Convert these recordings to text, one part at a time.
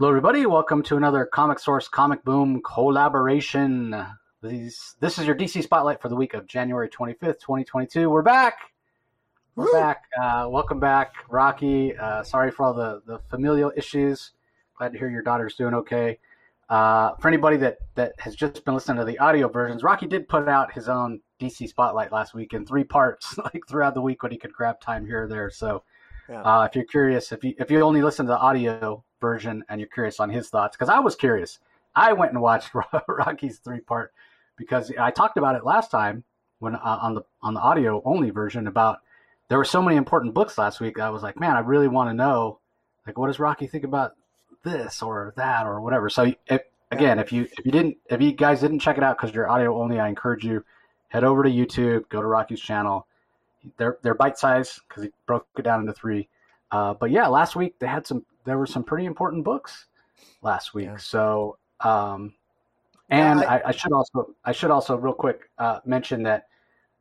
Hello, everybody. Welcome to another Comic Source Comic Boom collaboration. These, this is your DC Spotlight for the week of January 25th, 2022. We're back. We're Woo! back. Uh, welcome back, Rocky. Uh, sorry for all the, the familial issues. Glad to hear your daughter's doing okay. Uh, for anybody that, that has just been listening to the audio versions, Rocky did put out his own DC Spotlight last week in three parts, like throughout the week when he could grab time here or there. So Yeah. uh, if you're curious, if you if you only listen to the audio version and you're curious on his thoughts, because I was curious, I went and watched Rocky's three part because I talked about it last time when uh, on the on the audio only version about there were so many important books last week. I was like, man, I really want to know, like, what does Rocky think about this or that or whatever. So if, again, if you if you didn't if you guys didn't check it out because you're audio only, I encourage you head over to YouTube, go to Rocky's channel. They're they're bite size because he broke it down into three. Uh, but yeah, last week they had some. There were some pretty important books last week. Yeah. So um, and Yeah, I- I, I should also I should also real quick uh, mention that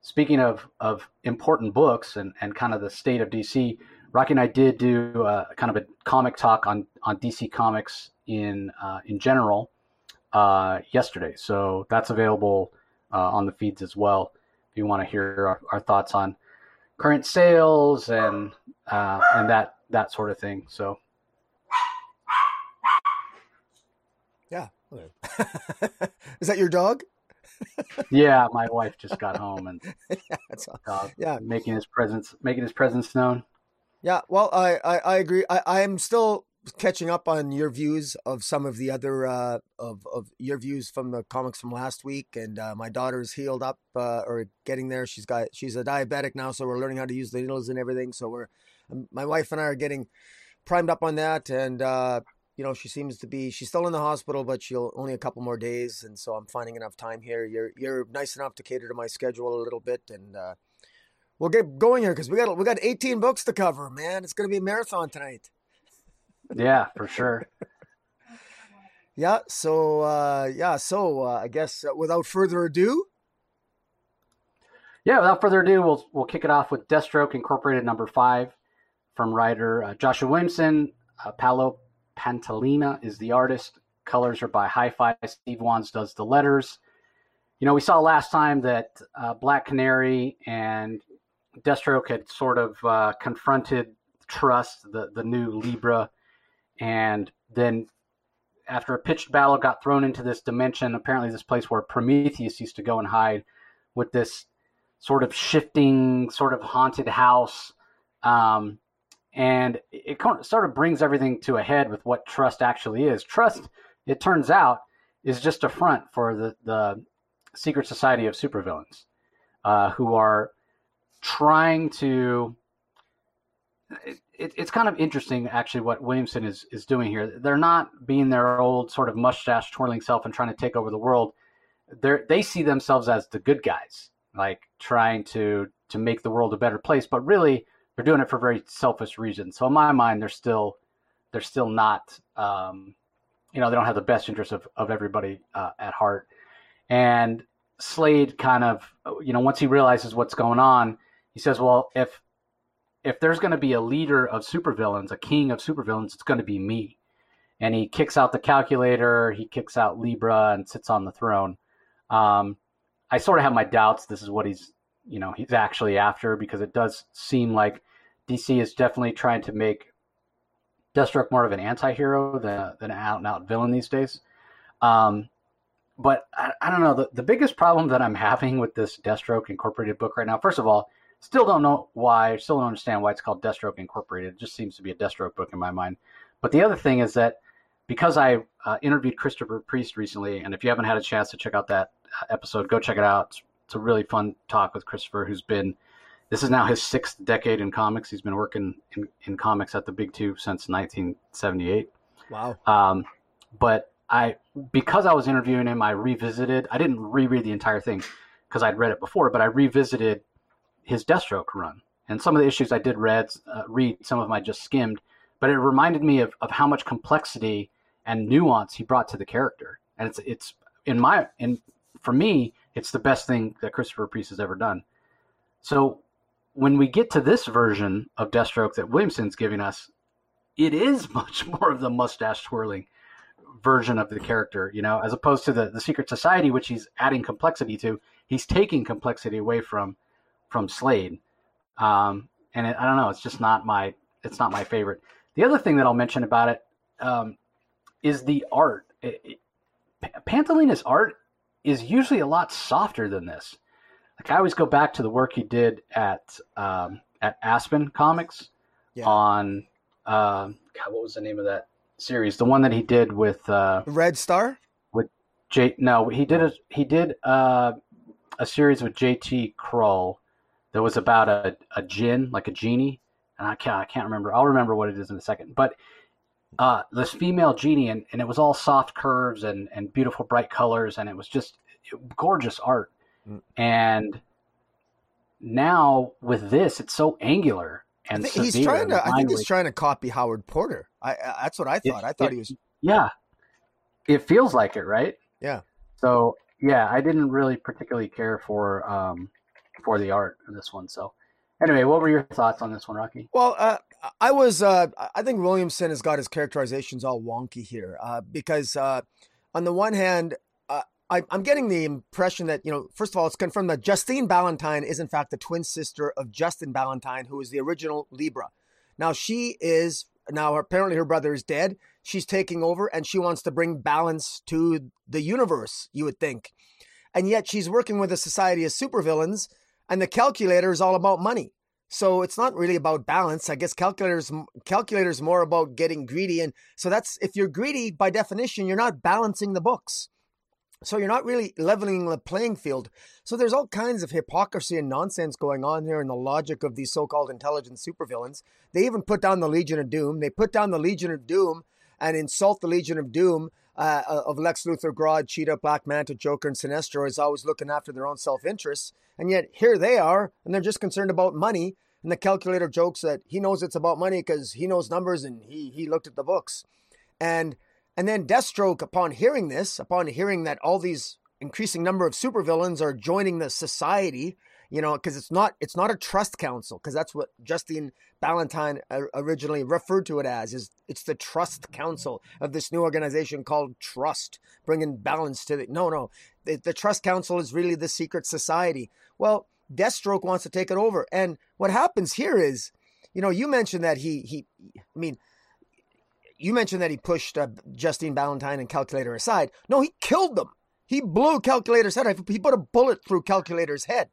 speaking of of important books and and kind of the state of DC, Rocky and I did do uh, kind of a comic talk on on DC Comics in uh, in general uh, yesterday. So that's available uh, on the feeds as well if you want to hear our, our thoughts on current sales and uh, and that that sort of thing. So Yeah. Is that your dog? yeah, my wife just got home and yeah. Uh, Yeah. making his presence making his presence known. Yeah. Well, I, I, I agree. I, I am still catching up on your views of some of the other uh, of of your views from the comics from last week, and uh, my daughter's healed up uh, or getting there. She's got she's a diabetic now, so we're learning how to use the needles and everything. So we're um, my wife and I are getting primed up on that, and uh, you know she seems to be she's still in the hospital, but she'll only a couple more days, and so I'm finding enough time here. You're you're nice enough to cater to my schedule a little bit, and uh, we'll get going here because we got we got 18 books to cover, man. It's gonna be a marathon tonight. Yeah, for sure. Yeah. So uh, yeah. So uh, I guess uh, without further ado, Yeah, without further ado, we'll we'll kick it off with Deathstroke Incorporated number five from writer uh, Joshua Williamson. Uh, Paolo Pantalena is the artist. Colors are by Hi-Fi. Steve Wands does the letters. You know, we saw last time that uh, Black Canary and Deathstroke had sort of uh, confronted Trust, the the new Libra, and then after a pitched battle, got thrown into this dimension. Apparently, this place where Prometheus used to go and hide with this sort of shifting, sort of haunted house. Um, and it sort of brings everything to a head with what trust actually is. Trust, it turns out, is just a front for the, the secret society of supervillains uh, who are trying to. It, it, it's kind of interesting, actually, what Williamson is, is doing here. They're not being their old sort of mustache twirling self and trying to take over the world. They're, they see themselves as the good guys, like trying to to make the world a better place. But really, they're doing it for very selfish reasons. So in my mind, they're still they're still not um, you know they don't have the best interest of of everybody uh, at heart. And Slade kind of you know once he realizes what's going on, he says, well if if there's going to be a leader of supervillains, a king of supervillains, it's going to be me. And he kicks out the calculator, he kicks out Libra, and sits on the throne. Um, I sort of have my doubts. This is what he's, you know, he's actually after because it does seem like DC is definitely trying to make Deathstroke more of an anti-hero than, than an out-and-out villain these days. Um, but I, I don't know. The, the biggest problem that I'm having with this Deathstroke Incorporated book right now, first of all, still don't know why, still don't understand why it's called Deathstroke Incorporated. It just seems to be a Deathstroke book in my mind. But the other thing is that because I uh, interviewed Christopher Priest recently, and if you haven't had a chance to check out that uh, episode, go check it out. It's, it's a really fun talk with Christopher, who's been this is now his sixth decade in comics. He's been working in, in comics at the Big Two since 1978. wow. Um, but I, because I was interviewing him, I revisited. I didn't reread the entire thing because I'd read it before, but I revisited his Deathstroke run and some of the issues I did read. Uh, read some of them I just skimmed, but it reminded me of, of how much complexity and nuance he brought to the character. And it's it's in my in for me, it's the best thing that Christopher Priest has ever done. So when we get to this version of Deathstroke that Williamson's giving us, it is much more of the mustache twirling version of the character, you know, as opposed to the, the Secret Society, which he's adding complexity to. He's taking complexity away from from Slade, um, and it, I don't know. It's just not my it's not my favorite. The other thing that I'll mention about it um, is the art. It, it, Pantalena's art is usually a lot softer than this. Like I always go back to the work he did at um, at Aspen Comics yeah. on uh, God, what was the name of that series? The one that he did with uh, Red Star. With J. No, he did a he did uh, a series with J.T. Krull that was about a, a jinn, like a genie, and I can't I can't remember. I'll remember what it is in a second. But uh, this female genie, and, and it was all soft curves and, and beautiful bright colors, and it was just gorgeous art. Mm. And now with this, it's so angular and he's trying to. I think he's trying to copy Howard Porter. I, I that's what I thought. It, I thought it, he was. Yeah, it feels like it, right? Yeah. So yeah, I didn't really particularly care for um for the art in this one. So anyway, what were your thoughts on this one, Rocky? Well, uh, I was. Uh, I think Williamson has got his characterizations all wonky here uh, because uh, on the one hand, I, am getting the impression that, you know, first of all, it's confirmed that Justine Ballantyne is, in fact, the twin sister of Justin Ballantyne, who is the original Libra. Now, she is, now apparently her brother is dead. She's taking over and she wants to bring balance to the universe, you would think. And yet she's working with a society of supervillains, and the calculator is all about money. So it's not really about balance. I guess calculators calculators more about getting greedy and so that's if you're greedy by definition you're not balancing the books. So you're not really leveling the playing field. So there's all kinds of hypocrisy and nonsense going on here in the logic of these so-called intelligent supervillains. They even put down the Legion of Doom. They put down the Legion of Doom and insult the Legion of Doom uh, of Lex Luthor, Grodd, Cheetah, Black Manta, Joker, and Sinestro is always looking after their own self-interests. And yet here they are, and they're just concerned about money. And the calculator jokes that he knows it's about money because he knows numbers and he he looked at the books. And and then Deathstroke, upon hearing this, upon hearing that all these increasing number of supervillains are joining the society, you know, because it's not it's not a trust council, because that's what Justine Ballantyne originally referred to it as. Is it's the trust council of this new organization called Trust, bringing balance to the. No, no, the, the trust council is really the secret society. Well, Deathstroke wants to take it over, and what happens here is, you know, you mentioned that he he, I mean you mentioned that he pushed uh, Justine Ballantyne and Calculator aside. No, he killed them. He blew Calculator's head. He put a bullet through Calculator's head.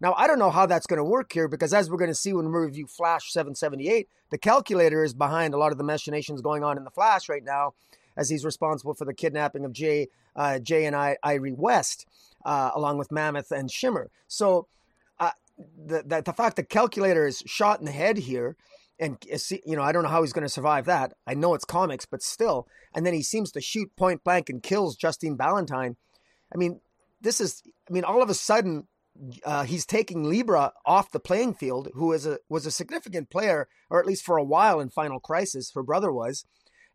Now, I don't know how that's going to work here because, as we're going to see when we review Flash 778, the Calculator is behind a lot of the machinations going on in the Flash right now, as he's responsible for the kidnapping of Jay, uh, Jay and I, Irey West, uh, along with Mammoth and Shimmer. So, uh, the, the the fact that Calculator is shot in the head here and you know I don't know how he's going to survive that. I know it's comics, but still. And then he seems to shoot point blank and kills Justine Ballantyne. I mean, this is. I mean, all of a sudden, uh, he's taking Libra off the playing field, who is a was a significant player, or at least for a while in Final Crisis. Her brother was,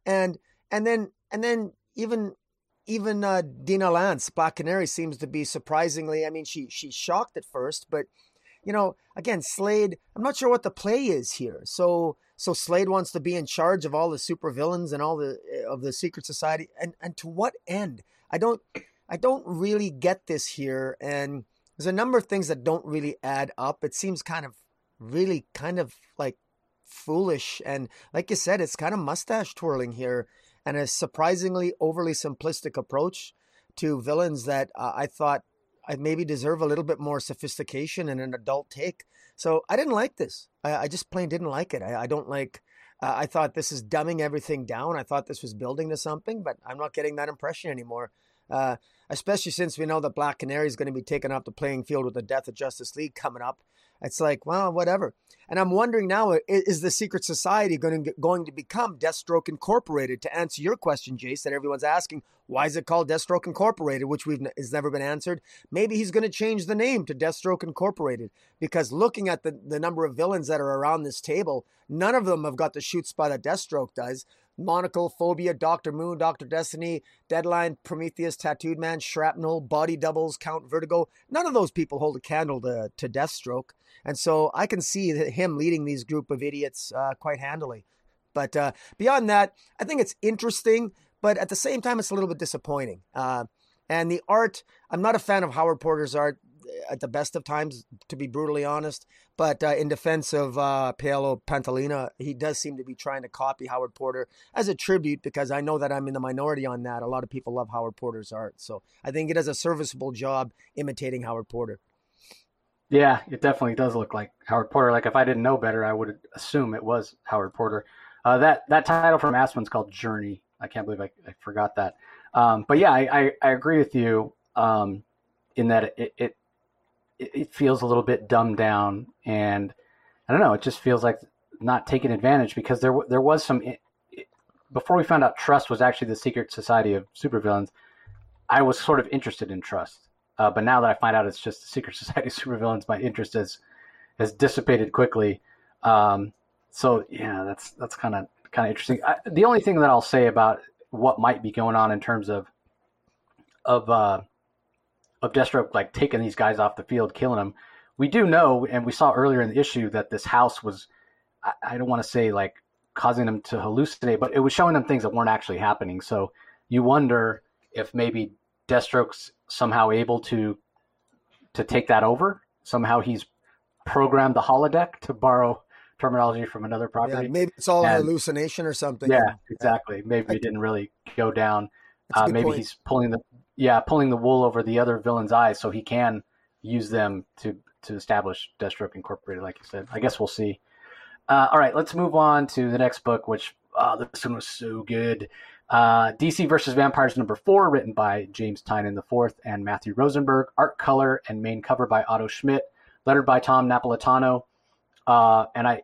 and and then and then even even uh, Dinah Lance, Black Canary, seems to be surprisingly. I mean, she she's shocked at first, but you know, again, Slade, I'm not sure what the play is here. So so Slade wants to be in charge of all the supervillains and all the eh, of the secret society and and to what end? I don't I don't really get this here and there's a number of things that don't really add up. It seems kind of really kind of like foolish and like you said it's kind of mustache twirling here and a surprisingly overly simplistic approach to villains that uh, I thought I maybe deserve a little bit more sophistication and an adult take. So I didn't like this. I, I just plain didn't like it. I, I don't like. Uh, I thought this is dumbing everything down. I thought this was building to something, but I'm not getting that impression anymore. Uh, especially since we know that Black Canary is going to be taken off the playing field with the Death of Justice League coming up. It's like, well, whatever. And I'm wondering now, is the secret society going to going to become Deathstroke Incorporated? To answer your question, Jace, that everyone's asking, why is it called Deathstroke Incorporated, which we've has never been answered? Maybe he's going to change the name to Deathstroke Incorporated because looking at the the number of villains that are around this table, none of them have got the shoot spot that Deathstroke does. Monocle, Phobia, Doctor Moon, Doctor Destiny, Deadline, Prometheus, Tattooed Man, Shrapnel, Body Doubles, Count Vertigo. None of those people hold a candle to, to Deathstroke. And so I can see him leading these group of idiots uh, quite handily. But uh, beyond that, I think it's interesting, but at the same time, it's a little bit disappointing. Uh, and the art, I'm not a fan of Howard Porter's art at the best of times, to be brutally honest. But uh, in defense of uh, Paolo Pantalena, he does seem to be trying to copy Howard Porter as a tribute because I know that I'm in the minority on that. A lot of people love Howard Porter's art. So I think it does a serviceable job imitating Howard Porter. Yeah, it definitely does look like Howard Porter. Like if I didn't know better, I would assume it was Howard Porter. Uh, that that title from Aspen's called Jirni. I can't believe I, I forgot that. Um, but yeah, I, I, I, agree with you um, in that it, it it feels a little bit dumbed down, and I don't know. It just feels like not taking advantage because there there was some before we found out Trust was actually the secret society of supervillains. I was sort of interested in Trust, uh, but now that I find out it's just the secret society of supervillains, my interest has has dissipated quickly. Um, so yeah, that's that's kind of kind of interesting. I, the only thing that I'll say about what might be going on in terms of of uh, of Deathstroke like taking these guys off the field, killing them. We do know, and we saw earlier in the issue that this house was, I, I don't want to say like causing them to hallucinate, but it was showing them things that weren't actually happening. So you wonder if maybe Deathstroke's somehow able to to take that over. Somehow he's programmed the holodeck to borrow terminology from another property. Yeah, maybe it's all and, an hallucination or something. Yeah, exactly. Maybe it didn't really go down. Uh, maybe point. he's pulling the yeah pulling the wool over the other villain's eyes so he can use them to to establish Deathstroke Incorporated, like you said. I guess we'll see. Uh, all right, let's move on to the next book, which oh, this one was so good. Uh, DC versus Vampires number four, written by James Tynion IV and Matthew Rosenberg. Art, color, and main cover by Otto Schmidt. Lettered by Tom Napolitano. Uh, and I,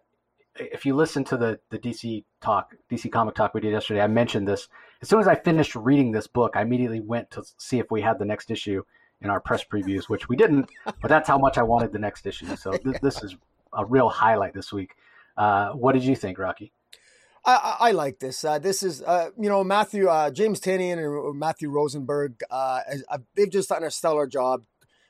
if you listen to the the DC talk, DC comic talk we did yesterday, I mentioned this. As soon as I finished reading this book, I immediately went to see if we had the next issue in our press previews, which we didn't. But that's how much I wanted the next issue. So th- this is a real highlight this week. Uh, what did you think, Rocky? I, I, like this. Uh, this is, uh, you know, Matthew, uh, James Tynion and Matthew Rosenberg, uh, uh, they've just done a stellar job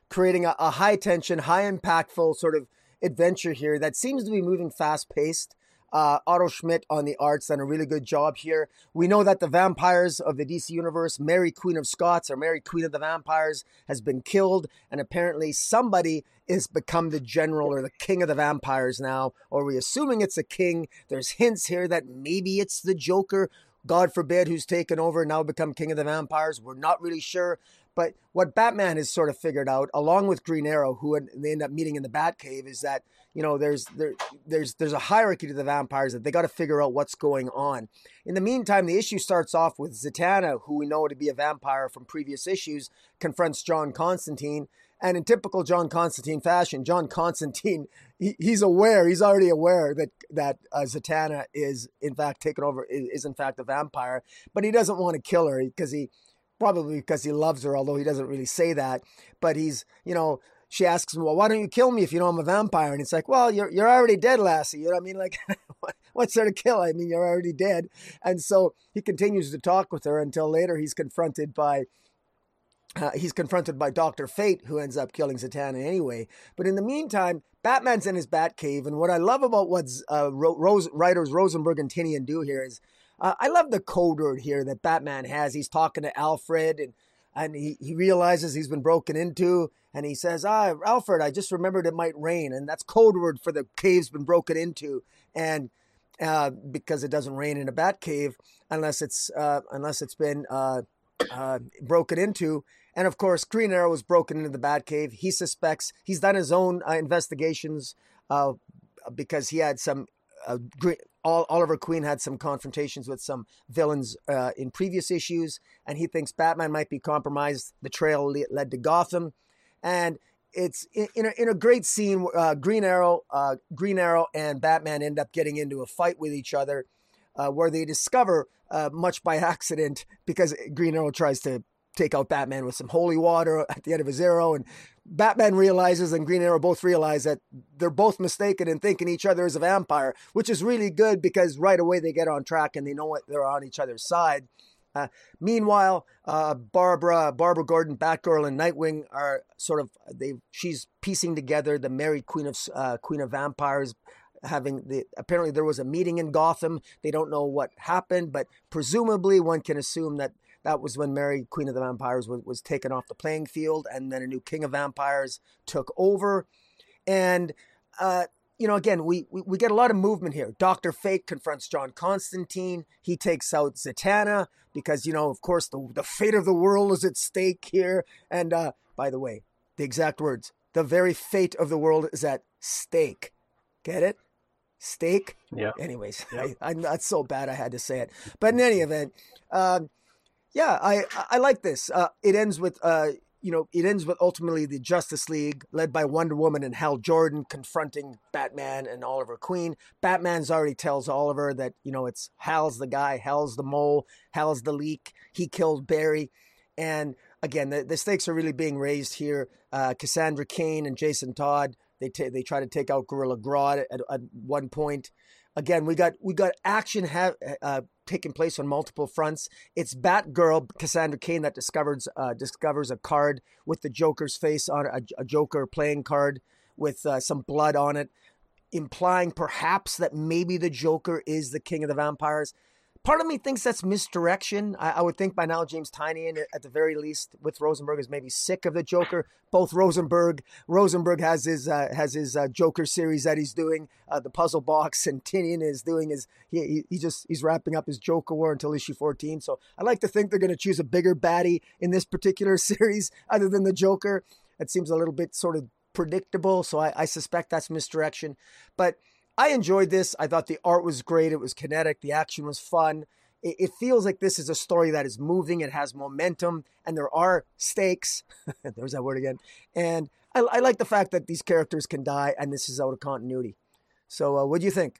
creating a, a high tension, high impactful sort of adventure here that seems to be moving fast paced. Uh, Otto Schmidt on the arts done a really good job here. We know that the vampires of the DC universe, Mary Queen of Scots or Mary Queen of the Vampires, has been killed, and apparently somebody is become the general or the king of the vampires now. Or are we assuming it's a king? There's hints here that maybe it's the Joker. God forbid, who's taken over and now become king of the vampires. We're not really sure. But what Batman has sort of figured out, along with Green Arrow, who they end up meeting in the Batcave, is that you know there's there there's there's a hierarchy to the vampires that they got to figure out what's going on. In the meantime, the issue starts off with Zatanna, who we know to be a vampire from previous issues, confronts John Constantine. And in typical John Constantine fashion, John Constantine he, he's aware, he's already aware that that uh, Zatanna is in fact taken over, is, is in fact a vampire, but he doesn't want to kill her because he probably because he loves her, although he doesn't really say that. But he's, you know, she asks him, "Well, why don't you kill me if you know I'm a vampire?" And it's like, "Well, you're you're already dead, lassie." You know what I mean? Like, what's there to kill? I mean, you're already dead. And so he continues to talk with her until later he's confronted by. Uh, he's confronted by Doctor Fate, who ends up killing Zatanna anyway. But in the meantime, Batman's in his Batcave, and what I love about what uh, Rose, writers Rosenberg and Tynion do here is uh, I love the code word here that Batman has. He's talking to Alfred and and he, he realizes he's been broken into and he says, Ah, Alfred, I just remembered it might rain. And that's code word for the cave's been broken into. And uh, because it doesn't rain in a bat cave unless it's uh, unless it's been uh, uh broken into. And of course, Green Arrow was broken into the bat cave. He suspects he's done his own uh, investigations uh, because he had some Green, Oliver Queen had some confrontations with some villains uh, in previous issues, and he thinks Batman might be compromised. The trail led to Gotham, and it's in, a, in a great scene. Uh, Green Arrow, uh, Green Arrow, and Batman end up getting into a fight with each other, uh, where they discover, uh, much by accident, because Green Arrow tries to take out Batman with some holy water at the end of his arrow, and Batman realizes and Green Arrow both realize that they're both mistaken in thinking each other is a vampire, which is really good because right away they get on track and they know what they're on each other's side. Uh, meanwhile, uh, Barbara, Barbara Gordon, Batgirl, and Nightwing are sort of they. She's piecing together the married queen of uh, queen of vampires having the apparently there was a meeting in Gotham. They don't know what happened, but presumably one can assume that that was when Mary, Queen of the Vampires, was, was taken off the playing field, and then a new King of Vampires took over. And uh, you know, again, we, we, we get a lot of movement here. Doctor Fate confronts John Constantine. He takes out Zatanna because you know, of course, the the fate of the world is at stake here. And uh, by the way, the exact words: the very fate of the world is at stake. Get it? Steak. Yeah. Anyways, I, I'm not so bad. I had to say it. But in any event, um, yeah, I I like this. Uh, it ends with uh, you know, it ends with ultimately the Justice League, led by Wonder Woman and Hal Jordan, confronting Batman and Oliver Queen. Batman's already tells Oliver that, you know, it's Hal's the guy, Hal's the mole, Hal's the leak. He killed Barry. And again, the, the stakes are really being raised here. Uh, Cassandra Cain and Jason Todd, they, t- they try to take out Gorilla Grodd at, at one point again we got we got action have uh, taking place on multiple fronts. It's Batgirl Cassandra Cain that discovers uh, discovers a card with the Joker's face on a, a Joker playing card with uh, some blood on it, implying perhaps that maybe the Joker is the king of the vampires part of me thinks that's misdirection. I, I, would think by now James Tynion, at the very least, with Rosenberg, is maybe sick of the Joker. Both Rosenberg, Rosenberg has his uh, has his uh, Joker series that he's doing, uh, the Puzzle Box, and Tynion is doing his he, he just he's wrapping up his Joker War until issue fourteen. So I like to think they're going to choose a bigger baddie in this particular series other than the Joker. It seems a little bit sort of predictable, so I, I suspect that's misdirection, but. I enjoyed this. I thought the art was great. It was kinetic. The action was fun. It, it feels like this is a story that is moving. It has momentum, and there are stakes. There's that word again. And I, I, like the fact that these characters can die, and this is out of continuity. So, uh, what do you think?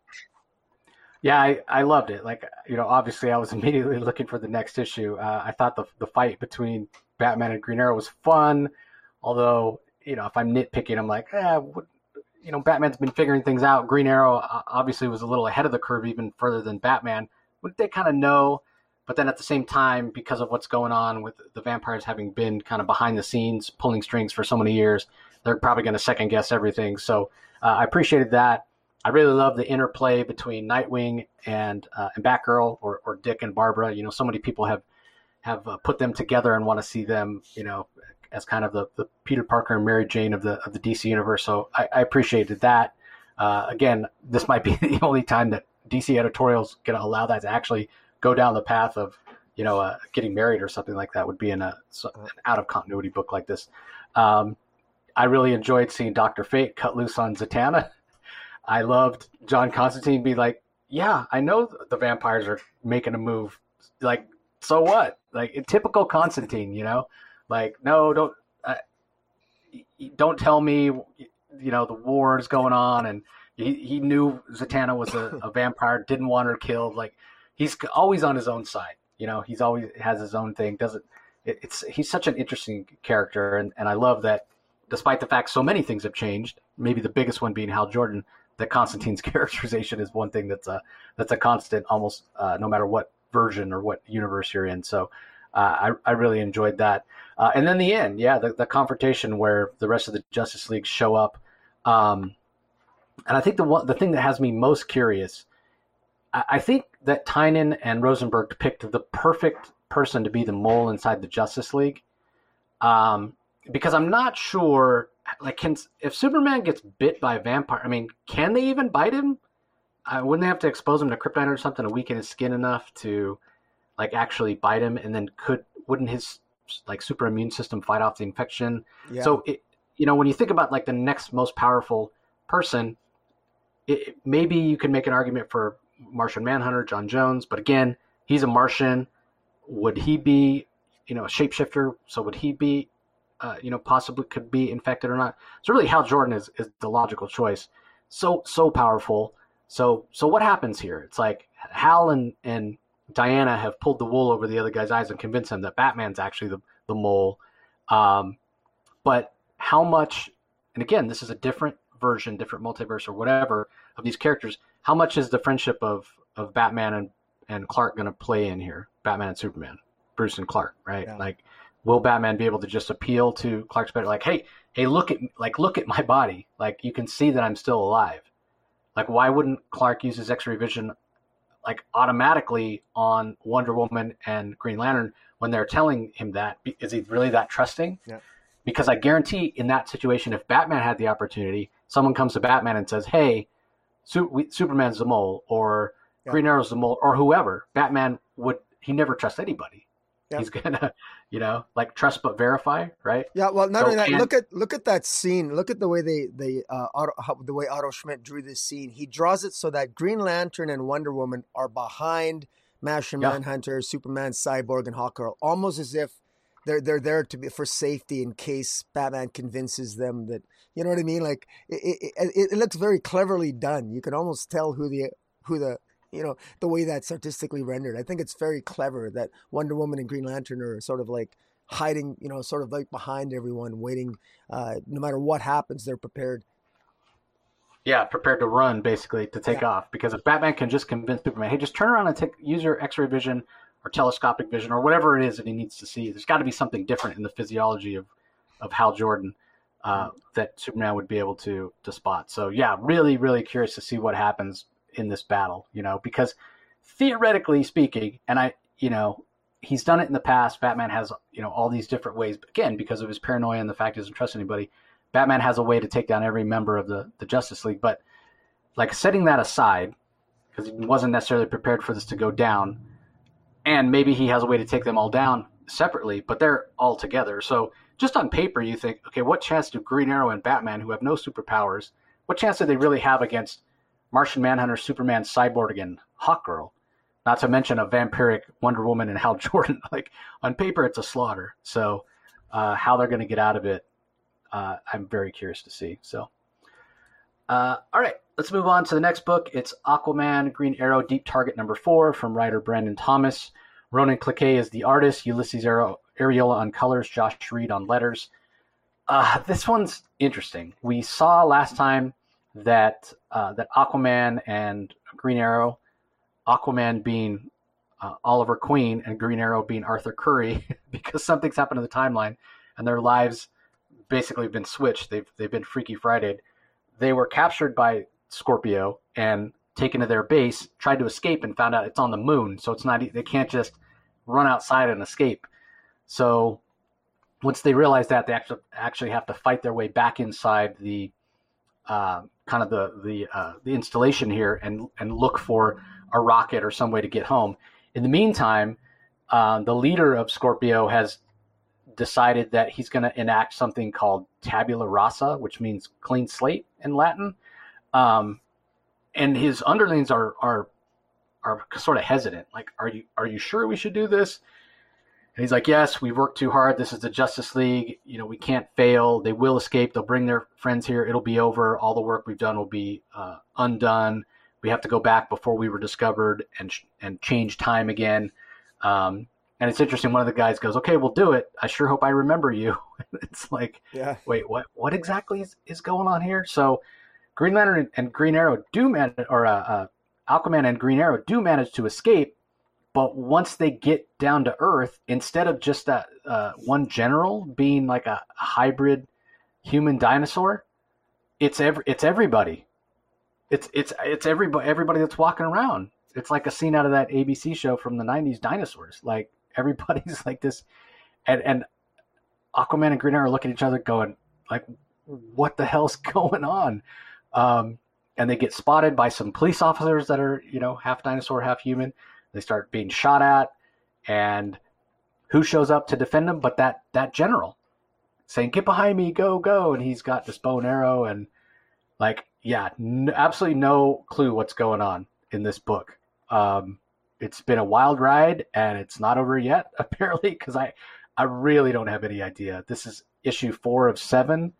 Yeah, I, I loved it. Like, you know, obviously I was immediately looking for the next issue. Uh, I thought the, the fight between Batman and Green Arrow was fun. Although, you know, if I'm nitpicking, I'm like, eh, what, you know, Batman's been figuring things out. Green Arrow uh, obviously was a little ahead of the curve, even further than Batman. Wouldn't they kind of know? But then at the same time, because of what's going on with the vampires having been kind of behind the scenes, pulling strings for so many years, they're probably going to second guess everything. So uh, I appreciated that. I really love the interplay between Nightwing and uh, and Batgirl, or, or Dick and Barbara. You know, so many people have have uh, put them together and want to see them, you know, as kind of the, the Peter Parker and Mary Jane of the of the DC universe. So I, I appreciated that. Uh, again, this might be the only time that DC editorials going to allow that to actually go down the path of you know uh, getting married or something like that would be in a an out of continuity book like this. Um, I really enjoyed seeing Doctor Fate cut loose on Zatanna. I loved John Constantine be like, "Yeah, I know the vampires are making a move. Like, so what? Like, typical Constantine, you know." Like, no, don't uh, don't tell me, you know, the war is going on, and he, he knew Zatanna was a, a vampire, didn't want her killed. Like, he's always on his own side. You know, he's always has his own thing. Doesn't it, it's he's such an interesting character, and and I love that. Despite the fact so many things have changed, maybe the biggest one being Hal Jordan, that Constantine's characterization is one thing that's a that's a constant, almost uh, no matter what version or what universe you're in. So I I really enjoyed that. Uh, and then the end, yeah, the, the confrontation where the rest of the Justice League show up. Um, and I think the one, the thing that has me most curious, I, I think that Tynion and Rosenberg picked the perfect person to be the mole inside the Justice League. Um, because I'm not sure, like, can if Superman gets bit by a vampire, I mean, can they even bite him? Uh, wouldn't they have to expose him to kryptonite or something to weaken his skin enough to, like, actually bite him? And then could wouldn't his like super immune system fight off the infection. Yeah. So it, you know, when you think about like the next most powerful person, it, maybe you can make an argument for Martian Manhunter, J'onn J'onzz, but again, he's a Martian. Would he be, you know, a shapeshifter? So would he be, uh, you know, possibly could be infected or not? So really, Hal Jordan is, is the logical choice. So so powerful. So so what happens here? It's like Hal and and Diana have pulled the wool over the other guy's eyes and convinced him that Batman's actually the, the mole. Um, but how much, and again, this is a different version, different multiverse or whatever of these characters. How much is the friendship of, of Batman and, and Clark going to play in here? Batman and Superman, Bruce and Clark, right? Yeah. Like, will Batman be able to just appeal to Clark's better? Like, hey, hey, look at like look at my body. Like, you can see that I'm still alive. Like, why wouldn't Clark use his X-ray vision like automatically on Wonder Woman and Green Lantern when they're telling him that? Is he really that trusting? Yeah. Because I guarantee in that situation, if Batman had the opportunity, someone comes to Batman and says, "Hey, Su- we, Superman's the mole," or Yeah. Green Arrow's the mole, or whoever. Batman would he never trust anybody. Yeah. He's gonna, you know, like trust but verify, right? Yeah, well, not So only that. can- Look at look at that scene. Look at the way they they uh, Otto, how, the way Otto Schmidt drew this scene. He draws it so that Green Lantern and Wonder Woman are behind Martian Yeah. Manhunter, Superman, Cyborg, and Hawkgirl, almost as if they're they're there to be for safety in case Batman convinces them that you know what I mean. Like it it, it, it looks very cleverly done. You can almost tell who the who the you know the way that's artistically rendered. I think it's very clever that Wonder Woman and Green Lantern are sort of like hiding, you know, sort of like behind everyone, waiting. Uh, no matter what happens, they're prepared. Yeah, prepared to run basically to take off. Because if Batman can just convince Superman, hey, just turn around and take use your X-ray vision or telescopic vision or whatever it is that he needs to see. There's got to be something different in the physiology of of Hal Jordan uh, that Superman would be able to to spot. So yeah, really, really curious to see what happens in this battle. You know, because theoretically speaking, and I, you know, he's done it in the past. Batman has you know all these different ways. Again, because of his paranoia and the fact he doesn't trust anybody. Batman has a way to take down every member of the, the Justice League, but like setting that aside, because he wasn't necessarily prepared for this to go down, and maybe he has a way to take them all down separately, but they're all together. So just on paper, you think, okay, what chance do Green Arrow and Batman, who have no superpowers, what chance do they really have against Martian Manhunter, Superman, Cyborg, and Hawkgirl? Not to mention a vampiric Wonder Woman and Hal Jordan. Like on paper, it's a slaughter. So uh, how they're going to get out of it uh, I'm very curious to see. So, uh, all right, let's move on to the next book. It's Aquaman Green Arrow Deep Target number four from writer Brandon Thomas. Ronan Cliquet is the artist. Ulises Arreola on colors. Josh Reed on letters. Uh, this one's interesting. We saw last time that uh, that Aquaman and Green Arrow, Aquaman being uh, Oliver Queen and Green Arrow being Arthur Curry, because something's happened to the timeline, and their lives basically have been switched. They've they've been Freaky Friday. They were captured by Scorpio and taken to their base, tried to escape, and found out it's on the moon. So it's not they can't just run outside and escape. So once they realize that, they actually actually have to fight their way back inside the uh, kind of the the uh, the installation here and and look for a rocket or some way to get home. In the meantime, uh, the leader of Scorpio has decided that he's going to enact something called tabula rasa, which means clean slate in Latin. Um, and his underlings are are are sort of hesitant. Like, are you are you sure we should do this? And he's like, yes, we've worked too hard. This is the Justice League. You know, we can't fail. They will escape. They'll bring their friends here. It'll be over. All the work we've done will be uh, undone. We have to go back before we were discovered and and change time again. Um, and it's interesting. One of the guys goes, "Okay, we'll do it. I sure hope I remember you." it's like, Yeah. wait, what? What exactly is, is going on here? So, Green Lantern and, and Green Arrow do manage, or uh, uh, Aquaman and Green Arrow do manage to escape. But once they get down to Earth, instead of just that uh, one general being like a hybrid human dinosaur, it's every it's everybody. It's it's it's everybody everybody that's walking around. It's like a scene out of that ABC show from the '90s, Dinosaurs. Like everybody's like this, and and Aquaman and Green Arrow look at each other, going like, "What the hell's going on?" Um, and they get spotted by some police officers that are you know half dinosaur, half human. They start being shot at, and who shows up to defend them? But that that general saying, "Get behind me, go, go!" And he's got this bow and arrow, and like, yeah, n- absolutely no clue what's going on in this book. Um, it's been a wild ride, and it's not over yet, apparently, because I I really don't have any idea. This is issue four of seven.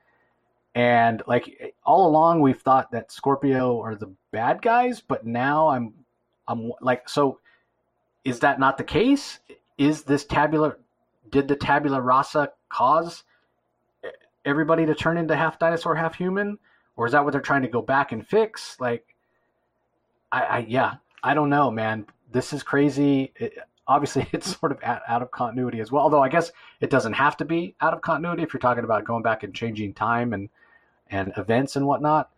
And like all along, we've thought that Scorpio are the bad guys, but now I'm, I'm like, so is that not the case? Is this tabula? Did the tabula rasa cause everybody to turn into half dinosaur, half human, or is that what they're trying to go back and fix? Like, I, I yeah, I don't know, man. This is crazy. It, obviously, it's sort of out, out of continuity as well. Although I guess it doesn't have to be out of continuity if you're talking about going back and changing time and and events and whatnot.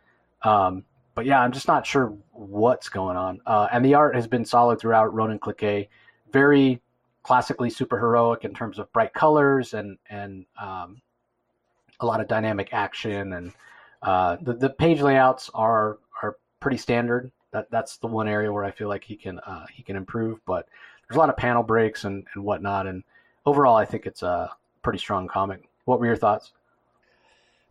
Um, but yeah, I'm just not sure what's going on. Uh, and the art has been solid throughout. Ronan Cliquet, very classically superheroic in terms of bright colors and and um, a lot of dynamic action and uh, the the page layouts are are pretty standard. That that's the one area where I feel like he can uh, he can improve. But there's a lot of panel breaks and and whatnot. And overall, I think it's a pretty strong comic. What were your thoughts?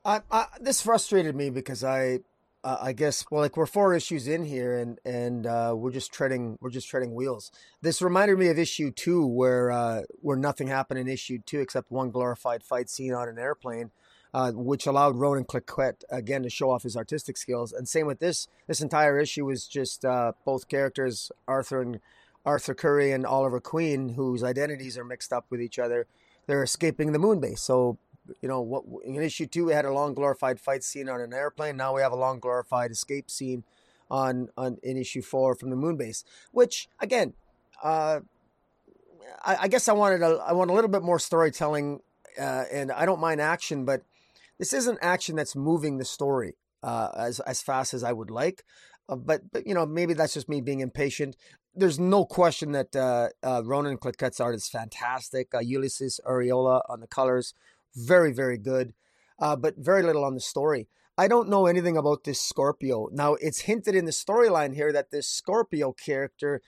I, I, this frustrated me because I uh, I guess well like we're four issues in here and and uh, we're just treading we're just treading wheels. This reminded me of issue two where uh, where nothing happened in issue two except one glorified fight scene on an airplane uh, which allowed Ronan Cliquet again to show off his artistic skills. And same with this. This entire issue was just uh, both characters, Arthur and Arthur Curry and Oliver Queen, whose identities are mixed up with each other. They're escaping the moon base. So, you know, what in issue two we had a long glorified fight scene on an airplane. Now we have a long glorified escape scene on on in issue four from the moon base. Which again, uh, I, I guess I wanted a, I want a little bit more storytelling, uh, and I don't mind action, but this isn't action that's moving the story uh, as as fast as I would like. Uh, but but you know maybe that's just me being impatient. There's no question that uh, uh, Ronan Cliquet's art is fantastic. Uh, Ulises Arreola on the colors, very very good, uh, but very little on the story. I don't know anything about this Scorpio. Now it's hinted in the storyline here that this Scorpio character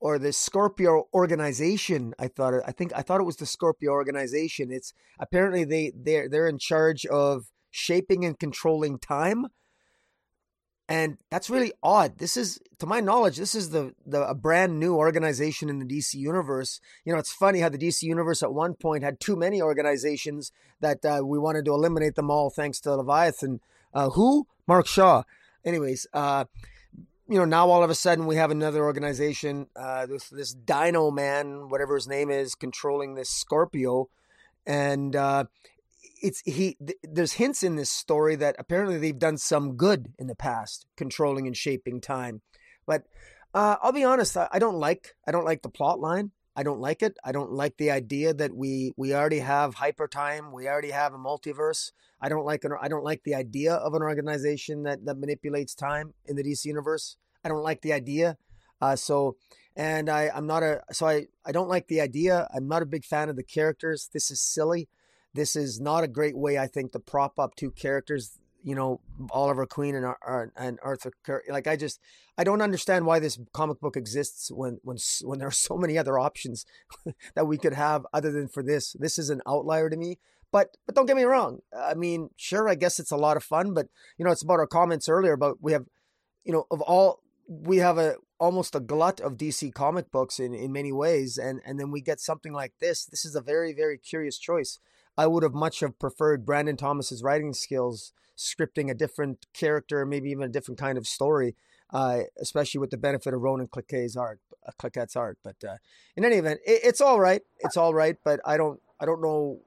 or the Scorpio organization. I thought I think I thought it was the Scorpio organization. It's apparently they they're they're in charge of shaping and controlling time. And that's really odd. This is, to my knowledge, this is the, the a brand new organization in the DC universe. You know, it's funny how the DC universe at one point had too many organizations that uh, we wanted to eliminate them all, thanks to Leviathan. Uh, who? Mark Shaw. Anyways, uh, you know, now all of a sudden we have another organization, uh, this this Dino Man, whatever his name is, controlling this Scorpio, and uh, it's he. Th- there's hints in this story that apparently they've done some good in the past, controlling and shaping time. But uh, I'll be honest, I, I don't like I don't like the plot line. I don't like it. I don't like the idea that we we already have hyper time. We already have a multiverse. I don't like an, I don't like the idea of an organization that that manipulates time in the DC universe. I don't like the idea. Uh, so and I I'm not a so I I don't like the idea. I'm not a big fan of the characters. This is silly. This is not a great way I think to prop up two characters you know Oliver Queen and and Arthur Curry. Like I just I don't understand why this comic book exists when when when there are so many other options that we could have other than for this. This is an outlier to me. But but don't get me wrong. I mean, sure, I guess it's a lot of fun. But you know, it's about our comments earlier about we have, you know, of all we have a almost a glut of DC comic books in in many ways, and and then we get something like this. This is a very very curious choice. I would have much have preferred Brandon Thomas's writing skills scripting a different character, maybe even a different kind of story, uh, especially with the benefit of Ronan Cliquet's art, uh, Cliquet's art. But uh, in any event, it, it's all right. It's all right. But I don't, I don't know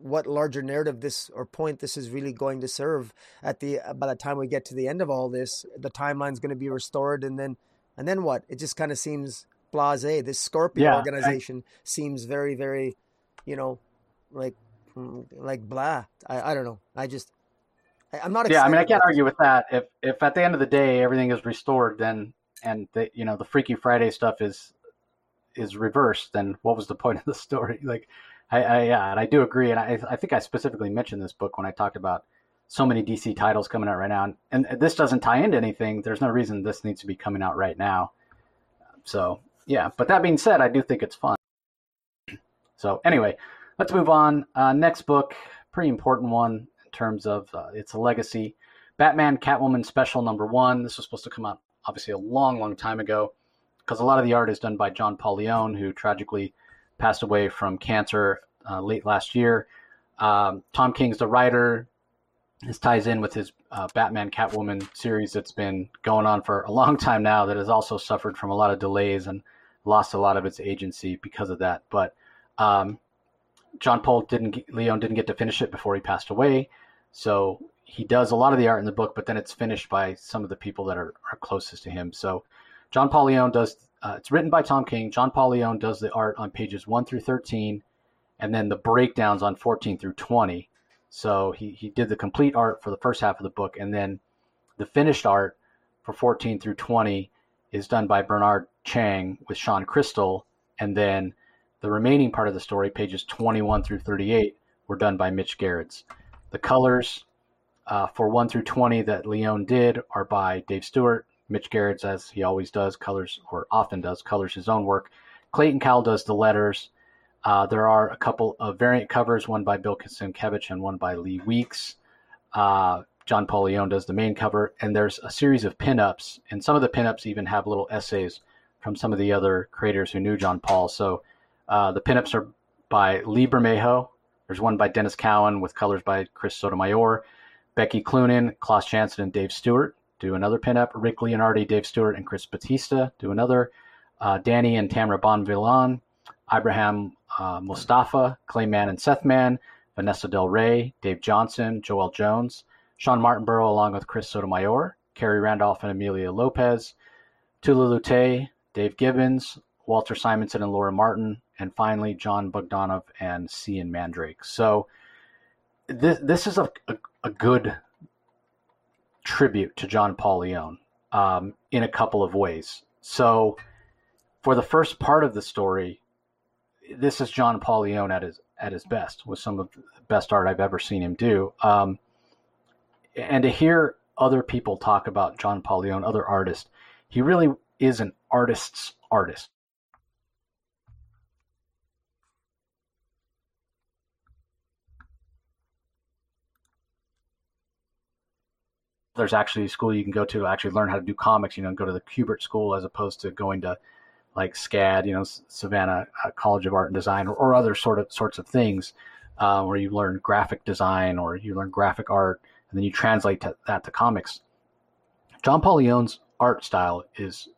what larger narrative this or point this is really going to serve at the uh, by the time we get to the end of all this the timeline's going to be restored and then and then what it just kind of seems blasé this scorpio yeah, organization I, seems very very you know like like blah I, I don't know i just I'm not. Yeah, I mean, I can't argue with that. If if at the end of the day everything is restored, then and the you know the Freaky Friday stuff is is reversed, then what was the point of the story? Like, I, I yeah, and I do agree, and I I think I specifically mentioned this book when I talked about so many DC titles coming out right now, and, and this doesn't tie into anything. There's no reason this needs to be coming out right now. So yeah, but that being said, I do think it's fun. So anyway, let's move on. Uh, next book, pretty important one in terms of uh, its a legacy. Batman Catwoman Special Number One. This was supposed to come out obviously a long, long time ago because a lot of the art is done by John Paul Leon, who tragically passed away from cancer uh, late last year. Um, Tom King's the writer. This ties in with his uh, Batman Catwoman series that's been going on for a long time now, that has also suffered from a lot of delays and lost a lot of its agency because of that. But um, John Paul didn't, Leon didn't get to finish it before he passed away. So he does a lot of the art in the book, but then it's finished by some of the people that are, are closest to him. So John Paul Leon does. Uh, it's written by Tom King. John Paul Leon does the art on pages one through thirteen, and then the breakdowns on fourteen through twenty. So he he did the complete art for the first half of the book, and then the finished art for 14 through 20 is done by Bernard Chang with Sean Crystal, and then the remaining part of the story, pages 21 through 38, were done by Mitch Gerads. The colors uh, for 1 through 20 that Leone did are by Dave Stewart. Mitch Gerads, as he always does, colors or often does, colors his own work. Clayton Cowles does the letters. Uh, there are a couple of variant covers, one by Bill Sienkiewicz and one by Lee Weeks. Uh, John Paul Leone does the main cover, and there's a series of pinups, and some of the pinups even have little essays from some of the other creators who knew John Paul. So uh, the pinups are by Lee Bermejo. There's one by Denys Cowan with colors by Chris Sotomayor. Becky Cloonan, Klaus Janson, and Dave Stewart do another pinup. Rick Leonardi, Dave Stewart, and Chris Batista do another. Uh, Dani and Tamara Bonvillain, Abraham uh, Mustafa, Clay Mann and Seth Mann, Vanessa Del Rey, Dave Johnson, Joel Jones, Shawn Martinbrough along with Chris Sotomayor, Khary Randolph and Emilio Lopez, Tula Lotay, Dave Gibbons, Walter Simonson and Laura Martin, and finally Jon Bogdanove and Cian Mandrake. So this this is a, a, a good tribute to John Paul Leone um, in a couple of ways. So for the first part of the story, this is John Paul Leone at his at his best with some of the best art I've ever seen him do. Um, and to hear other people talk about John Paul Leone, other artists, he really is an artist's artist. There's actually a school you can go to to actually learn how to do comics. You know, go to the Kubert School as opposed to going to like SCAD, you know, Savannah uh, College of Art and Design, or, or, other sort of sorts of things, uh, where you learn graphic design or you learn graphic art and then you translate to, that to comics. John Paul Leone's art style is,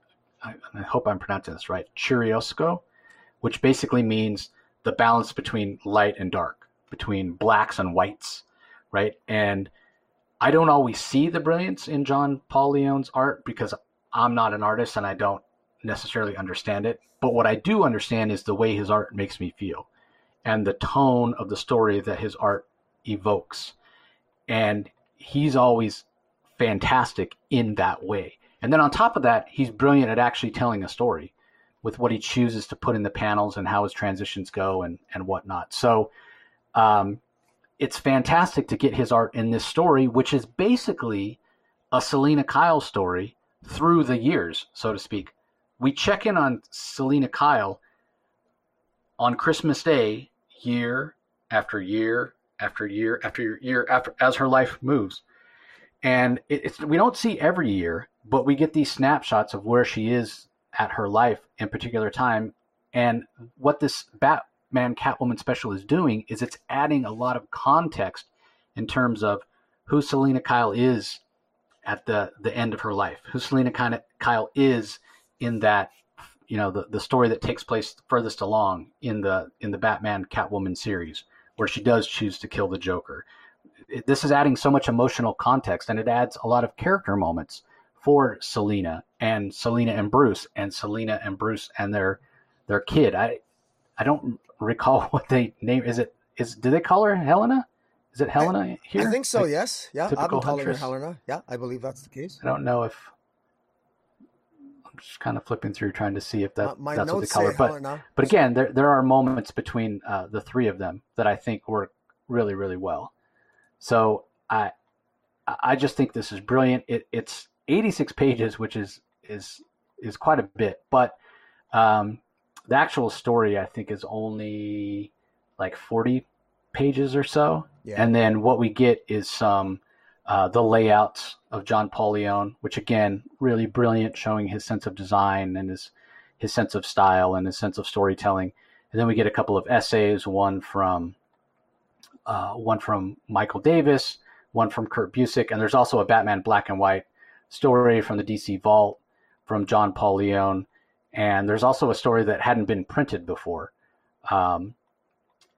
I, I hope I'm pronouncing this right, chiaroscuro, which basically means the balance between light and dark, between blacks and whites, right? And I don't always see the brilliance in John Paul Leone's art because I'm not an artist and I don't necessarily understand it. But what I do understand is the way his art makes me feel and the tone of the story that his art evokes. And he's always fantastic in that way. And then on top of that, he's brilliant at actually telling a story with what he chooses to put in the panels and how his transitions go and, and whatnot. So um, it's fantastic to get his art in this story, which is basically a Selina Kyle story through the years, so to speak. We check in on Selina Kyle on Christmas Day, year after year after year after year after as her life moves. And it's we don't see every year, but we get these snapshots of where she is at her life in particular time. And what this Batman Catwoman special is doing is it's adding a lot of context in terms of who Selina Kyle is at the the end of her life, who Selina Kyle is in that you know the, the story that takes place furthest along in the in the Batman Catwoman series where she does choose to kill the Joker. It, this is adding so much emotional context, and it adds a lot of character moments for Selina and Selina and Bruce, and Selina and Bruce and their their kid. I I don't recall what they name. Is it is did they call her Helena? Is it Helena here? I think so. Like, yes. Yeah. I've been calling her Helena. Yeah, I believe that's the case. I don't know if I'm just kind of flipping through trying to see if that My that's what they call her. But Helena. but again, there there are moments between uh, the three of them that I think work really really well. So I I just think this is brilliant. It, it's 86 pages, which is is is quite a bit, but um, the actual story I think is only like 40 pages or so. Yeah. And then what we get is some uh, the layouts of John Paul Leone, which again, really brilliant, showing his sense of design and his his sense of style and his sense of storytelling. And then we get a couple of essays, one from uh, one from Michael Davis, one from Kurt Busiek, and there's also a Batman Black and White story from the DC Vault from John Paul Leone. And there's also a story that hadn't been printed before um,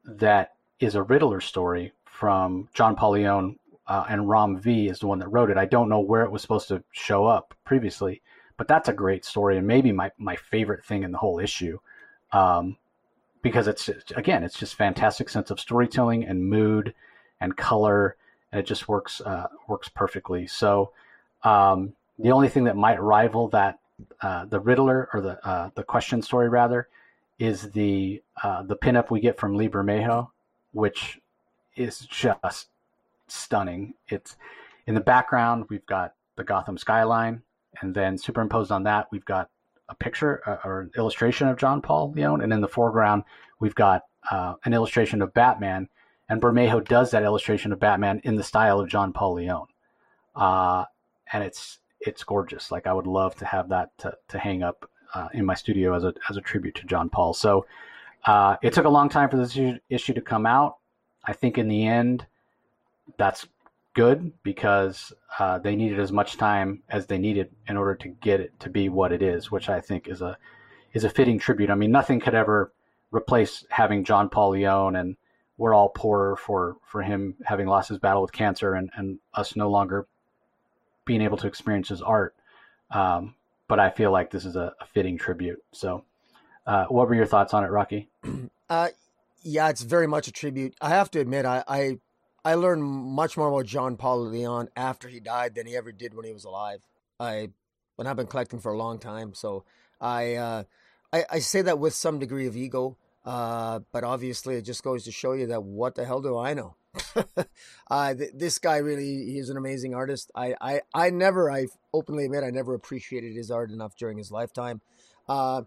that is a Riddler story from John Paul Leone uh, and Ram V is the one that wrote it. I don't know where it was supposed to show up previously, but that's a great story and maybe my, my favorite thing in the whole issue. Um, because it's again, it's just fantastic sense of storytelling and mood and color, and it just works uh, works perfectly. So, um, the only thing that might rival that, uh, the Riddler or the uh, the question story rather, is the uh, the pinup we get from Lee Bermejo, which is just stunning. It's in the background. We've got the Gotham skyline, and then superimposed on that, we've got a picture uh, or an illustration of John Paul Leone, and in the foreground, we've got uh, an illustration of Batman. And Bermejo does that illustration of Batman in the style of John Paul Leone, uh, and it's it's gorgeous. Like I would love to have that to, to hang up uh, in my studio as a as a tribute to John Paul. So uh, it took a long time for this issue to come out. I think in the end, that's good because uh, they needed as much time as they needed in order to get it to be what it is, which I think is a is a fitting tribute. I mean, nothing could ever replace having John Paul Leon and we're all poorer for for him having lost his battle with cancer and and us no longer being able to experience his art. Um, but I feel like this is a, a fitting tribute. So, uh, what were your thoughts on it, Rocky? Uh, yeah, it's very much a tribute. I have to admit, I, I I learned much more about John Paul Leon after he died than he ever did when he was alive. I, and I've been collecting for a long time, so I, uh, I, I say that with some degree of ego, uh, but obviously it just goes to show you that what the hell do I know? Uh, th- this guy really, he's an amazing artist. I, I, I never, I openly admit, I never appreciated his art enough during his lifetime. Uh,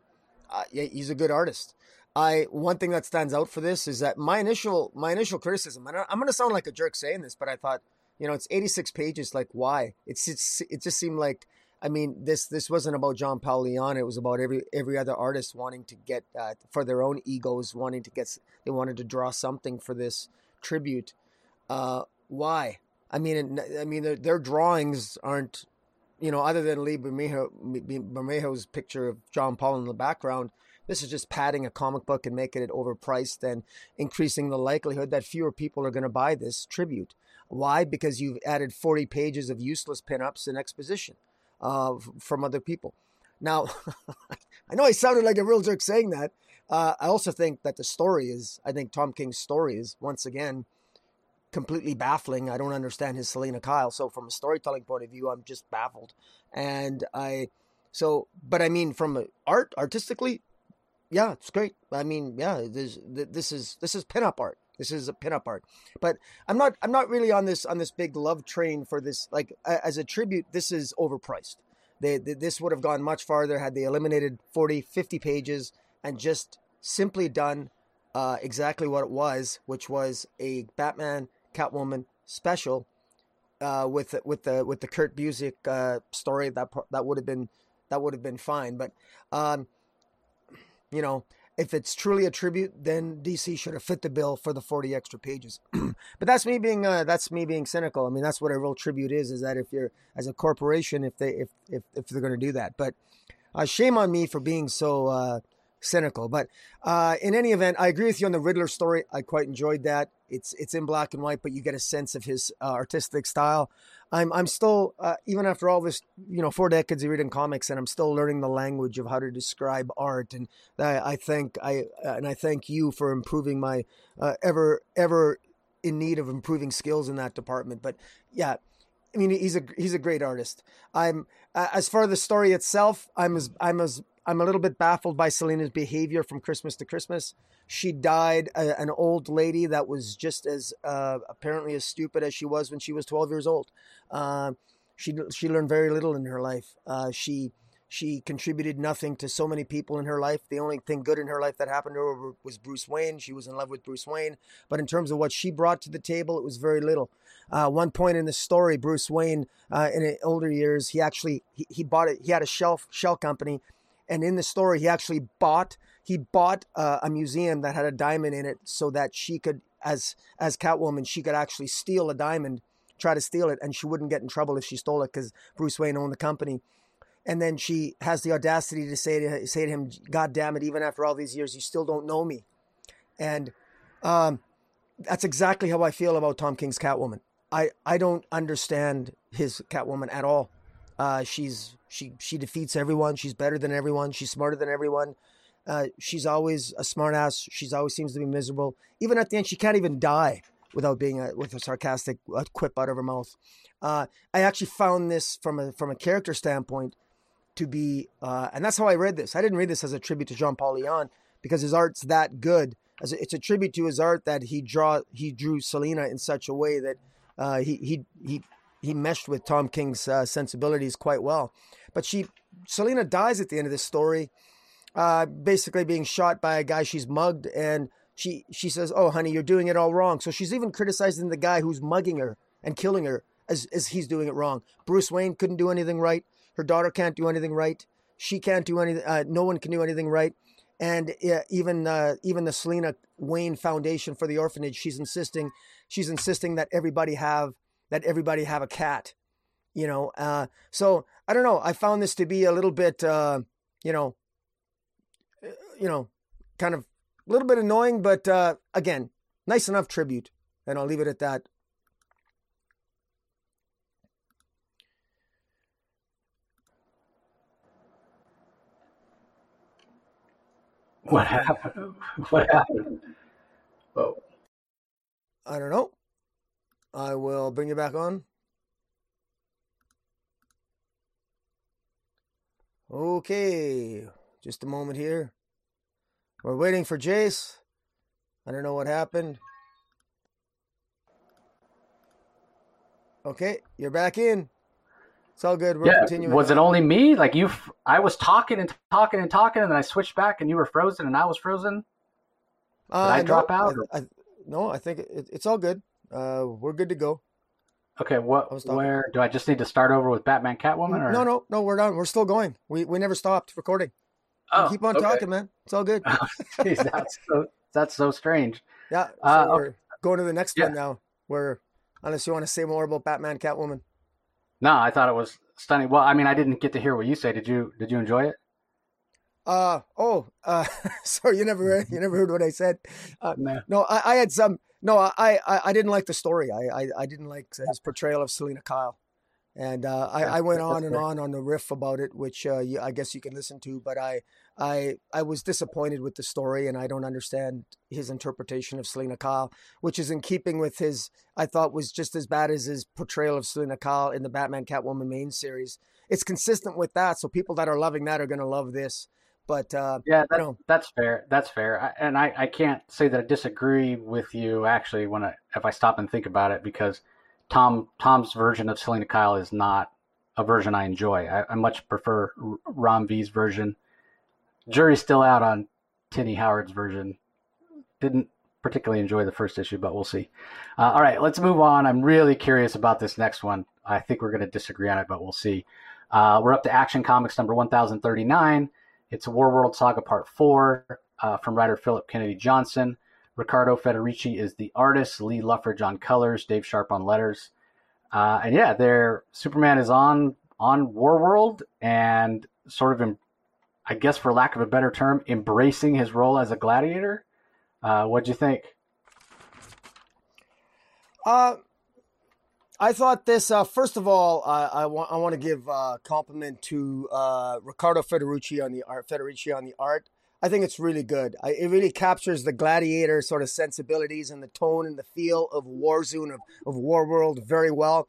uh yeah, he's a good artist. I one thing that stands out for this is that my initial my initial criticism, and I'm going to sound like a jerk saying this, but I thought, you know, it's 86 pages. Like, why? It's, it's it just seemed like, I mean, this this wasn't about John Paul Leon. It was about every every other artist wanting to get uh, for their own egos, wanting to get they wanted to draw something for this tribute. Uh, why? I mean, I mean, their, their drawings aren't, you know, other than Lee Bermejo, Bermejo's picture of John Paul in the background this is just padding a comic book and making it overpriced and increasing the likelihood that fewer people are going to buy this tribute. Why? Because you've added 40 pages of useless pinups and exposition uh, from other people. Now, I know I sounded like a real jerk saying that. Uh, I also think that the story is, I think Tom King's story is, once again, completely baffling. I don't understand his Selina Kyle. So, from a storytelling point of view, I'm just baffled. And I, so, but I mean, from art, artistically, yeah, it's great. I mean, yeah, this this is this is pinup art. This is a pinup art. But I'm not I'm not really on this on this big love train for this. Like as a tribute, this is overpriced. They, they, this would have gone much farther had they eliminated 40, 50 pages and just simply done uh, exactly what it was, which was a Batman Catwoman special uh, with with the with the Kurt Busiek uh, story. That that would have been that would have been fine. But um, you know, if it's truly a tribute, then DC should have fit the bill for the 40 extra pages. but that's me being uh, that's me being cynical. I mean, that's what a real tribute is is that if you're as a corporation if they if if, if they're going to do that. But uh, shame on me for being so uh, cynical. But uh, in any event, I agree with you on the Riddler story. I quite enjoyed that. It's it's in black and white, but you get a sense of his uh, artistic style. I'm I'm still uh, even after all this, you know, four decades of reading comics, and I'm still learning the language of how to describe art. And I, I thank I and I thank you for improving my uh, ever ever in need of improving skills in that department. But yeah, I mean, he's a he's a great artist. I'm uh, as far as the story itself, I'm as I'm as I'm a little bit baffled by Selina's behavior from Christmas to Christmas. She died a, an old lady that was just as uh, apparently as stupid as she was when she was 12 years old. Uh, she she learned very little in her life. Uh, she she contributed nothing to so many people in her life. The only thing good in her life that happened to her was Bruce Wayne. She was in love with Bruce Wayne, but in terms of what she brought to the table, it was very little. Uh, one point in the story, Bruce Wayne, uh, in older years, he actually he, he bought it. He had a shelf shell company and in the story he actually bought he bought uh, a museum that had a diamond in it so that she could as as catwoman she could actually steal a diamond try to steal it and she wouldn't get in trouble if she stole it because bruce wayne owned the company. And then she has the audacity to say to say to him god damn it even after all these years you still don't know me. And um, that's exactly how i feel about tom king's catwoman. I i don't understand his catwoman at all uh, she's she she defeats everyone. She's better than everyone. She's smarter than everyone. Uh, she's always a smartass. She's always seems to be miserable. Even at the end, she can't even die. without being a, with a sarcastic quip out of her mouth. Uh, I actually found this from a from a character standpoint to be, uh, and that's how I read this. I didn't read this as a tribute to Jean Paul Leon because his art's that good. As a, it's a tribute to his art that he draw he drew Selina in such a way that uh, he he he he meshed with Tom King's uh, sensibilities quite well. But she Selina dies at the end of this story, uh, basically being shot by a guy she's mugged, and she she says, "Oh, honey, you're doing it all wrong." So she's even criticizing the guy who's mugging her and killing her as as he's doing it wrong. Bruce Wayne couldn't do anything right. Her daughter can't do anything right. She can't do anything. Uh, no one can do anything right. And even uh, even the Selina Wayne Foundation for the orphanage, she's insisting she's insisting that everybody have that everybody have a cat. You know, uh, so I don't know. I found this to be a little bit, uh, you know, uh, you know, kind of a little bit annoying, but uh, again, nice enough tribute. And I'll leave it at that. What happened? What happened? Oh. I don't know. I will bring you back on. Okay, just a moment here. We're waiting for Jace. I don't know what happened. Okay, you're back in. It's all good. We're yeah, continuing. Was it only me? Like you, I was talking and talking and talking, and then I switched back, and you were frozen, and I was frozen. Did uh, I drop no, out? I, I, no, I think it, it's all good. Uh, we're good to go. Okay, what? Where do I just need to start over with Batman, Catwoman? Or? No, no, no. We're done. We're still going. We we never stopped recording. Oh, keep on okay. talking, man. It's all good. Jeez, that's so that's so strange. Yeah. So uh, we're going to the next yeah. one now. Where unless you want to say more about Batman, Catwoman. No, I thought it was stunning. Well, I mean, I didn't get to hear what you say. Did you? Did you enjoy it? Uh oh. Uh, sorry, you never you never heard what I said. Uh, no, no I, I had some. No, I, I I didn't like the story. I, I I didn't like his portrayal of Selina Kyle. And uh, I, I, went on and on on the riff about it, which uh, you, I guess you can listen to. But I, I, I was disappointed with the story, and I don't understand his interpretation of Selina Kyle, which is in keeping with his. I thought was just as bad as his portrayal of Selina Kyle in the Batman Catwoman main series. It's consistent with that, so people that are loving that are going to love this. But uh, yeah, that, you know, that's fair. That's fair. I, and I, I can't say that I disagree with you actually when I if I stop and think about it because Tom Tom's version of Selina Kyle is not a version I enjoy. I, I much prefer Ram V's version. Jury's still out on Tini Howard's version. Didn't particularly enjoy the first issue, but we'll see. Uh, all right, let's move on. I'm really curious about this next one. I think we're going to disagree on it, but we'll see. Uh, we're up to Action Comics number 1039. It's War World Saga Part 4 uh, from writer Philip Kennedy Johnson. Riccardo Federici is the artist, Lee Loughridge on colors, Dave Sharpe on letters. Uh, and yeah, their Superman is on on Warworld and sort of, in, I guess, for lack of a better term, embracing his role as a gladiator. Uh, what'd you think? Uh, I thought this. Uh, first of all, I, I want I want to give a uh, compliment to uh, Riccardo Federici on the art. Federici on the art. I think it's really good. I, it really captures the gladiator sort of sensibilities and the tone and the feel of Warzone, of, of War World very well.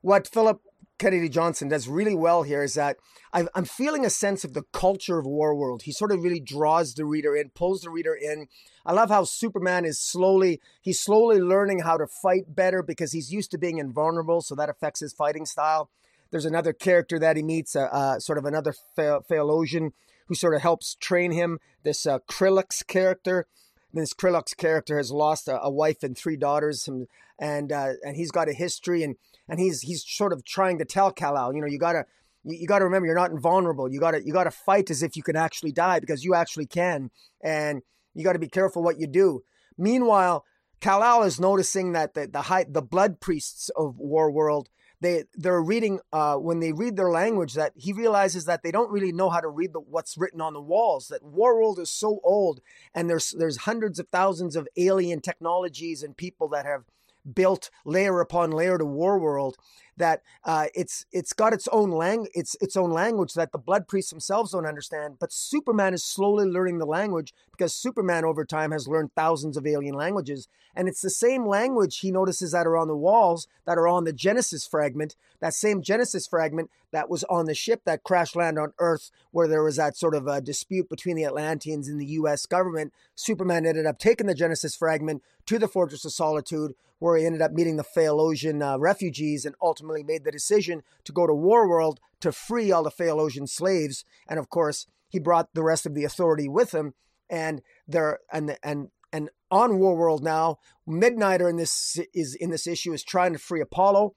What Philip Kennedy Johnson does really well here is that i am feeling a sense of the culture of War World. He sort of really draws the reader in, pulls the reader in. I love how Superman is slowly, he's slowly learning how to fight better because he's used to being invulnerable, so that affects his fighting style. There's another character that he meets, uh, uh, sort of another Phaelosian who sort of helps train him. This uh, Krillix character. This Krillix character has lost a, a wife and three daughters, and and uh, and he's got a history, and and he's he's sort of trying to tell Kal-El, you know, you gotta you, you gotta remember you're not invulnerable. You gotta you gotta fight as if you can actually die because you actually can, and you got to be careful what you do. Meanwhile, Kal-El is noticing that the the high, the blood priests of War World they they're reading uh, when they read their language that he realizes that they don't really know how to read the, what's written on the walls. That Warworld is so old, and there's there's hundreds of thousands of alien technologies and people that have built layer upon layer to Warworld that uh, it's it's got its own lang its its own language that the blood priests themselves don't understand. But Superman is slowly learning the language because Superman over time has learned thousands of alien languages, and it's the same language he notices that are on the walls that are on the Genesis fragment. That same Genesis fragment that was on the ship that crash landed on Earth, where there was that sort of a dispute between the Atlanteans and the U.S. government. Superman ended up taking the Genesis fragment to the Fortress of Solitude, where he ended up meeting the Phaelosian uh, refugees and ultimately made the decision to go to Warworld to free all the Phaelosian slaves. And of course, he brought the rest of the authority with him. And there and and and on Warworld now, Midnighter in this is in this issue is trying to free Apollo,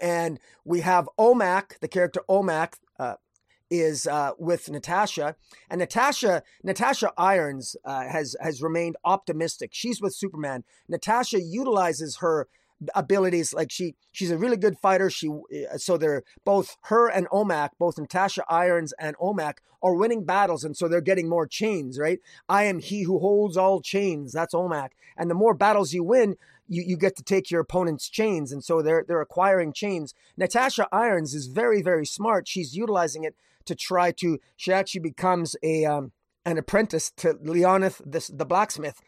and we have Omac, the character Omac, uh, is uh, with Natasha, and Natasha Natasha Irons uh, has has remained optimistic. She's with Superman. Natasha utilizes her abilities like she she's a really good fighter. She uh, so they're both her and OMAC, both natasha irons and OMAC are winning battles and so they're getting more chains right? I am he who holds all chains. That's OMAC. and the more battles you win you, you get to take your opponent's chains and so they're they're acquiring chains. Natasha irons is very very smart. She's utilizing it to try to. She actually becomes a um, an apprentice to Leonith, this, the blacksmith,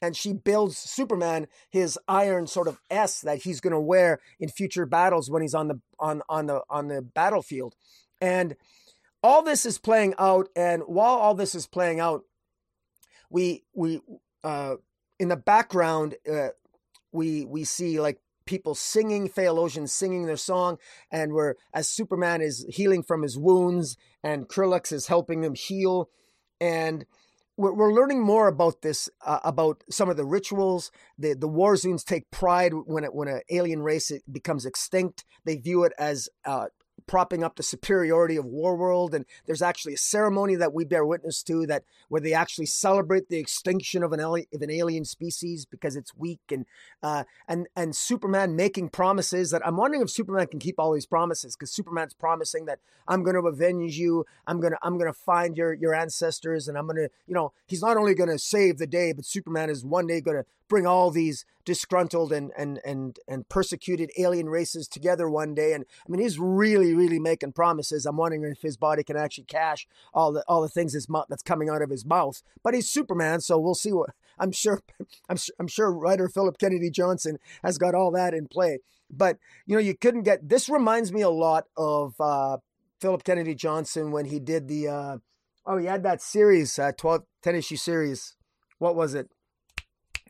and she builds Superman his iron sort of S that he's going to wear in future battles when he's on the on on the on the battlefield, and all this is playing out. And while all this is playing out, we we uh, in the background uh, we we see like people singing, Phaelosians singing their song, and where as Superman is healing from his wounds, and Krillix is helping him heal, and we're, we're learning more about this, uh, about some of the rituals. The the Warzoons take pride when it, when an alien race becomes extinct. They view it as uh, propping up the superiority of Warworld, and there's actually a ceremony that we bear witness to that where they actually celebrate the extinction of an alien, of an alien species because it's weak, and uh, and and Superman making promises that I'm wondering if Superman can keep all these promises because Superman's promising that I'm going to avenge you, I'm gonna I'm gonna find your your ancestors, and I'm gonna you know he's not only going to save the day, but Superman is one day going to bring all these disgruntled and and and and persecuted alien races together one day. And I mean, he's really really making promises. I'm wondering if his body can actually cash all the all the things his mouth that's coming out of his mouth. But he's Superman, so we'll see what. I'm sure. I'm I'm sure writer Philip Kennedy Johnson has got all that in play. But you know, you couldn't get. This reminds me a lot of uh, Philip Kennedy Johnson when he did the. Uh, oh, he had that series, uh, 12, 10 issue series. What was it?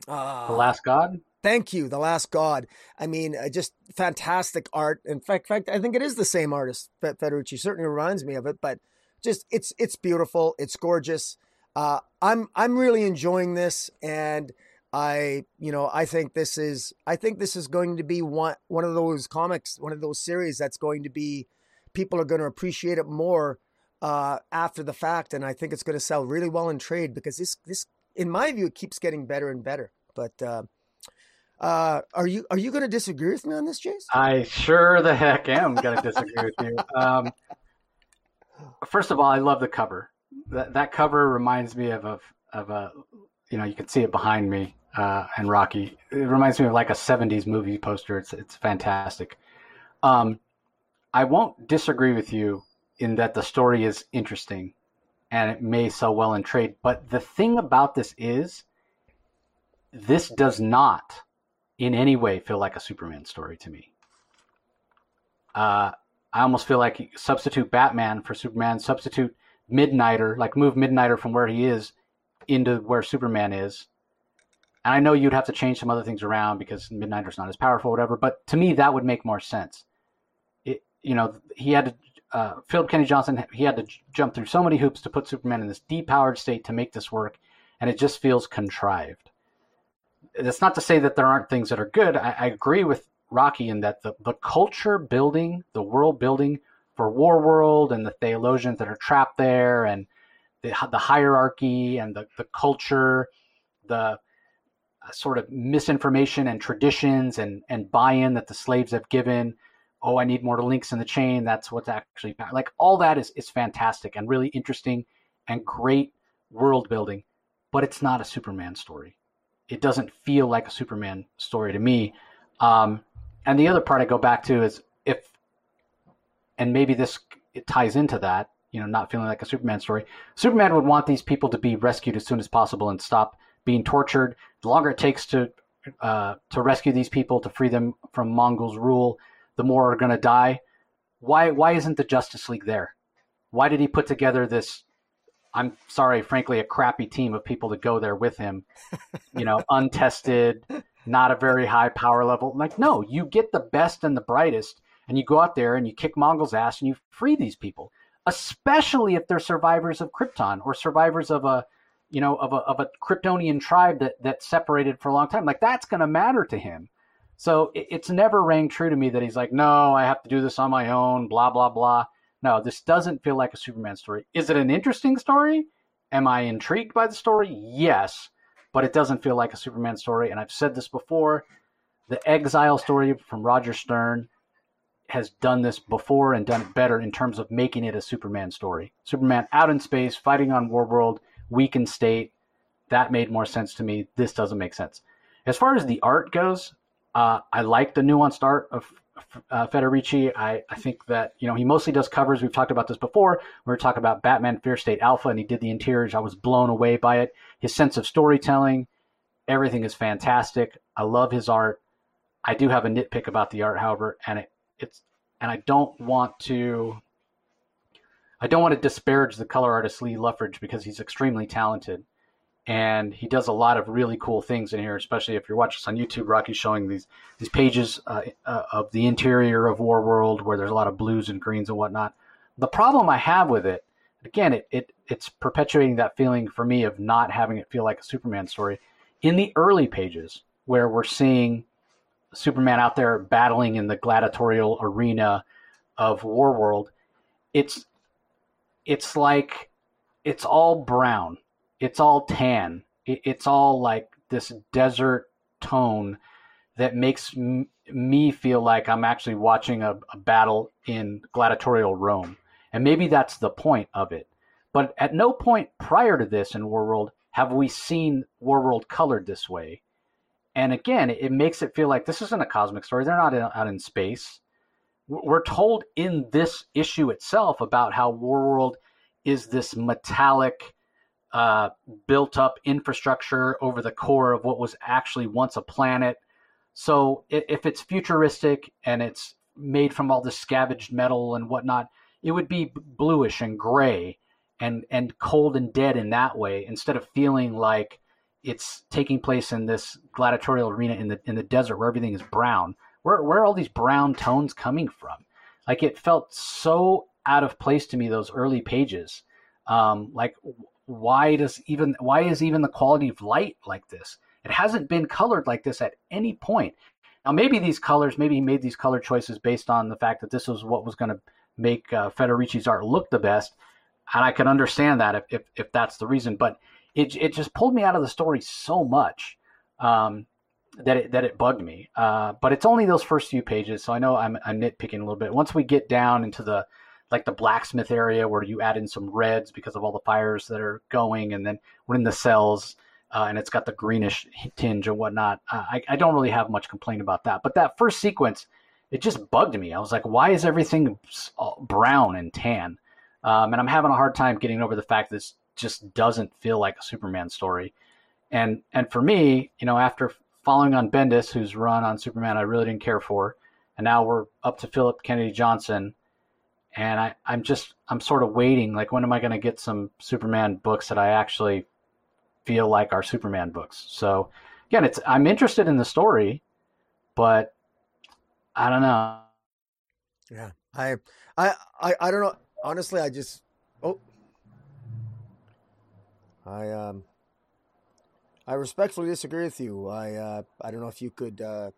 Uh, the Last God. Thank you, The Last God. I mean, uh, just fantastic art. In fact, fact, I think it is the same artist. Federici certainly reminds me of it, but just it's it's beautiful. It's gorgeous. Uh, I'm I'm really enjoying this, and I you know I think this is I think this is going to be one one of those comics, one of those series that's going to be people are going to appreciate it more uh, after the fact, and I think it's going to sell really well in trade because this this in my view it keeps getting better and better. But uh, uh, are you are you going to disagree with me on this, Jace? I sure the heck am going to disagree with you. Um, first of all, I love the cover. That that cover reminds me of a of a you know you can see it behind me uh, and Rocky. It reminds me of like a '70s movie poster. It's it's fantastic. Um, I won't disagree with you in that the story is interesting and it may sell well in trade. But the thing about this is this does not in any way feel like a Superman story to me. Uh, I almost feel like substitute Batman for Superman, substitute Midnighter, like move Midnighter from where he is into where Superman is. And I know you'd have to change some other things around because Midnighter's not as powerful, whatever. But to me, that would make more sense. It, you know, he had to. Uh, Philip Kennedy Johnson, he had to jump through so many hoops to put Superman in this depowered state to make this work, and it just feels contrived that's not to say that there aren't things that are good. I, I agree with Rocky in that the, the culture building, the world building for Warworld and the Phaelosians that are trapped there and the, the hierarchy and the, the culture, the uh, sort of misinformation and traditions and, and buy-in that the slaves have given. Oh, I need more links in the chain. That's what's actually like all that is, is fantastic and really interesting and great world building, but it's not a Superman story it doesn't feel like a Superman story to me. Um, and the other part I go back to is if, and maybe this it ties into that, you know, not feeling like a Superman story. Superman would want these people to be rescued as soon as possible and stop being tortured. The longer it takes to uh, to rescue these people to free them from Mongul's rule, the more are going to die. Why why isn't the Justice League there? Why did he put together this? I'm sorry, frankly, a crappy team of people to go there with him. You know, untested, not a very high power level. Like, no, you get the best and the brightest, and you go out there and you kick Mongul's ass and you free these people, especially if they're survivors of Krypton or survivors of a, you know, of a of a Kryptonian tribe that that separated for a long time. Like, that's going to matter to him. So it, it's never rang true to me that he's like, no, I have to do this on my own. Blah blah blah. No, this doesn't feel like a Superman story. Is it an interesting story? Am I intrigued by the story? Yes but it doesn't feel like a Superman story. And I've said this before the Exile story from Roger Stern has done this before and done it better in terms of making it a Superman story. Superman out in space, fighting on Warworld, weakened state. That made more sense to me. This doesn't make sense. As far as the art goes, uh, I like the nuanced art of uh, Federici. I, I think that you know he mostly does covers. We've talked about this before. We were talking about Batman Fear State Alpha, and he did the interiors. I was blown away by it. His sense of storytelling, everything is fantastic. I love his art. I do have a nitpick about the art, however, and it, it's and I don't want to. I don't want to disparage the color artist Lee Loughridge because he's extremely talented and he does a lot of really cool things in here. Especially if you're watching this on YouTube, Rocky's showing these these pages uh, uh, of the interior of War World where there's a lot of blues and greens and whatnot. The problem I have with it, again, it, it it's perpetuating that feeling for me of not having it feel like a Superman story. In the early pages, where we're seeing Superman out there battling in the gladiatorial arena of War World, it's it's like it's all brown it's all tan. It, it's all like this desert tone that makes m- me feel like I'm actually watching a, a battle in gladiatorial Rome. And maybe that's the point of it. But at no point prior to this in Warworld have we seen Warworld colored this way. And again, it makes it feel like this isn't a cosmic story. They're not in, out in space. We're told in this issue itself about how Warworld is this metallic, uh, built up infrastructure over the core of what was actually once a planet. So if it's futuristic and it's made from all this scavenged metal and whatnot, it would be bluish and gray and and cold and dead in that way instead of feeling like it's taking place in this gladiatorial arena in the in the desert where everything is brown. Where where are all these brown tones coming from? Like it felt so out of place to me those early pages. Um, like why does even why is even the quality of light like this? It hasn't been colored like this at any point. Now maybe these colors, maybe he made these color choices based on the fact that this was what was going to make uh, Federici's art look the best, and I can understand that if, if, if that's the reason. But it it just pulled me out of the story so much um, that it that it bugged me. Uh, but it's only those first few pages, so I know I'm, I'm nitpicking a little bit. Once we get down into the like the blacksmith area where you add in some reds because of all the fires that are going, and then we're in the cells. Uh, and it's got the greenish tinge and whatnot. Uh, I, I, don't really have much complaint about that. But that first sequence, it just bugged me. I was like, why is everything brown and tan? Um, and I'm having a hard time getting over the fact that this just doesn't feel like a Superman story. And and for me, you know, after following on Bendis, whose run on Superman I really didn't care for, and now we're up to Philip Kennedy Johnson, and I, I'm just I'm sort of waiting. Like, when am I going to get some Superman books that I actually feel like are Superman books? So, again, it's I'm interested in the story, but I don't know. Yeah, I I I, I don't know. Honestly, I just oh, I um. I respectfully disagree with you. I uh, I don't know if you could uh,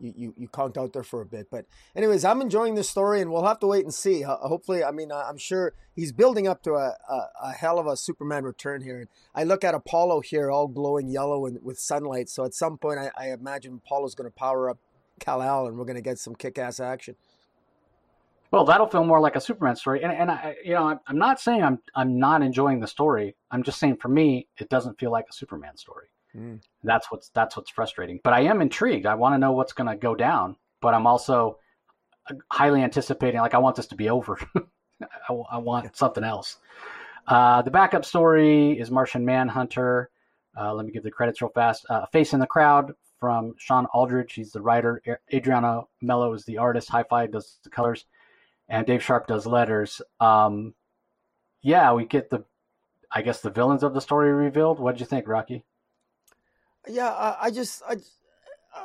you, you, you conked out there for a bit. But anyways, I'm enjoying this story, and we'll have to wait and see. Hopefully, I mean, I'm sure he's building up to a, a, a hell of a Superman return here. And I look at Apollo here, all glowing yellow and with sunlight. So at some point, I, I imagine Apollo's going to power up Kal-El, and we're going to get some kick-ass action. Well, that'll feel more like a Superman story, and and I, you know, I'm not saying I'm I'm not enjoying the story. I'm just saying for me, it doesn't feel like a Superman story. Mm. That's what's that's what's frustrating. But I am intrigued. I want to know what's going to go down. but I'm also highly anticipating. Like I want this to be over. I, I, want yeah. something else. Uh, the backup story is Martian Manhunter. Uh, let me give the credits real fast. Uh, Face in the Crowd from Sean Aldridge. He's the writer. Adriano Melo is the artist. Hi-Fi does the colors, and Dave Sharpe does letters. Um, yeah, we get the, I guess the villains of the story revealed. What did you think, Rocky? Yeah, I, I just I,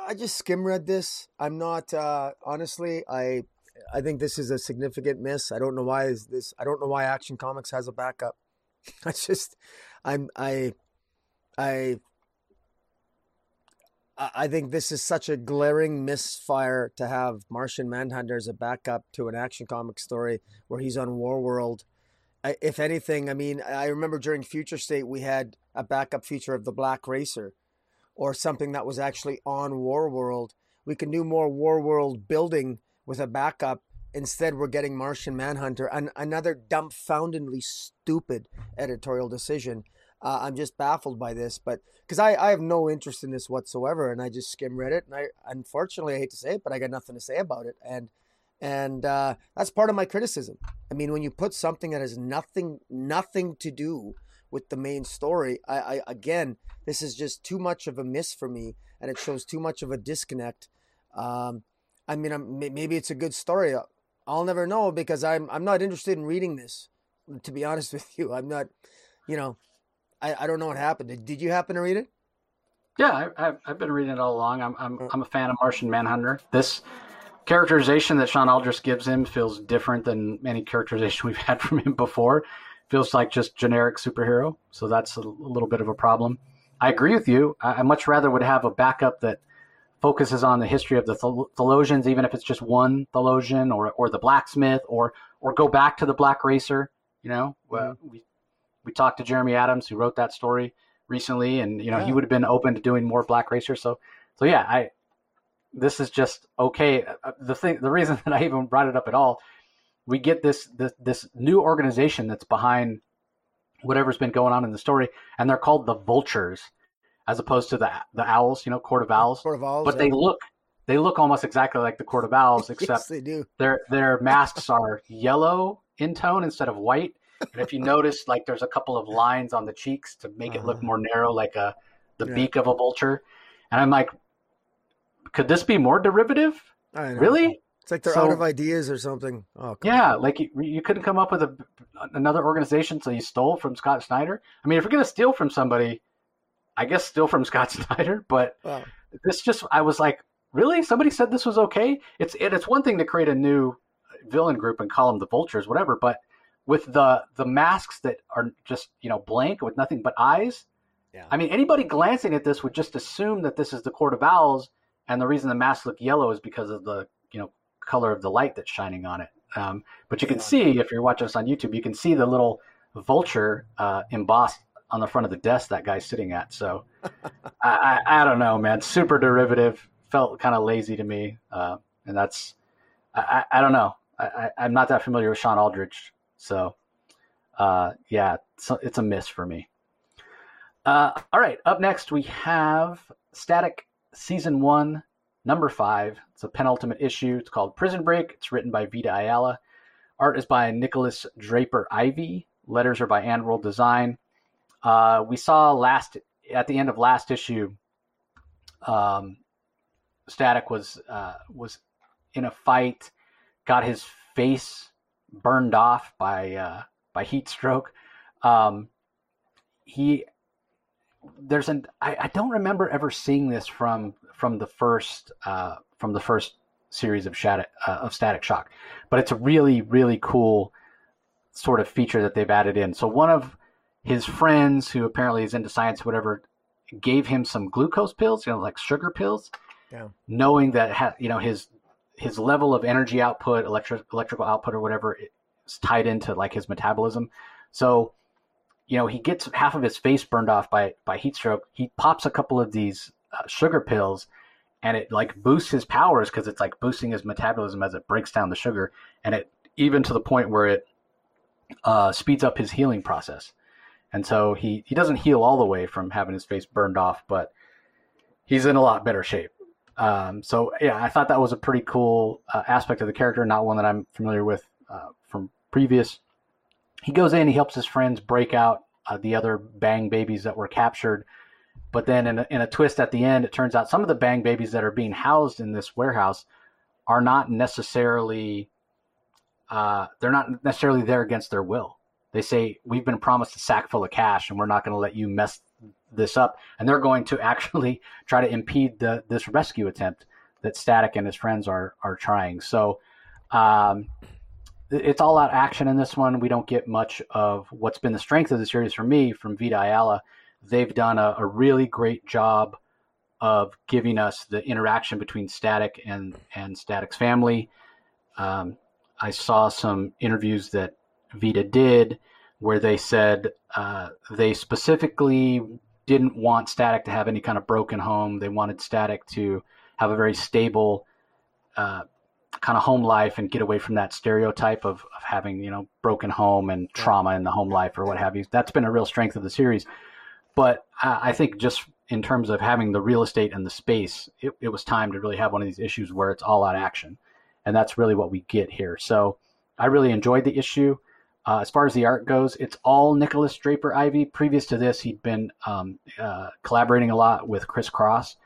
I just skim read this. I'm not uh, honestly. I I think this is a significant miss. I don't know why is this. I don't know why Action Comics has a backup. I just I'm I I I think this is such a glaring misfire to have Martian Manhunter as a backup to an action comic story where he's on War World. If anything, I mean, I remember during Future State we had a backup feature of the Black Racer, or something that was actually on Warworld. We can do more Warworld building with a backup. Instead, we're getting Martian Manhunter, and another dumbfoundedly stupid editorial decision uh, I'm just baffled by this, but because I, I have no interest in this whatsoever, and I just skim read it, and I unfortunately I hate to say it, but I got nothing to say about it, and and uh, that's part of my criticism. I mean, when you put something that has nothing nothing to do with the main story, I, I again, this is just too much of a miss for me, and it shows too much of a disconnect. Um, I mean, I'm, maybe it's a good story. I'll never know because I'm I'm not interested in reading this. To be honest with you, I'm not. You know, I, I don't know what happened. Did, did you happen to read it? Yeah, I, have I've been reading it all along. I'm, I'm, I'm a fan of Martian Manhunter. This characterization that Sean Aldrich gives him feels different than any characterization we've had from him before. Feels like just generic superhero. So that's a, little bit of a problem. I agree with you. I, I, much rather would have a backup that focuses on the history of the Phaelosians, even if it's just one Phaelosian or, or the blacksmith or, or go back to the black racer. You know, mm-hmm. we we talked to Jeremy Adams, who wrote that story recently, and you know yeah. he would have been open to doing more Black Racer. So, so yeah, I this is just okay. Uh, the thing, the reason that I even brought it up at all, we get this this this new organization that's behind whatever's been going on in the story, and they're called the Vultures, as opposed to the the Owls. You know, Court of Owls. Court of Owls. But yeah. they look they look almost exactly like the Court of Owls, except yes, they do. Their their masks are yellow in tone instead of white and if you notice, like there's a couple of lines on the cheeks to make uh-huh. it look uh-huh. more narrow, like a the yeah. beak of a vulture. And I'm like, could this be more derivative? Really? It's like they're so, out of ideas or something. Oh, yeah, on. like you, you couldn't come up with a, another organization, so you stole from Scott Snyder. I mean, if you're gonna steal from somebody, I guess steal from Scott Snyder. But wow. this just, I was like, really? Somebody said this was okay. It's it, it's one thing to create a new villain group and call them the Vultures, whatever. But with the the masks that are just you know blank with nothing but eyes. Yeah. I mean, anybody glancing at this would just assume that this is the Court of Owls, and the reason the masks look yellow is because of the you know color of the light that's shining on it. Um, but you can see if you're watching us on YouTube, you can see the little vulture uh, embossed on the front of the desk that guy's sitting at. So I, I, I, don't know, man. Super derivative felt kind of lazy to me, uh, and that's I, I, don't know. I, am not that familiar with Sean Aldrich so, uh, yeah, it's, it's a miss for me. Uh, all right, up next we have Static Season 1, Number 5. It's a penultimate issue. It's called Prison Break. It's written by Vita Ayala. Art is by Nikolas Draper Ivey. Letters are by AndWorld Design. Uh, we saw last at the end of last issue, um, Static was uh, was in a fight, got his face burned off by uh, by heat stroke. Um, he there's an I, I, don't remember ever seeing this from from the first uh, from the first series of static uh, of Static Shock, but it's a really really cool sort of feature that they've added in. So one of his friends, who apparently is into science, whatever, gave him some glucose pills, you know, like sugar pills, yeah. knowing that you know his his level of energy output, electric electrical output, or whatever is tied into like his metabolism. So, you know, he gets half of his face burned off by by heat stroke. He pops a couple of these sugar pills, and it like boosts his powers because it's like boosting his metabolism as it breaks down the sugar, and it even to the point where it uh, speeds up his healing process. And so he he doesn't heal all the way from having his face burned off, but he's in a lot better shape. Um, so yeah, I thought that was a pretty cool uh, aspect of the character, not one that I'm familiar with uh, from previous. He goes in, he helps his friends break out uh, the other Bang babies that were captured, but then in a, in a twist at the end, it turns out some of the Bang babies that are being housed in this warehouse are not necessarily uh, they're not necessarily there against their will. They say we've been promised a sack full of cash, and we're not going to let you mess this up, and they're going to actually try to impede the, this rescue attempt that Static and his friends are are trying. So um, it's all out action in this one. We don't get much of what's been the strength of the series for me from Vita Ayala. They've done a, a really great job of giving us the interaction between Static and and Static's family. Um, I saw some interviews that Vita did where they said uh, they specifically didn't want Static to have any kind of broken home. They wanted Static to have a very stable uh, kind of home life and get away from that stereotype of, of having, you know, broken home and trauma in the home life or what have you. That's been a real strength of the series. But I, I think just in terms of having the real estate and the space, it, it was time to really have one of these issues where it's all out action. And that's really what we get here. So I really enjoyed the issue. Uh, as far as the art goes, it's all Nikolas Draper Ivey. Previous to this, he'd been um, uh, collaborating a lot with ChrisCross.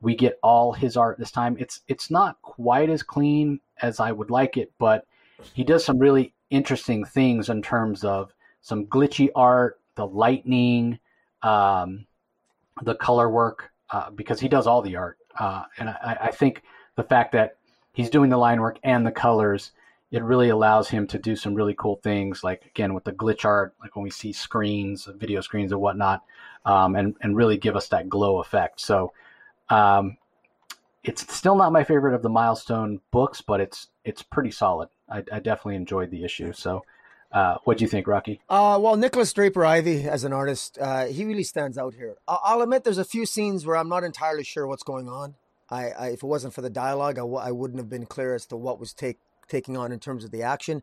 We get all his art this time. It's it's not quite as clean as I would like it, but he does some really interesting things in terms of some glitchy art, the lightning, um, the color work, uh, because he does all the art. Uh, and I, I think the fact that he's doing the line work and the colors it really allows him to do some really cool things, like again with the glitch art, like when we see screens, video screens, and whatnot, um, and and really give us that glow effect. So, um, it's still not my favorite of the milestone books, but it's it's pretty solid. I, I definitely enjoyed the issue. So, uh, what do you think, Rocky? Uh, well, Nikolas Draper Ivey, as an artist, uh, he really stands out here. I'll admit there's a few scenes where I'm not entirely sure what's going on. I, I if it wasn't for the dialogue, I w- I wouldn't have been clear as to what was take taking on in terms of the action.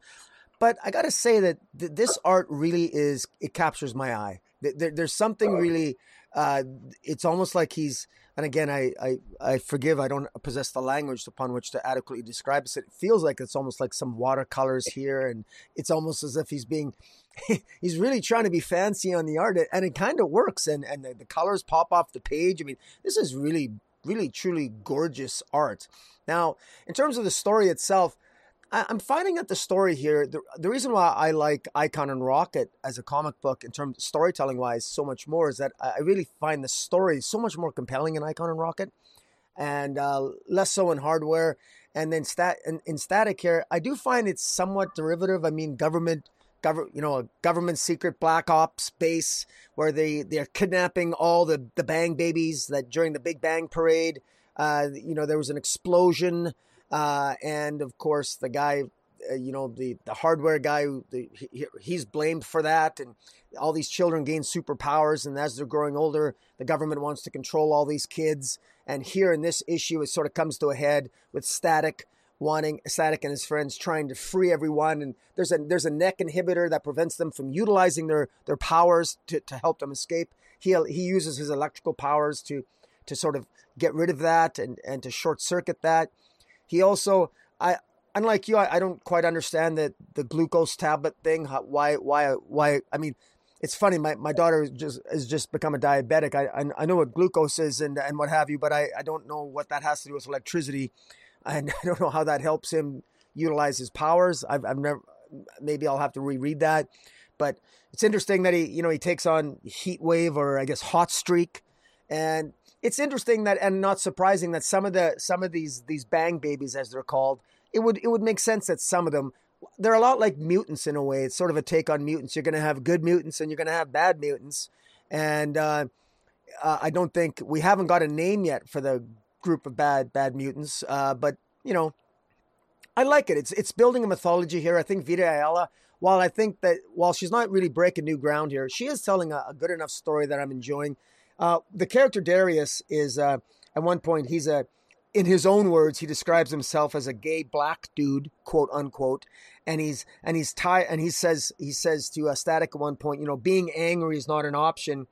But I got to say that th- this art really is, it captures my eye. There, there's something really, uh, it's almost like he's, and again, I, I, I forgive, I don't possess the language upon which to adequately describe this. It feels like it's almost like some watercolors here, and it's almost as if he's being, he's really trying to be fancy on the art, and it kind of works. And and the, the colors pop off the page. I mean, this is really, really, truly gorgeous art. Now, in terms of the story itself, I'm finding that the story here, the, the reason why I like Icon and Rocket as a comic book in terms of storytelling wise so much more is that I really find the story so much more compelling in Icon and Rocket and uh, less so in hardware. And then stat in, in static here, I do find it's somewhat derivative. I mean, government, government, you know, a government secret black ops base where they they're kidnapping all the the bang babies that during the Big Bang parade, uh, you know, there was an explosion uh, and of course, the guy, uh, you know, the, the hardware guy, the, he, he's blamed for that. And all these children gain superpowers. And as they're growing older, the government wants to control all these kids. And here in this issue, it sort of comes to a head with Static wanting Static and his friends trying to free everyone. And there's a there's a neck inhibitor that prevents them from utilizing their their powers to, to help them escape. He he uses his electrical powers to to sort of get rid of that and, and to short circuit that. He also, I unlike you, I, I don't quite understand the the glucose tablet thing. How, why, why, why? I mean, it's funny. My, my daughter just has just become a diabetic. I, I, I know what glucose is and and what have you, but I, I don't know what that has to do with electricity, and I don't know how that helps him utilize his powers. I've I've never. Maybe I'll have to reread that, but it's interesting that he you know he takes on heat wave or I guess hot streak, and it's interesting that and not surprising that some of the some of these these bang babies as they're called it would it would make sense that some of them they're a lot like mutants in a way. It's sort of a take on mutants. You're going to have good mutants and you're going to have bad mutants. And uh, uh, i don't think we haven't got a name yet for the group of bad bad mutants uh, but you know i like it. It's it's building a mythology here. I think vita ayala while i think that while she's not really breaking new ground here she is telling a, a good enough story that i'm enjoying uh, the character Darius is uh, at one point he's a in his own words he describes himself as a gay black dude quote unquote and he's and he's tired and he says he says to a static at one point you know being angry is not an option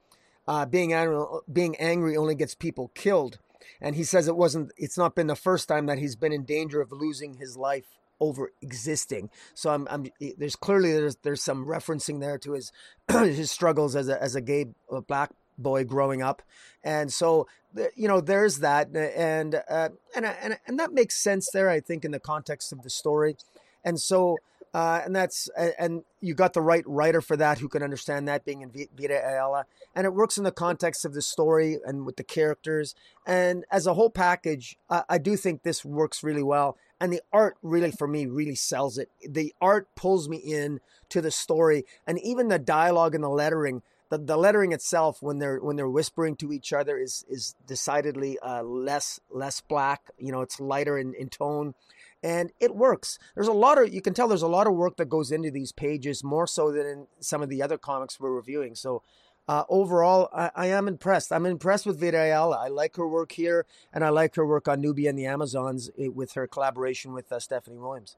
uh, being angry being angry only gets people killed and he says it wasn't. It's not been the first time that he's been in danger of losing his life over existing. So I'm, I'm there's clearly there's there's some referencing there to his his struggles as a as a gay black boy growing up, and so you know there's that, and uh, and and and that makes sense there. I think in the context of the story, and so. Uh, and that's and you got the right writer for that who can understand that being in Vita Ayala, and it works in the context of the story and with the characters, and as a whole package, I, I do think this works really well. And the art really for me really sells it. The art pulls me in to the story. And even the dialogue and the lettering the, the lettering itself when they're when they're whispering to each other is is decidedly uh, less less black you know it's lighter in, in tone and it works there's a lot of you can tell there's a lot of work that goes into these pages more so than in some of the other comics we're reviewing so uh, overall, I, I, am impressed. I'm impressed with Vita I like her work here, and I like her work on Nubia and the Amazons eh, with her collaboration with uh, Stephanie Williams.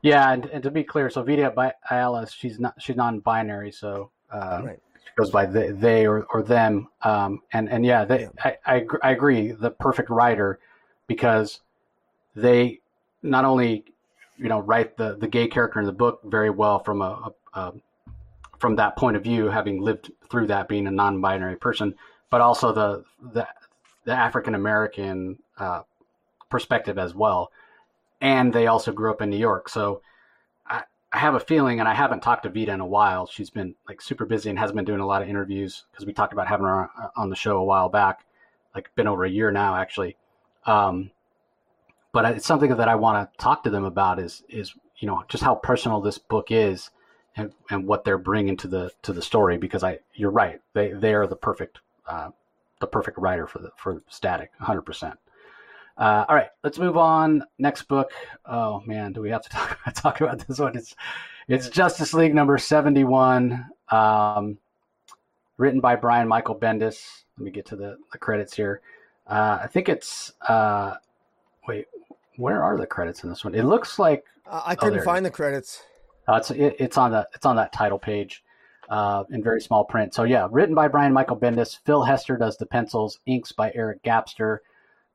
Yeah, and, and to be clear, so Vita Ayala, she's not she's non-binary, so uh, right. goes by they, they or, or them. Um, and and yeah, they, yeah. I, I I agree. The perfect writer because they not only you know write the the gay character in the book very well from a, a, a from that point of view, having lived through that, being a non-binary person, but also the the, the African American uh, perspective as well. And they also grew up in New York, so I, have a feeling, and I haven't talked to Vita in a while. She's been like super busy and hasn't been doing a lot of interviews because we talked about having her on the show a while back, like been over a year now actually. Um, but it's something that I want to talk to them about is is you know just how personal this book is and, and what they're bringing to the to the story because I you're right they they are the perfect uh, the perfect writer for the for static 100 uh, all right let's move on. Next book. Oh man do we have to talk, talk about this one? It's it's Justice League number 71 um, written by Brian Michael Bendis. Let me get to the, the credits here. Uh, I think it's uh, wait where are the credits in this one? It looks like uh, I couldn't oh, find the credits. Uh, it's it, it's on the it's on that title page uh, in very small print. So yeah, written by Brian Michael Bendis. Phil Hester does the pencils. Inks by Eric Gapstur.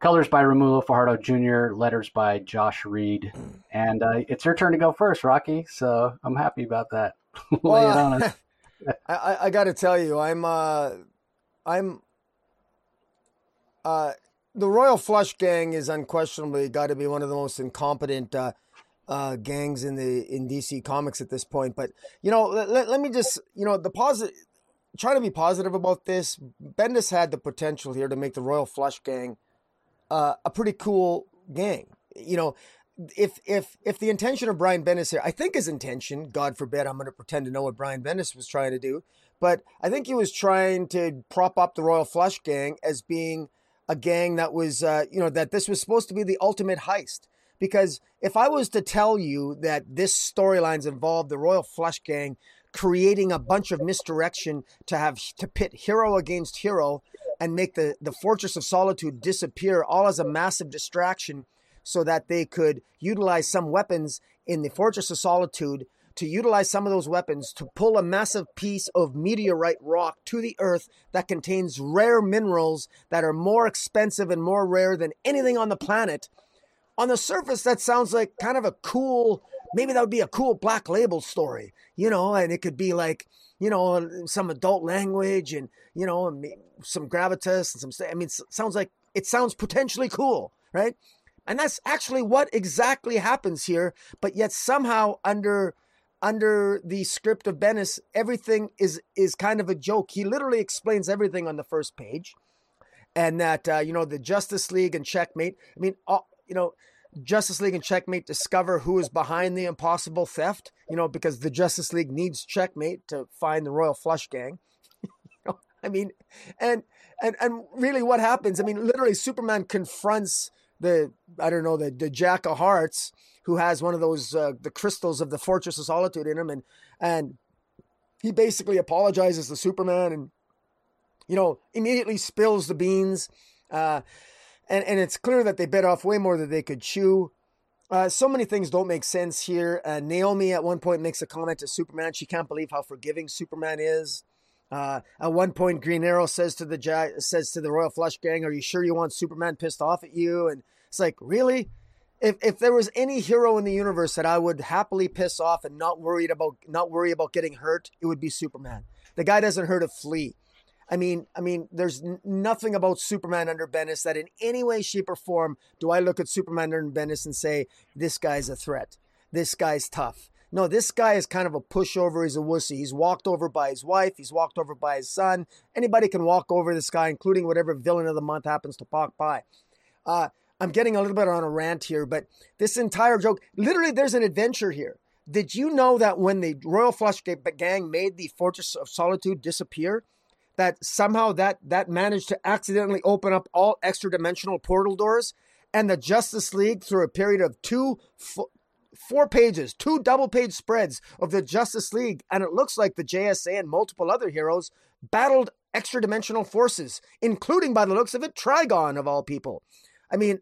Colors by Romulo Fajardo Jr. Letters by Josh Reed. And uh, it's your turn to go first, Rocky. So I'm happy about that. well, I, I got to tell you, I'm uh, I'm uh, the Royal Flush Gang is unquestionably got to be one of the most incompetent uh, uh, gangs in the in DC Comics at this point. But you know, let, let me just you know the positive. trying to be positive about this. Bendis had the potential here to make the Royal Flush Gang uh, a pretty cool gang. You know, if if if the intention of Brian Bendis here, I think his intention, God forbid, I'm going to pretend to know what Brian Bendis was trying to do, but I think he was trying to prop up the Royal Flush Gang as being a gang that was, uh, you know, that this was supposed to be the ultimate heist. Because if I was to tell you that this storylines involved the Royal Flush Gang creating a bunch of misdirection to have to pit hero against hero and make the, the Fortress of Solitude disappear all as a massive distraction so that they could utilize some weapons in the Fortress of Solitude to utilize some of those weapons to pull a massive piece of meteorite rock to the earth that contains rare minerals that are more expensive and more rare than anything on the planet on the surface, that sounds like kind of a cool, maybe that would be a cool black label story, you know, and it could be like, you know, some adult language and, you know, some gravitas and some, I mean, sounds like, it sounds potentially cool, right? And that's actually what exactly happens here. But yet somehow under, under the script of Bendis, everything is, is kind of a joke. He literally explains everything on the first page and that, uh, you know, the Justice League and Checkmate, I mean, all, you know, Justice League and Checkmate discover who is behind the impossible theft, you know, because the Justice League needs Checkmate to find the Royal Flush Gang. you know, I mean, and and and really what happens? I mean, literally Superman confronts the I don't know, the the Jack of Hearts who has one of those uh, the crystals of the Fortress of Solitude in him and and he basically apologizes to Superman and you know, immediately spills the beans. Uh, and and it's clear that they bit off way more than they could chew. Uh, so many things don't make sense here. Uh, Naomi at one point makes a comment to Superman. She can't believe how forgiving Superman is. Uh, at one point, Green Arrow says to the says to the Royal Flush Gang, "Are you sure you want Superman pissed off at you?" And it's like, really? If if there was any hero in the universe that I would happily piss off and not worried about not worry about getting hurt, it would be Superman. The guy doesn't hurt a flea. I mean, I mean, there's n- nothing about Superman under Bendis that in any way, shape, or form do I look at Superman under Bendis and say this guy's a threat. This guy's tough. No, this guy is kind of a pushover. He's a wussy. He's walked over by his wife. He's walked over by his son. Anybody can walk over this guy, including whatever villain of the month happens to walk by. Uh, I'm getting a little bit on a rant here, but this entire joke, literally, there's an adventure here. Did you know that when the Royal Flush Gang made the Fortress of Solitude disappear, that somehow that that managed to accidentally open up all extra dimensional portal doors, and the Justice League through a period of two four pages, two double page spreads of the Justice League, and it looks like the JSA and multiple other heroes battled extra dimensional forces, including, by the looks of it, Trigon of all people. I mean,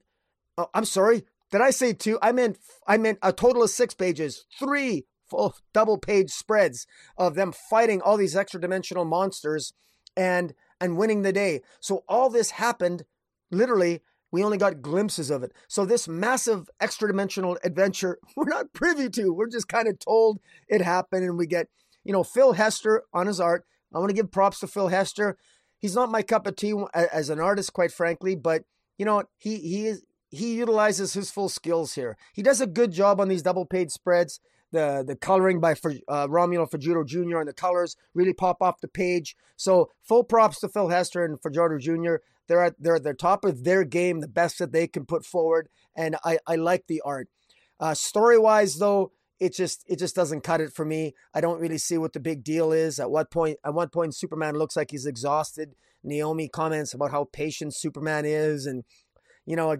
oh, I'm sorry, did I say two? I meant I meant a total of six pages, three full double page spreads of them fighting all these extra dimensional monsters and and winning the day. So all this happened literally we only got glimpses of it. So this massive extra dimensional adventure, we're not privy to. We're just kind of told it happened, and we get, you know, Phil Hester on his art. I want to give props to Phil Hester. He's not my cup of tea as an artist, quite frankly, but you know he he is he utilizes his full skills here. He does a good job on these double page spreads. The the coloring by uh, Romulo Fajardo Jr. and the colors really pop off the page. So full props to Phil Hester and Fajardo Jr. They're at they're at the top of their game, the best that they can put forward, and I I like the art. Uh, story wise, though, it just it just doesn't cut it for me. I don't really see what the big deal is. At what point at one point Superman looks like he's exhausted. Naomi comments about how patient Superman is, and you know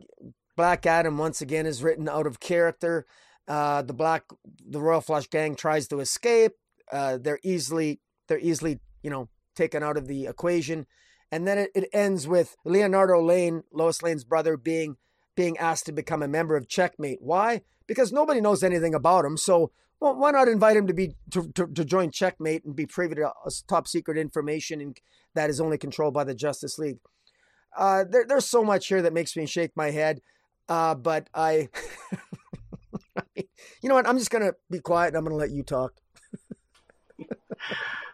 Black Adam once again is written out of character. Uh, the black the Royal Flush Gang tries to escape. Uh, they're easily they're easily you know taken out of the equation. And then it, it ends with Leonardo Lane, Lois Lane's brother, being being asked to become a member of Checkmate. Why? Because nobody knows anything about him. So well, why not invite him to be to, to, to join Checkmate and be privy to top secret information and that is only controlled by the Justice League? Uh, there, there's so much here that makes me shake my head. Uh, but I, you know what? I'm just gonna be quiet and I'm gonna let you talk.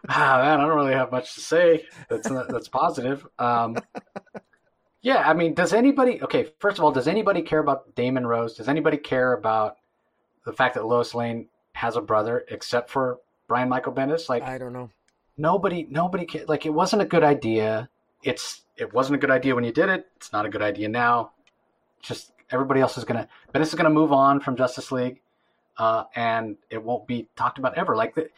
ah, man, I don't really have much to say. That's not, that's positive. Um, yeah, I mean, does anybody? Okay, first of all, does anybody care about Damon Rose? Does anybody care about the fact that Lois Lane has a brother, except for Brian Michael Bendis? Like, I don't know. Nobody, nobody. Like, it wasn't a good idea. It's it wasn't a good idea when you did it. It's not a good idea now. Just everybody else is gonna Bendis is gonna move on from Justice League, uh, and it won't be talked about ever. Like the,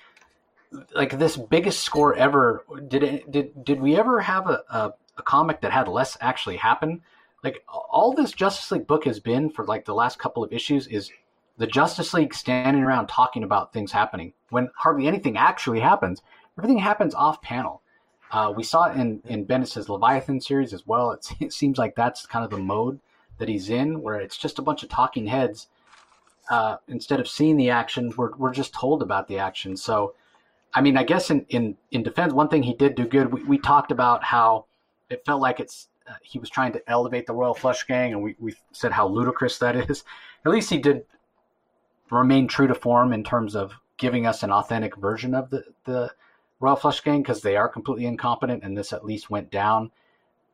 like this biggest score ever. Did it, did did we ever have a, a, a comic that had less actually happen? Like all this Justice League book has been for like the last couple of issues is the Justice League standing around talking about things happening when hardly anything actually happens. Everything happens off panel. Uh, we saw it in in Bendis's Leviathan series as well. It, seems like that's kind of the mode that he's in, where it's just a bunch of talking heads. Uh, instead of seeing the action, we're we're just told about the action. So I mean, I guess in, in, in defense, one thing he did do good, we, we talked about how it felt like it's uh, he was trying to elevate the Royal Flush Gang, and we, we said how ludicrous that is. At least he did remain true to form in terms of giving us an authentic version of the, the Royal Flush Gang because they are completely incompetent, and this at least went down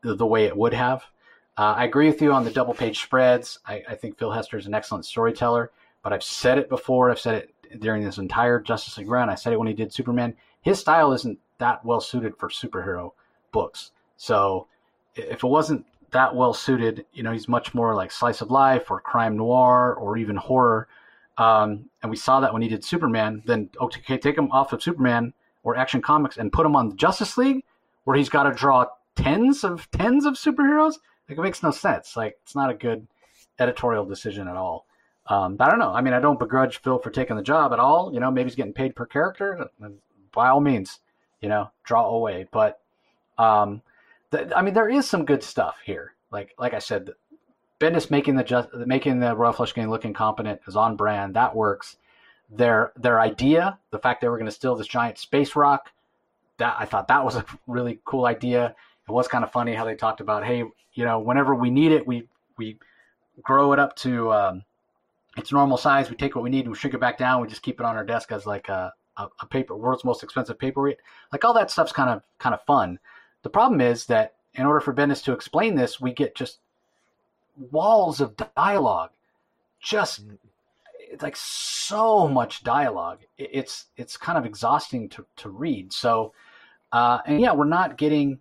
the, the way it would have. Uh, I agree with you on the double page spreads. I, I think Phil Hester is an excellent storyteller, but I've said it before. I've said it during this entire Justice League run. I said it when he did Superman. His style isn't that well suited for superhero books. So if it wasn't that well suited, you know, he's much more like slice of life or crime noir or even horror. Um, and we saw that when he did Superman. Then okay, take him off of Superman or Action Comics and put him on Justice League, where he's got to draw tens of tens of superheroes. Like it makes no sense. Like it's not a good editorial decision at all. Um, I don't know. I mean, I don't begrudge Phil for taking the job at all. You know, maybe he's getting paid per character. By all means, you know, draw away. But um, I mean, there is some good stuff here. Like like I said, Bendis making the just making the Royal Flush Gang look incompetent is on brand. That works. Their their idea, the fact they were going to steal this giant space rock, that I thought that was a really cool idea. It was kind of funny how they talked about, hey, you know, whenever we need it, we we grow it up to um, its normal size. We take what we need and we shrink it back down. We just keep it on our desk as like a, a, a paper, world's most expensive paperweight. Like all that stuff's kind of kind of fun. The problem is that in order for Bendis to explain this, we get just walls of dialogue, just it's like so much dialogue. It's it's kind of exhausting to to read. So, uh, and yeah, we're not getting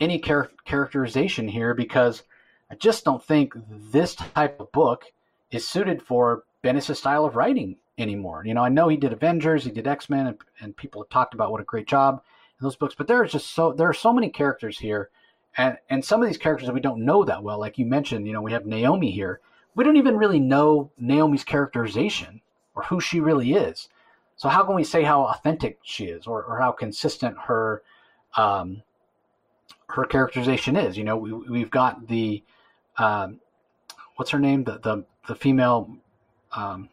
any char- characterization here because I just don't think this type of book is suited for Bendis' style of writing anymore. You know, I know he did Avengers, he did X Men, and, and, people have talked about what a great job in those books. But there's just so there are so many characters here, and and some of these characters that we don't know that well. Like you mentioned, you know, we have Naomi here. We don't even really know Naomi's characterization or who she really is. So how can we say how authentic she is, or, or how consistent her um, her characterization is? You know, we, we've got the um, what's her name? The the the female um,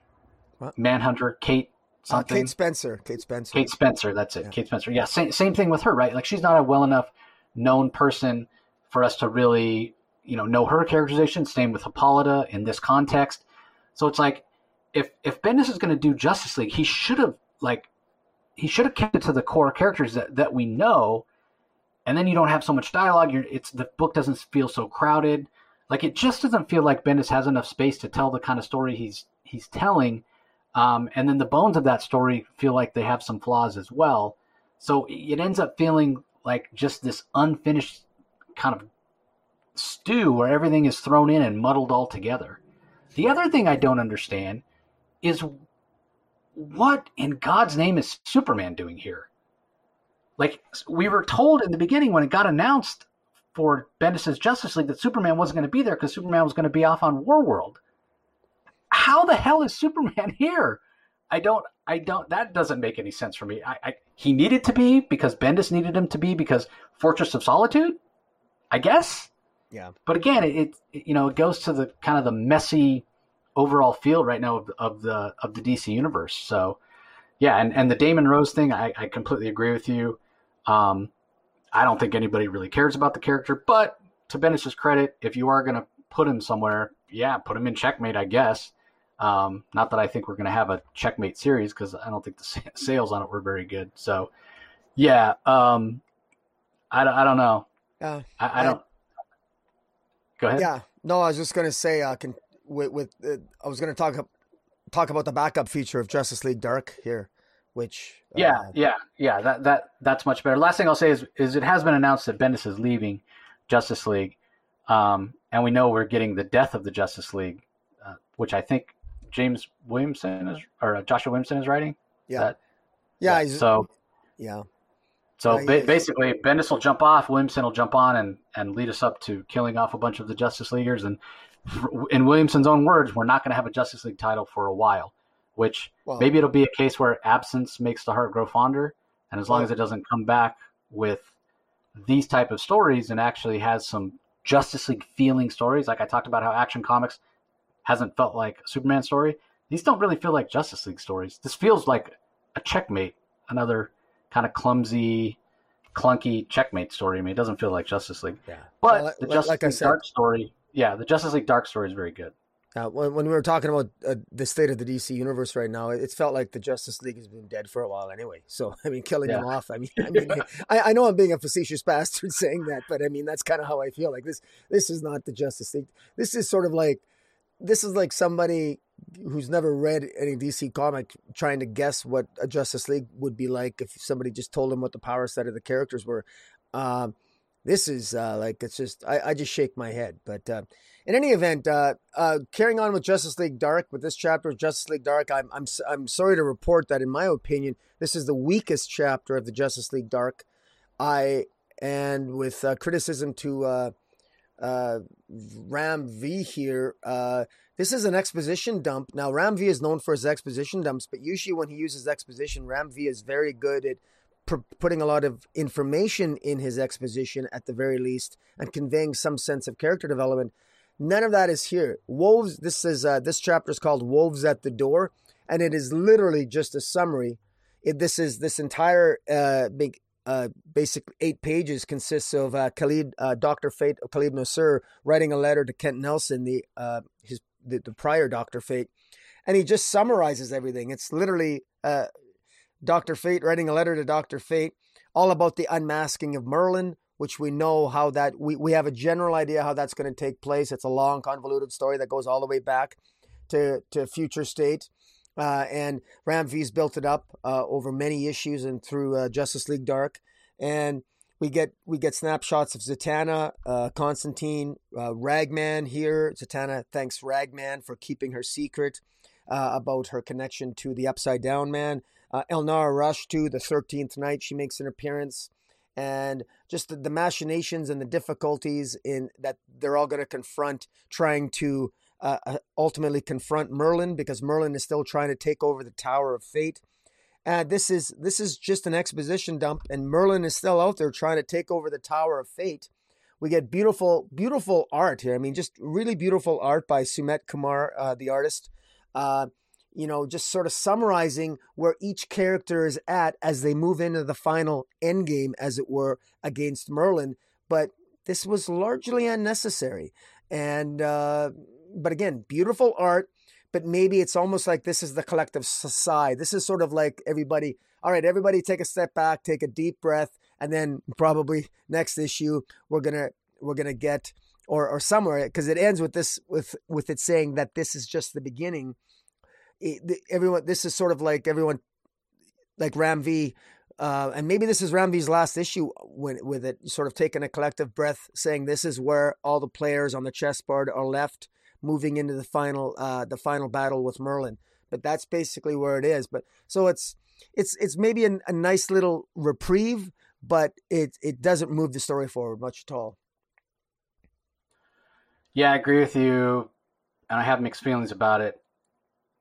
manhunter, Kate something. Uh, Kate Spencer. Kate Spencer. Kate Spencer. That's it. Yeah. Kate Spencer. Yeah. Same same thing with her, right? Like she's not a well enough known person for us to really you know know her characterization. Same with Hippolyta in this context. So it's like if if Bendis is going to do Justice League, he should have like he should have kept it to the core characters that that we know, and then you don't have so much dialogue. You're, it's the book doesn't feel so crowded. Like it just doesn't feel like Bendis has enough space to tell the kind of story he's he's telling. Um, and then the bones of that story feel like they have some flaws as well. So it ends up feeling like just this unfinished kind of stew where everything is thrown in and muddled all together. The other thing I don't understand is what in God's name is Superman doing here? Like we were told in the beginning when it got announced for Bendis' Justice League that Superman wasn't going to be there because Superman was going to be off on Warworld. How the hell is Superman here? I don't. I don't. That doesn't make any sense for me. I, I he needed to be because Bendis needed him to be because Fortress of Solitude. I guess. Yeah. But again, it, it you know it goes to the kind of the messy overall feel right now of, of the of the DC universe. So yeah, and, and the Damon Rose thing, I, I completely agree with you. Um, I don't think anybody really cares about the character, but to Bendis' credit, if you are going to put him somewhere, yeah, put him in Checkmate, I guess. Um, not that I think we're going to have a Checkmate series because I don't think the sales on it were very good. So, yeah, um, I, I don't know. Yeah, I, I don't. Go ahead. Yeah, no, I was just going to say, uh, can, with, with uh, I was going to talk talk about the backup feature of Justice League Dark here which yeah uh, yeah yeah that that that's much better. Last thing i'll say is is it has been announced that bendis is leaving justice league um, and we know we're getting the death of the justice league uh, which i think james williamson is or uh, joshua williamson is writing? Yeah. that, yeah, yeah so yeah. So ba- basically bendis will jump off williamson will jump on and and lead us up to killing off a bunch of the justice leaguers and in williamson's own words we're not going to have a justice league title for a while which well, maybe it'll be a case where absence makes the heart grow fonder. And as long well, as it doesn't come back with these type of stories and actually has some Justice League feeling stories, like I talked about how Action Comics hasn't felt like a Superman story. These don't really feel like Justice League stories. This feels like a checkmate, another kind of clumsy, clunky checkmate story. I mean, it doesn't feel like Justice League. Yeah. But well, the Justice like League Dark story, yeah, the Justice League Dark story is very good. Uh, when, when we were talking about uh, the state of the DC universe right now, it, felt like the Justice League has been dead for a while anyway. So I mean, killing yeah. them off. I mean, I mean, I, I, know I'm being a facetious bastard saying that, but I mean that's kind of how I feel. Like this, this is not the Justice League. This is sort of like, this is like somebody who's never read any DC comic trying to guess what a Justice League would be like if somebody just told them what the power set of the characters were. Um, this is uh, like it's just I, I just shake my head, but. Uh, in any event, uh, uh, carrying on with Justice League Dark, with this chapter of Justice League Dark, I'm, I'm, I'm sorry to report that, in my opinion, this is the weakest chapter of the Justice League Dark. I and with uh, criticism to uh, Ram V here, this is an exposition dump. Now, Ram V is known for his exposition dumps, but usually when he uses exposition, Ram V is very good at putting a lot of information in his exposition at the very least and conveying some sense of character development. None of that is here. Wolves. This is uh, this chapter is called "Wolves at the Door," and it is literally just a summary. It, this is this entire uh, big uh, basic eight pages consists of uh, Khalid, uh, Doctor Fate, Khalid Nassour writing a letter to Kent Nelson, the uh, his the, the prior Doctor Fate, and he just summarizes everything. It's literally uh, Doctor Fate writing a letter to Doctor Fate, all about the unmasking of Merlin, which we know how that we we have a general idea how that's going to take place. It's a long, convoluted story that goes all the way back to to future state. Uh, and Ram V's built it up uh, over many issues and through uh, Justice League Dark, and we get we get snapshots of Zatanna, uh, Constantine, uh, Ragman here. Zatanna thanks Ragman for keeping her secret uh, about her connection to the Upside Down Man. Elnara Roshtu. The Thirteenth Night she makes an appearance, and just the, the machinations and the difficulties in that they're all going to confront trying to uh, uh, ultimately confront Merlin because Merlin is still trying to take over the Tower of Fate. And this is this is just an exposition dump, and Merlin is still out there trying to take over the Tower of Fate. We get beautiful, beautiful art here. I mean, just really beautiful art by Sumit Kumar, uh, the artist. Uh, you know, just sort of summarizing where each character is at as they move into the final end game, as it were, against Merlin. But this was largely unnecessary. And uh, but again, beautiful art. But maybe it's almost like this is the collective sigh. This is sort of like everybody. All right, everybody, take a step back, take a deep breath, and then probably next issue we're gonna we're gonna get or or somewhere because it ends with this with with it saying that this is just the beginning. Everyone, this is sort of like everyone, like Ram V uh, and maybe this is Ram V's last issue when, with it, sort of taking a collective breath, saying this is where all the players on the chessboard are left moving into the final uh, the final battle with Merlin. But that's basically where it is. But so it's it's it's maybe a, a nice little reprieve, but it it doesn't move the story forward much at all. Yeah, I agree with you, and I have mixed feelings about it.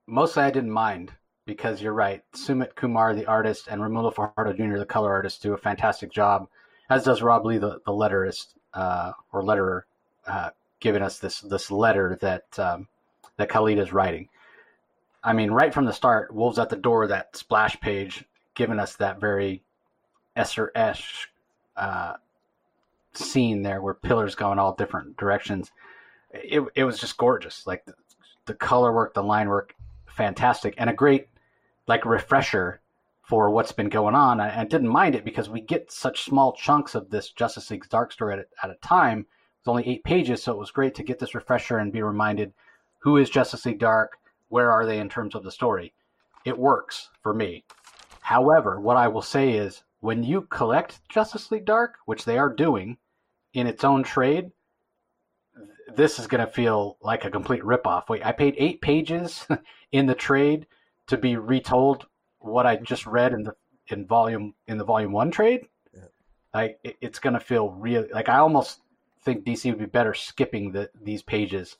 Mostly, I didn't mind because you're right. Sumit Kumar, the artist, and Romulo Fajardo Jr., the color artist, do a fantastic job, as does Rob Leigh, the, the letterist uh, or letterer, uh, given us this this letter that um, that Khalid is writing. I mean, right from the start, Wolves at the Door, that splash page, giving us that very Escher-esque uh, scene there where pillars go in all different directions. It, it was just gorgeous. Like the, the color work, the line work, fantastic, and a great like refresher for what's been going on. I, I didn't mind it because we get such small chunks of this Justice League's Dark story at, at a time it's only eight pages, so it was great to get this refresher and be reminded who is Justice League Dark, where are they in terms of the story. It works for me. However, what I will say is when you collect Justice League Dark, which they are doing in its own trade, this is going to feel like a complete ripoff. Wait, I paid eight pages in the trade to be retold what I just read in the in volume in the volume one trade. Yeah. Like it, it's going to feel real. Like I almost think DC would be better skipping the, these pages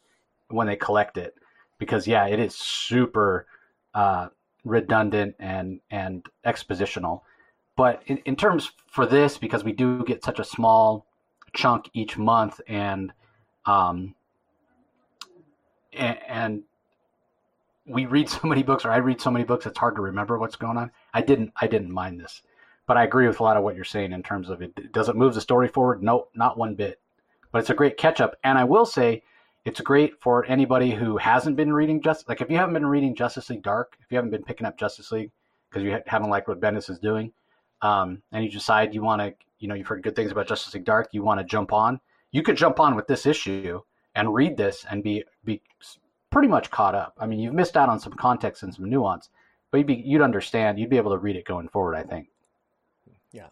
when they collect it because yeah, it is super uh, redundant and and expositional. But in, in terms for this, because we do get such a small chunk each month, and um, and, and we read so many books, or I read so many books, it's hard to remember what's going on. I didn't I didn't mind this, but I agree with a lot of what you're saying in terms of it. Does it move the story forward? No, not one bit but it's a great catch up. And I will say, it's great for anybody who hasn't been reading just like if you haven't been reading Justice League Dark, if you haven't been picking up Justice League because you haven't liked what Bendis is doing, um, and you decide you want to, you know, you've heard good things about Justice League Dark, you want to jump on, you could jump on with this issue and read this and be be pretty much caught up. I mean, you've missed out on some context and some nuance, but you'd be you'd understand, you'd be able to read it going forward. I think. Yeah.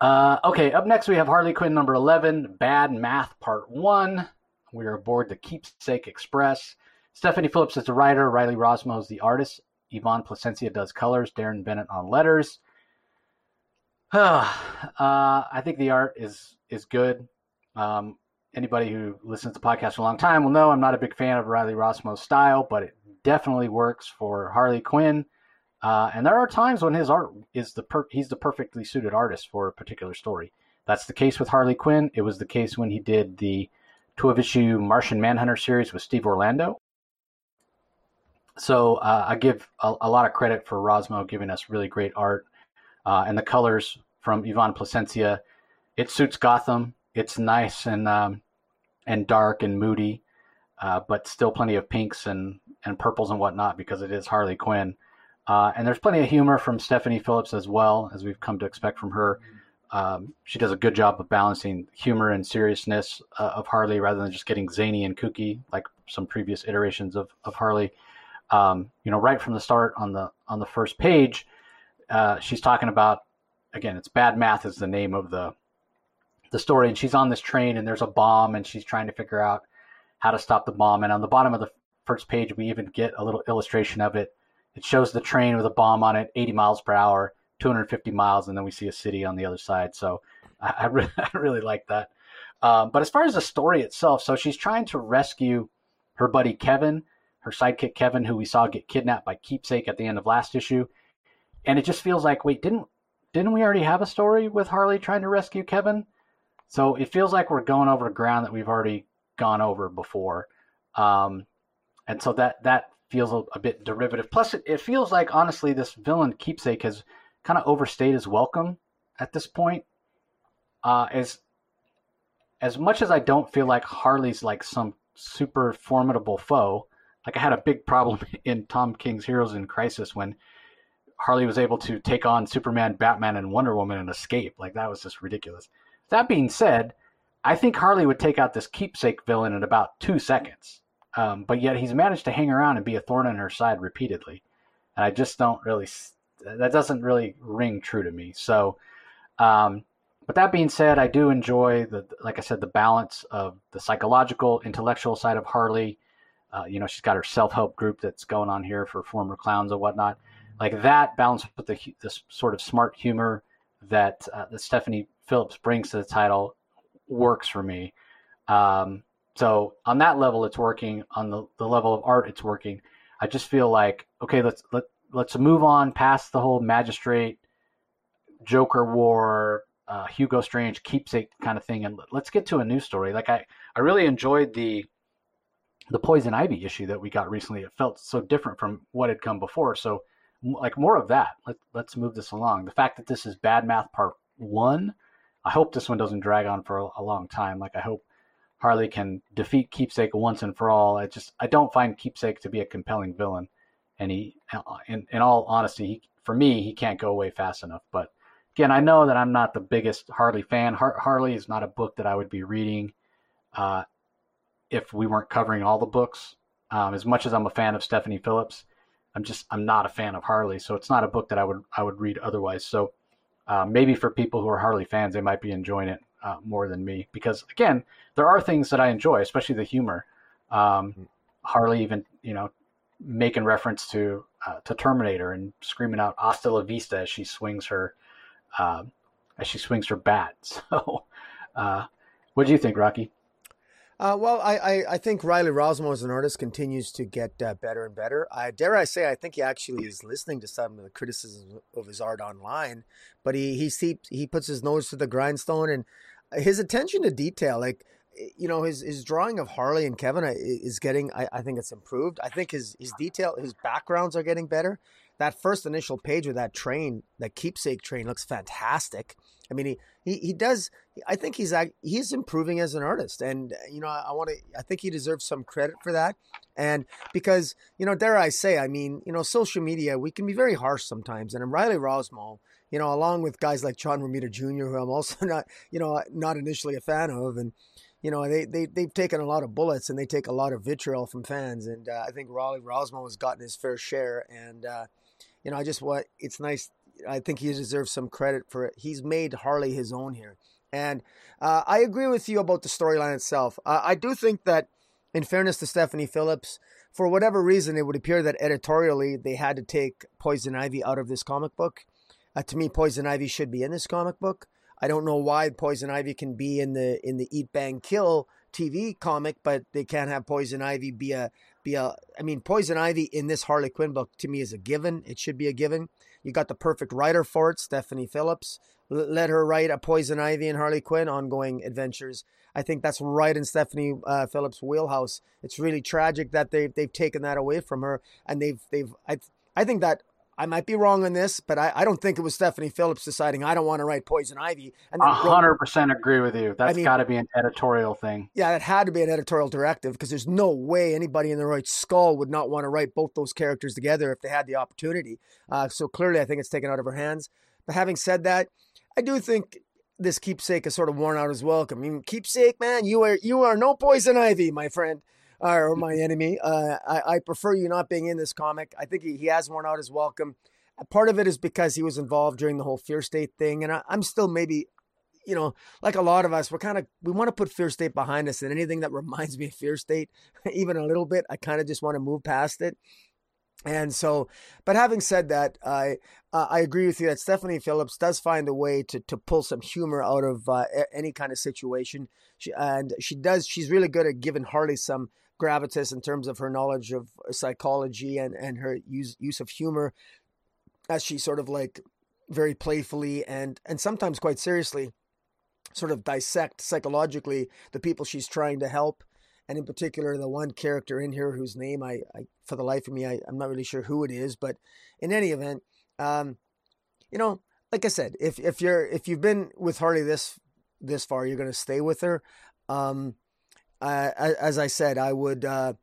Uh, okay, up next we have Harley Quinn number 11, Bad Math Part 1. We are aboard the Keepsake Express. Stephanie Phillips is the writer, Riley Rossmo is the artist, Ivan Plascencia does colors, Darren Bennett on letters. uh, I think the art is is good. Um, anybody who listens to podcasts for a long time will know I'm not a big fan of Riley Rossmo's style, but it definitely works for Harley Quinn. Uh, and there are times when his art is the per- he's the perfectly suited artist for a particular story. That's the case with Harley Quinn. It was the case when he did the two issue Martian Manhunter series with Steve Orlando. So uh, I give a, a, lot of credit for Rossmo giving us really great art, uh, and the colors from Ivan Plascencia. It suits Gotham. It's nice and um, and dark and moody, uh, but still plenty of pinks and, and purples and whatnot because it is Harley Quinn. Uh, and there's plenty of humor from Stephanie Phillips as well, as we've come to expect from her. Um, she does a good job of balancing humor and seriousness uh, of Harley rather than just getting zany and kooky like some previous iterations of, of Harley. Um, you know, right from the start on the on the first page, uh, she's talking about again, it's bad math is the name of the the story, and she's on this train and there's a bomb, and she's trying to figure out how to stop the bomb. And on the bottom of the first page, we even get a little illustration of it. It shows the train with a bomb on it, 80 miles per hour, 250 miles, and then we see a city on the other side. So I, I, really, I really like that. Um, but as far as the story itself, so she's trying to rescue her buddy Kevin, her sidekick Kevin, who we saw get kidnapped by Keepsake at the end of last issue. And it just feels like, wait, didn't didn't we already have a story with Harley trying to rescue Kevin? So it feels like we're going over ground that we've already gone over before. Um, and so that that feels a, a bit derivative. Plus, it, it, feels like honestly, this villain keepsake has kind of overstayed his welcome at this point. Uh, as as much as I don't feel like Harley's like some super formidable foe, like I had a big problem in Tom King's Heroes in Crisis when Harley was able to take on Superman, Batman, and Wonder Woman and escape. Like that was just ridiculous. That being said, I think Harley would take out this keepsake villain in about two seconds. Um, but yet he's managed to hang around and be a thorn in her side repeatedly. And I just don't really, that doesn't really ring true to me. So, um, but that being said, I do enjoy the, like I said, the balance of the psychological, intellectual side of Harley. Uh, you know, she's got her self help group that's going on here for former clowns and whatnot. Like that balance with the this sort of smart humor that uh, that Stephanie Phillips brings to the title works for me. Um, so on that level, it's working. On the, the level of art, it's working. I just feel like okay, let's let let's move on past the whole magistrate, Joker war, uh, Hugo Strange keepsake kind of thing, and let's get to a new story. Like I, I really enjoyed the the Poison Ivy issue that we got recently. It felt so different from what had come before. So like more of that. Let, let's move this along. The fact that this is Bad Math Part One I hope this one doesn't drag on for a, a long time. Like I hope Harley can defeat Keepsake once and for all. I just I don't find Keepsake to be a compelling villain, and he, in in all honesty, he, for me, he can't go away fast enough. But again, I know that I'm not the biggest Harley fan. Har- Harley is not a book that I would be reading uh, if we weren't covering all the books. Um, as much as I'm a fan of Stephanie Phillips, I'm just I'm not a fan of Harley, so it's not a book that I would I would read otherwise. So uh, maybe for people who are Harley fans, they might be enjoying it uh, more than me because again, there are things that I enjoy, especially the humor. Um, mm-hmm. Harley even you know making reference to uh, to Terminator and screaming out "Hasta la vista" as she swings her uh, as she swings her bat. So, uh, what do you think, Rocky? Uh, well, I, I, I, think Riley Rossmo as an artist continues to get uh, better and better. I dare I say I think he actually is listening to some of the criticism of his art online, but he he he puts his nose to the grindstone and his attention to detail, like you know his his drawing of Harley and Kevin is getting. I, I think it's improved. I think his his detail, his backgrounds are getting better. That first initial page with that train, that keepsake train, looks fantastic. I mean, he he, he does. I think he's he's improving as an artist, and you know, I, want to. I think he deserves some credit for that, and because you know, dare I say, I mean, you know, social media we can be very harsh sometimes, and Riley Rossmo, you know, along with guys like John Romita Jr., who I'm also not, you know, not initially a fan of, and you know, they, they, they've taken a lot of bullets and they take a lot of vitriol from fans. And uh, I think Riley Rossmo has gotten his fair share. And, uh, you know, I just want, it's nice I think he deserves some credit for it. He's made Harley his own here. And uh, I agree with you about the storyline itself. Uh, I do think that, in fairness to Stephanie Phillips, for whatever reason, it would appear that editorially they had to take Poison Ivy out of this comic book. Uh, to me, Poison Ivy should be in this comic book. I don't know why Poison Ivy can be in the in the Eat Bang Kill TV comic, but they can't have Poison Ivy be a be a. I mean, Poison Ivy in this Harley Quinn book to me is a given. It should be a given. You got the perfect writer for it, Stephanie Phillips. L- let her write a Poison Ivy and Harley Quinn ongoing adventures. I think that's right in Stephanie uh, Phillips' wheelhouse. It's really tragic that they've they've taken that away from her, and they've they've I I think that I might be wrong on this, but I, I don't think it was Stephanie Phillips deciding I don't want to write Poison Ivy. And hundred percent agree with you. That's I mean, got to be an editorial thing. Yeah, it had to be an editorial directive because there's no way anybody in the right skull would not want to write both those characters together if they had the opportunity. Uh, so clearly, I think it's taken out of her hands. But having said that, I do think this keepsake is sort of worn out his welcome. I mean, keepsake, man, you are you are no poison ivy, my friend or my enemy. Uh, I, I, prefer you not being in this comic. I think he, he has worn out his welcome. Part of it is because he was involved during the whole Fear State thing, and I, I'm still maybe, you know, like a lot of us, we're kind of we want to put Fear State behind us, and anything that reminds me of Fear State, even a little bit, I kind of just want to move past it. And so, but having said that, I uh, I agree with you that Stephanie Phillips does find a way to to pull some humor out of uh, any kind of situation. She, and she does. She's really good at giving Harley some gravitas in terms of her knowledge of psychology and, and her use use of humor as she sort of like very playfully and and sometimes quite seriously sort of dissect psychologically the people she's trying to help. And in particular the one character in here whose name I, I for the life of me I, I'm not really sure who it is but in any event um, you know like I said if if you're if you've been with Harley this this far you're going to stay with her. Um, uh, as I said, I would. Uh,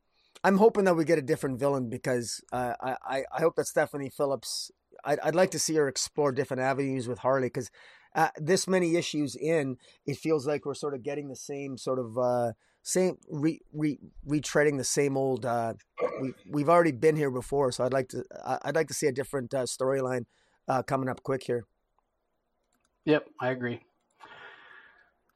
I'm hoping that we get a different villain because uh, I I hope that Stephanie Phillips. I'd, I'd like to see her explore different avenues with Harley because uh, this many issues in, it feels like we're sort of getting the same sort of uh, same re, re, retreading the same old. Uh, we we've already been here before, so I'd like to I'd like to see a different uh, storyline uh, coming up quick here. Yep, I agree.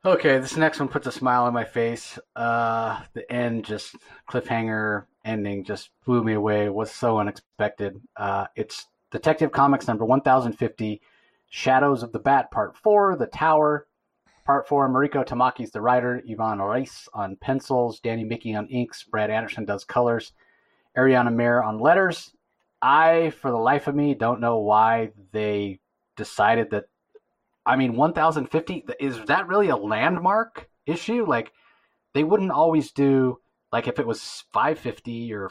Okay, this next one puts a smile on my face. Uh, the end, just cliffhanger ending, just blew me away. Was so unexpected. Uh, it's Detective Comics number 1050, Shadows of the Bat, Part 4, The Tower. Part 4, Mariko Tamaki's the writer, Ivan Reis on pencils, Danny Miki on inks, Brad Anderson does colors, Ariana Maher on letters. I, for the life of me, don't know why they decided that I mean, 1050 is that really a landmark issue? Like they wouldn't always do like if it was 550 or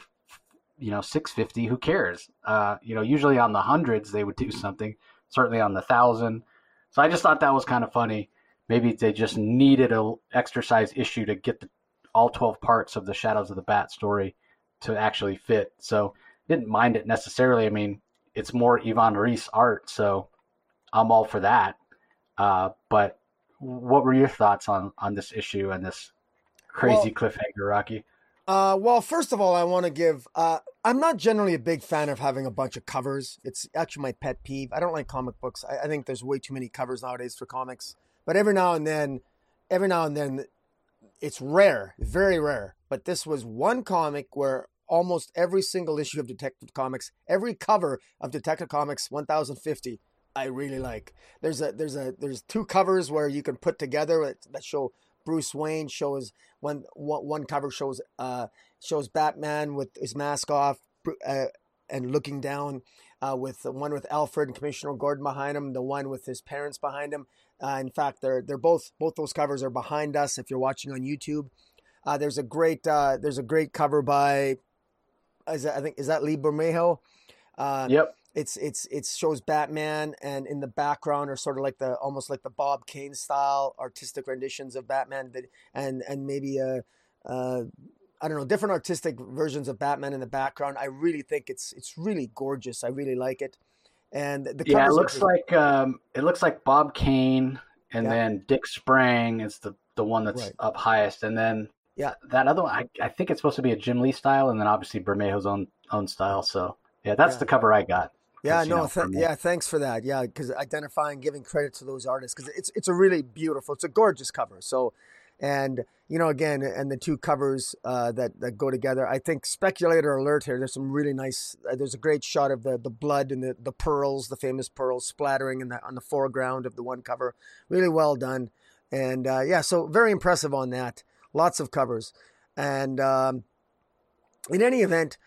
you know 650 who cares? Uh, you know usually on the hundreds they would do something certainly on the thousand. So i just thought that was kind of funny. Maybe they just needed a exercise issue to get the, all 12 parts of the shadows of the bat story to actually fit. So didn't mind it necessarily. I mean it's more ivan Reis art so i'm all for that uh, but what were your thoughts on on this issue and this crazy well, cliffhanger, Rocky? Uh, well, first of all, I want to give. Uh, I'm not generally a big fan of having a bunch of covers. It's actually my pet peeve. I don't like comic books. I, I think there's way too many covers nowadays for comics. But every now and then, every now and then, it's rare, very rare. But this was one comic where almost every single issue of Detective Comics, every cover of Detective Comics 1050 I really like. There's a there's a there's two covers where you can put together that show Bruce Wayne shows one one cover shows uh shows Batman with his mask off uh, and looking down uh, with the one with Alfred and Commissioner Gordon behind him, the one with his parents behind him. Uh, in fact, they're they're both both those covers are behind us if you're watching on YouTube. Uh, there's a great uh, there's a great cover by is that, I think is that Lee Bermejo. Uh, yep it's it's it shows Batman and in the background are sort of like the almost like the Bob Kane style artistic renditions of Batman that and and maybe a uh, I don't know different artistic versions of Batman in the background. I really think it's it's really gorgeous. I really like it. And the yeah, it looks are, like um, it looks like Bob Kane, and yeah. then Dick Sprang is the the one that's right. up highest, and then yeah, that other one I, I think it's supposed to be a Jim Lee style, and then obviously Bermejo's own own style. So yeah, that's yeah. the cover I got. Yeah, no, th- yeah, thanks for that. Yeah, because identifying, giving credit to those artists because it's it's a really beautiful, it's a gorgeous cover. So, and you know, again, and the two covers uh, that that go together. I think speculator alert here. There's some really nice. Uh, there's a great shot of the the blood and the the pearls, the famous pearls splattering in the on the foreground of the one cover. Really well done, and uh, yeah, so very impressive on that. Lots of covers, and um, in any event,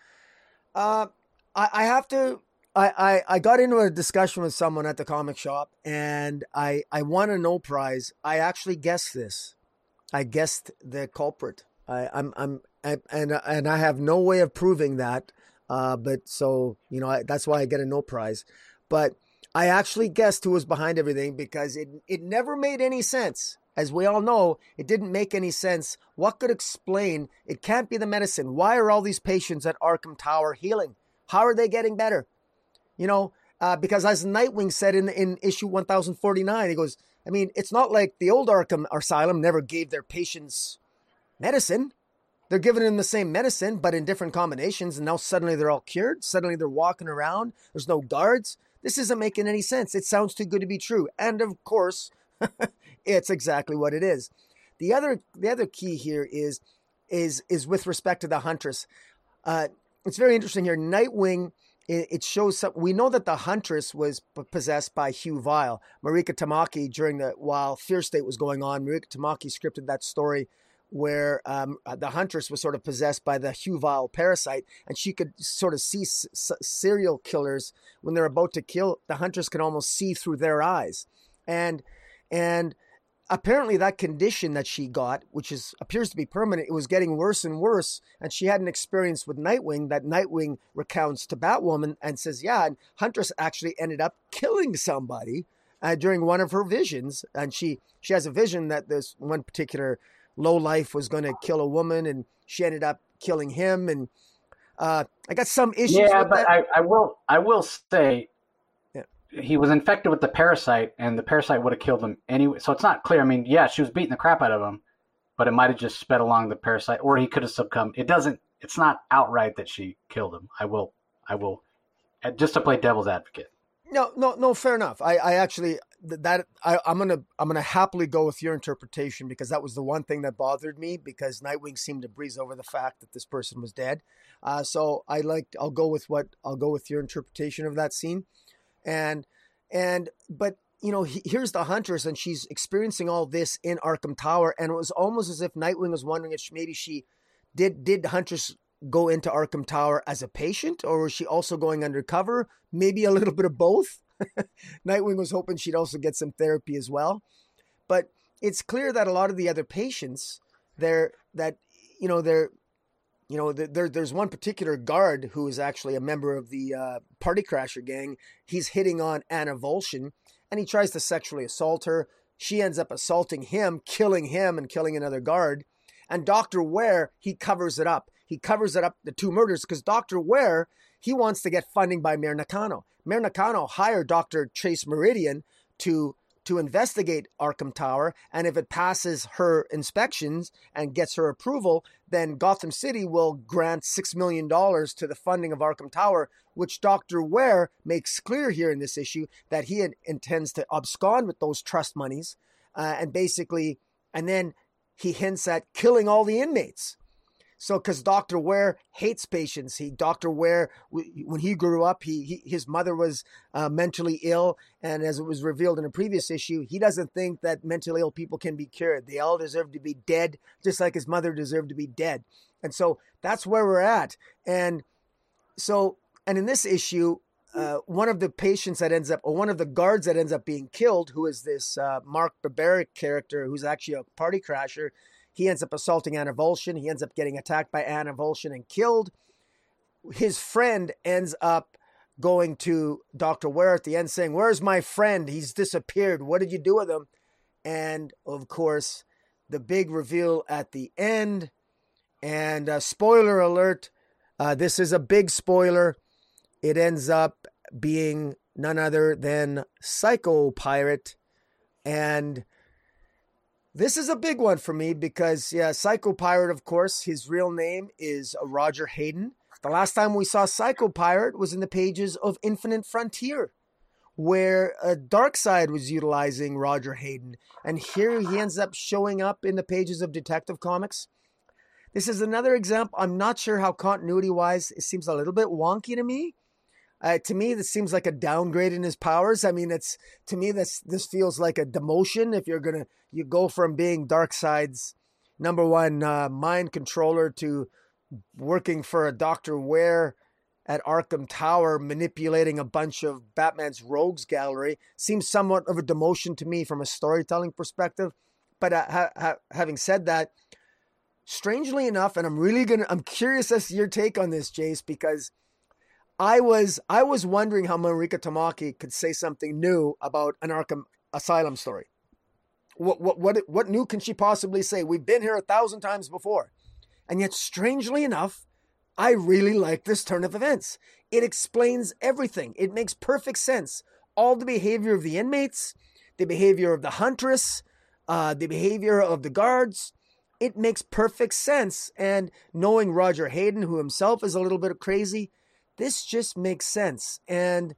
uh, I, I have to I, I, I got into a discussion with someone at the comic shop and I, I won a no prize. I actually guessed this. I guessed the culprit. I, I'm, I'm, I, and, and I have no way of proving that Uh, but so you know I, that's why I get a no prize. But I actually guessed who was behind everything because it it never made any sense. As we all know, it didn't make any sense. What could explain? It can't be the medicine. Why are all these patients at Arkham Tower healing? How are they getting better? You know, uh, because as Nightwing said in in issue 1049, he goes, I mean, it's not like the old Arkham Asylum never gave their patients medicine. They're giving them the same medicine, but in different combinations, and now suddenly they're all cured. Suddenly they're walking around. There's no guards. This isn't making any sense. It sounds too good to be true. And of course, it's exactly what it is. The other the other key here is is is with respect to the Huntress. Uh, it's very interesting here. Nightwing it, shows some, we know that the Huntress was possessed by Hue Vile. Mariko Tamaki during the while Fear State was going on, Mariko Tamaki scripted that story where um, uh, the Huntress was sort of possessed by the Hue Vile parasite, and she could sort of see s- serial killers when they're about to kill. The Huntress can almost see through their eyes, and and apparently that condition that she got, which is appears to be permanent, it was getting worse and worse. And she had an experience with Nightwing that Nightwing recounts to Batwoman and says, "Yeah, and Huntress actually ended up killing somebody uh, during one of her visions, and she she has a vision that this one particular low life was going to kill a woman, and she ended up killing him, and." Uh, I got some issues. Yeah, but I, I, will. I will say he was infected with the parasite, and the parasite would have killed him anyway. So it's not clear. I mean, yeah, she was beating the crap out of him, but it might have just sped along the parasite, or he could have succumbed. It doesn't. It's not outright that she killed him. I will. I will. Uh, just to play devil's advocate. No, no, no. Fair enough. I, I actually that I, I'm gonna I'm gonna happily go with your interpretation because that was the one thing that bothered me because Nightwing seemed to breeze over the fact that this person was dead. Uh, so I like I'll go with what I'll go with your interpretation of that scene and and but you know he, here's the Huntress and she's experiencing all this in arkham tower and it was almost as if nightwing was wondering if she, maybe she did did huntress go into arkham tower as a patient or was she also going undercover? Maybe a little bit of both. Nightwing was hoping she'd also get some therapy as well. But it's clear that a lot of the other patients they're that you know they're you know, there, there's one particular guard who is actually a member of the uh, Party Crasher gang. He's hitting on Anna Volshin, and he tries to sexually assault her. She ends up assaulting him, killing him, and killing another guard. And Dr. Ware, he covers it up. He covers it up, the two murders, because Dr. Ware, he wants to get funding by Mayor Nakano. Mayor Nakano hired Dr. Chase Meridian to to investigate Arkham Tower. And if it passes her inspections and gets her approval, then Gotham City will grant $6 million to the funding of Arkham Tower, which Dr. Ware makes clear here in this issue that he intends to abscond with those trust monies. Uh, and basically, and then he hints at killing all the inmates. So, because Dr. Ware hates patients, he Dr. Ware when he grew up, he, he his mother was uh, mentally ill, and as it was revealed in a previous issue, he doesn't think that mentally ill people can be cured. They all deserve to be dead, just like his mother deserved to be dead. And so that's where we're at. And so, and in this issue, uh, one of the patients that ends up, or one of the guards that ends up being killed, who is this uh, Mark Barbaric character, who's actually a party crasher he ends up assaulting Anna Volshin. He ends up getting attacked by Anna Volshin and killed. His friend ends up going to Dr. Ware at the end saying, Where's my friend? He's disappeared. What did you do with him? And of course, the big reveal at the end. And uh, spoiler alert uh, this is a big spoiler. It ends up being none other than Psycho Pirate. And this is a big one for me because, yeah, Psycho Pirate, of course, his real name is uh, Roger Hayden. The last time we saw Psycho Pirate was in the pages of Infinite Frontier, where a Darkseid was utilizing Roger Hayden. And here he ends up showing up in the pages of Detective Comics. This is another example. I'm not sure how continuity wise it seems a little bit wonky to me. Uh, to me, this seems like a downgrade in his powers. I mean, it's to me this this feels like a demotion. If you're gonna you go from being Darkseid's number one uh, mind controller to working for a Doctor Ware at Arkham Tower, manipulating a bunch of Batman's rogues gallery, seems somewhat of a demotion to me from a storytelling perspective. But uh, ha- ha- having said that, strangely enough, and I'm really gonna I'm curious as to your take on this, Jace, because I was I was wondering how Mariko Tamaki could say something new about an Arkham Asylum story. What what what what new can she possibly say? We've been here a thousand times before, and yet, strangely enough, I really like this turn of events. It explains everything. It makes perfect sense. All the behavior of the inmates, the behavior of the huntress, uh, the behavior of the guards. It makes perfect sense. And knowing Roger Hayden, who himself is a little bit crazy, this just makes sense. And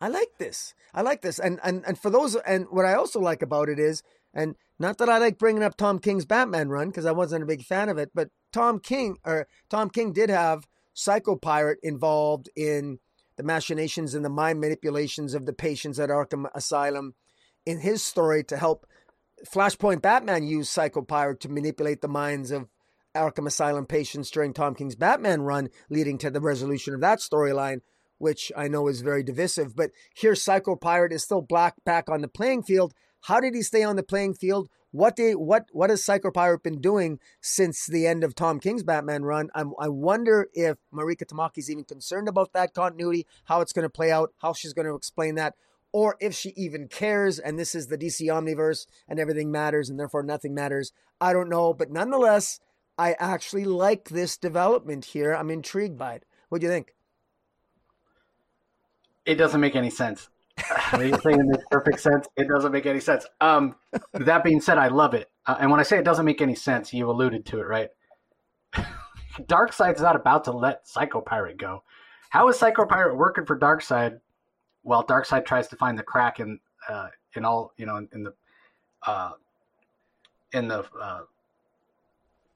I like this. I like this. And and and for those and what I also like about it is and not that I like bringing up Tom King's Batman run because I wasn't a big fan of it, but Tom King or Tom King did have Psycho Pirate involved in the machinations and the mind manipulations of the patients at Arkham Asylum in his story to help Flashpoint Batman use Psycho Pirate to manipulate the minds of Arkham Asylum patients during Tom King's Batman run, leading to the resolution of that storyline, which I know is very divisive. But here, Psycho Pirate is still black back on the playing field. How did he stay on the playing field? What they, what what has Psycho Pirate been doing since the end of Tom King's Batman run? I'm, I wonder if Mariko Tamaki is even concerned about that continuity, how it's going to play out, how she's going to explain that, or if she even cares. And this is the DC Omniverse, and everything matters, and therefore nothing matters. I don't know, but nonetheless, I actually like this development here. I'm intrigued by it. What do you think? It doesn't make any sense. you're makes perfect sense. It doesn't make any sense. Um, that being said, I love it. Uh, and when I say it doesn't make any sense, you alluded to it, right? Darkseid's not about to let Psycho Pirate go. How is Psycho Pirate working for Darkseid while Darkseid tries to find the crack in uh, in all you know in, in the uh, in the uh,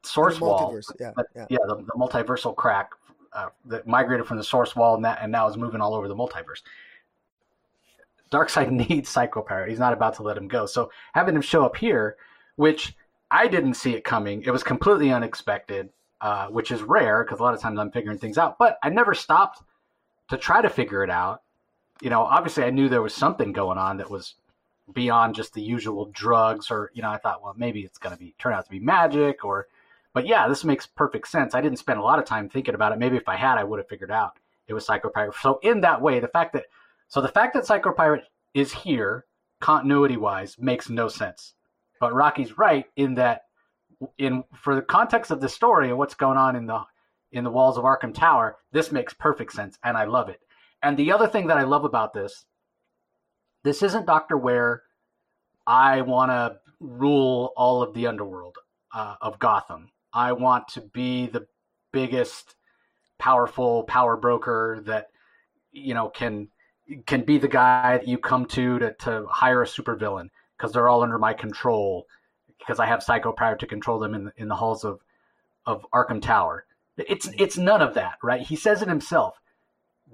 source wall? yeah, But- yeah. yeah, the, the multiversal crack uh, that migrated from the source wall and, that, and now is moving all over the multiverse. Darkseid needs Psycho Pirate. He's not about to let him go. So having him show up here, which I didn't see it coming, it was completely unexpected, uh, which is rare because a lot of times I'm figuring things out. But I never stopped to try to figure it out. You know, obviously I knew there was something going on that was beyond just the usual drugs, or you know, I thought, well, maybe it's going to be turn out to be magic, or. But yeah, this makes perfect sense. I didn't spend a lot of time thinking about it. Maybe if I had, I would have figured out it was Psychopirate. So in that way, the fact that so the fact that Psycho Pirate is here, continuity wise, makes no sense. But Rocky's right in that in for the context of the story and what's going on in the in the walls of Arkham Tower, this makes perfect sense and I love it. And the other thing that I love about this, this isn't Doctor Ware. I want to rule all of the underworld uh, of Gotham. I want to be the biggest, powerful power broker that you know can can be the guy that you come to to, to hire a supervillain because they're all under my control because I have Psycho Pirate to control them in the, in the halls of of Arkham Tower. It's mm-hmm. it's none of that, right? He says it himself.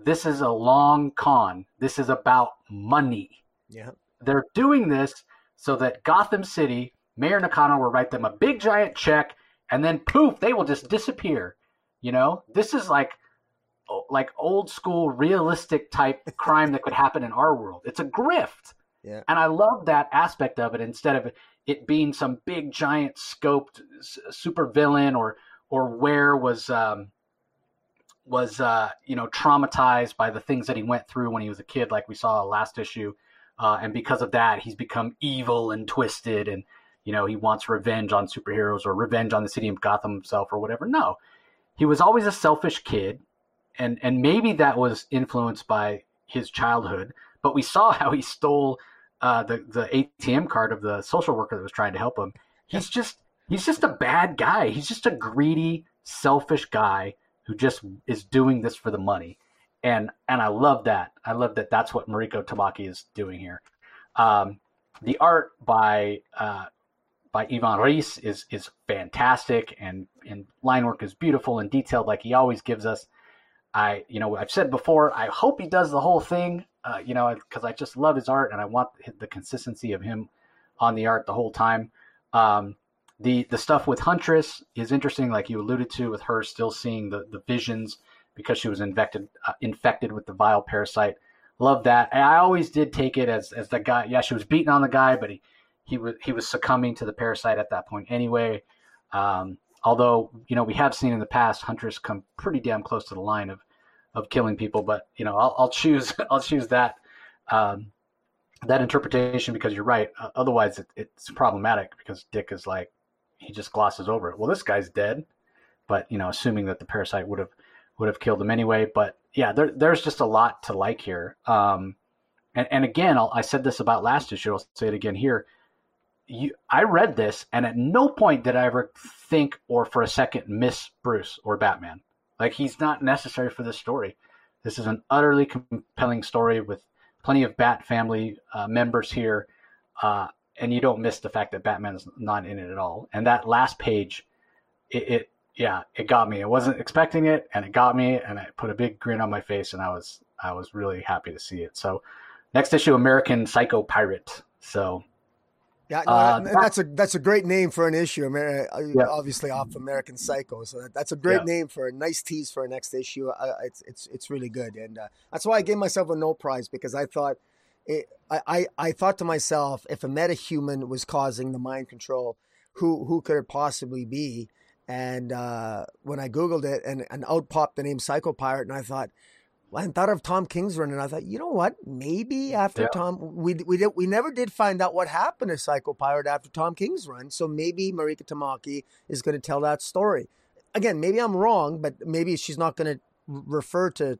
This is a long con. This is about money. Yeah. They're doing this so that Gotham City, Mayor Nakano will write them a big giant check and then poof, they will just disappear. You know? This is like like old school realistic type crime that could happen in our world. It's a grift. Yeah. And I love that aspect of it instead of it being some big giant scoped super villain or or where was um was uh you know traumatized by the things that he went through when he was a kid like we saw last issue uh and because of that he's become evil and twisted and you know he wants revenge on superheroes or revenge on the city of Gotham himself or whatever no he was always a selfish kid and and maybe that was influenced by his childhood but we saw how he stole uh, the the ATM card of the social worker that was trying to help him. He's just he's just a bad guy. He's just a greedy, selfish guy who just is doing this for the money, and and I love that. I love that. That's what Mariko Tamaki is doing here. Um, the art by uh, by Ivan Reis is is fantastic, and and line work is beautiful and detailed, like he always gives us. I, you know, I've said before, I hope he does the whole thing, uh, you know, because I just love his art and I want the consistency of him on the art the whole time. Um, the the stuff with Huntress is interesting, like you alluded to, with her still seeing the, the visions because she was infected uh, infected with the vile parasite. Love that. And I always did take it as as the guy. Yeah, she was beating on the guy, but he he was he was succumbing to the parasite at that point anyway. Um, although you know we have seen in the past Huntress come pretty damn close to the line of of killing people. But you know, I'll, I'll choose I'll choose that um, that interpretation because you're right. Uh, otherwise, it, it's problematic because Dick is like he just glosses over it. Well, this guy's dead, but you know, assuming that the parasite would have would have killed him anyway. But yeah, there, there's just a lot to like here. Um, and, and again, I'll, i said this about last issue. I'll say it again here. You, I read this, and at no point did I ever think or for a second miss Bruce or Batman. Like he's not necessary for this story. This is an utterly compelling story with plenty of Bat family uh, members here, uh, and you don't miss the fact that Batman's not in it at all. And that last page, it, it yeah, it got me. I wasn't expecting it, and it got me, and it put a big grin on my face, and I was I was really happy to see it. So, next issue, American Psycho Pirate. So, yeah, no, uh, that's a that's a great name for an issue. Amer- uh, yeah. Obviously, off American Psycho, so that's a great yeah. name for a nice tease for a next issue. Uh, it's it's it's really good, and uh, that's why I gave myself a no prize because I thought. It, I, I, I thought to myself, if a metahuman was causing the mind control, who who could it possibly be? And uh, when I Googled it and, and out popped the name Psycho Pirate, and I thought, I thought of Tom King's run, and I thought, you know what? Maybe after yeah. Tom, we we did, we never did find out what happened to Psycho Pirate after Tom King's run. So maybe Mariko Tamaki is going to tell that story. Again, maybe I'm wrong, but maybe she's not going to refer to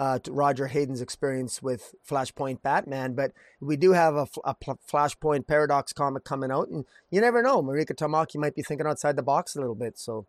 uh, to Roger Hayden's experience with Flashpoint Batman, but we do have a, a Flashpoint Paradox comic coming out, and you never know. Mariko Tamaki might be thinking outside the box a little bit. So,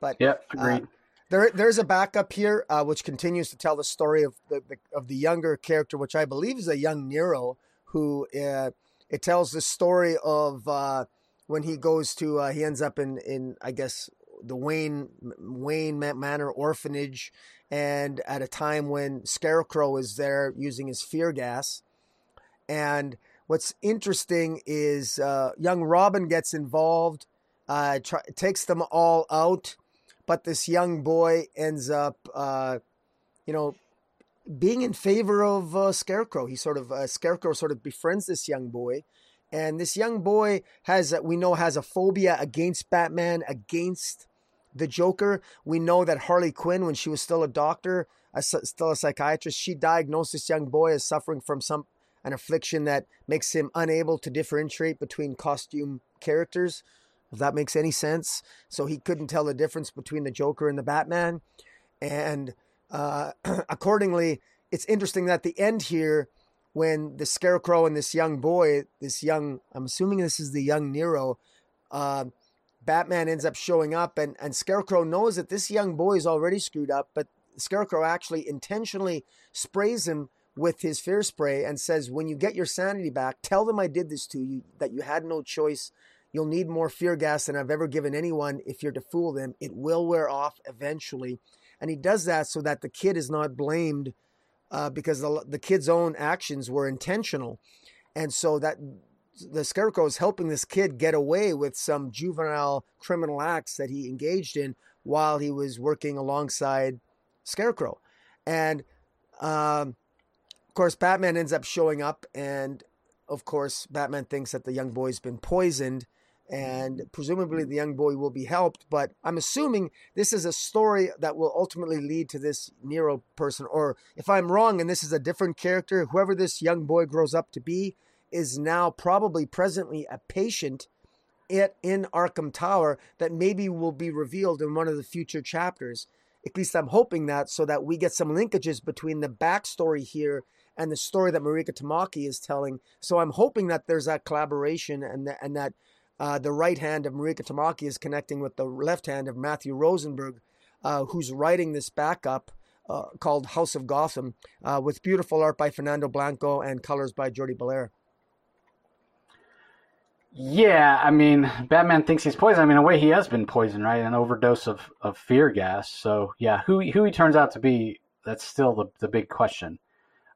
but yeah, uh, agreed. Uh, there, there's a backup here uh, which continues to tell the story of the, the, of the younger character, which I believe is a young Nero, who uh, it tells the story of uh, when he goes to he ends up in in I guess the Wayne Wayne Manor orphanage and at a time when Scarecrow is there using his fear gas. And what's interesting is uh, young Robin gets involved, uh, takes them all out, but this young boy ends up, uh, you know, being in favor of uh, Scarecrow. He sort of uh, Scarecrow sort of befriends this young boy, and this young boy has we know has a phobia against Batman, against the Joker. We know that Harley Quinn, when she was still a doctor, a, still a psychiatrist, she diagnosed this young boy as suffering from some an affliction that makes him unable to differentiate between costume characters. If that makes any sense, so he couldn't tell the difference between the Joker and the Batman, and uh, accordingly, it's interesting that the end here, when the Scarecrow and this young boy, this young, I'm assuming this is the young Nero, uh, Batman ends up showing up, and, and Scarecrow knows that this young boy is already screwed up, but Scarecrow actually intentionally sprays him with his fear spray and says, When you get your sanity back, tell them I did this to you, that you had no choice. You'll need more fear gas than I've ever given anyone if you're to fool them. It will wear off eventually. And he does that so that the kid is not blamed uh, because the, the kid's own actions were intentional. And so that the scarecrow is helping this kid get away with some juvenile criminal acts that he engaged in while he was working alongside scarecrow and um, of course batman ends up showing up and of course batman thinks that the young boy's been poisoned and presumably the young boy will be helped but i'm assuming this is a story that will ultimately lead to this nero person or if i'm wrong and this is a different character whoever this young boy grows up to be is now probably presently a patient at, in Arkham Tower that maybe will be revealed in one of the future chapters. At least I'm hoping that so that we get some linkages between the backstory here and the story that Mariko Tamaki is telling. So I'm hoping that there's that collaboration and that, and that uh, the right hand of Mariko Tamaki is connecting with the left hand of Matthew Rosenberg, uh, who's writing this backup uh, called House of Gotham, uh, with beautiful art by Fernando Blanco and colors by Jordie Bellaire. Yeah, I mean, Batman thinks he's poisoned. I mean, in a way, he has been poisoned, right? An overdose of, of fear gas. So, yeah, who who he turns out to be, that's still the, the big question.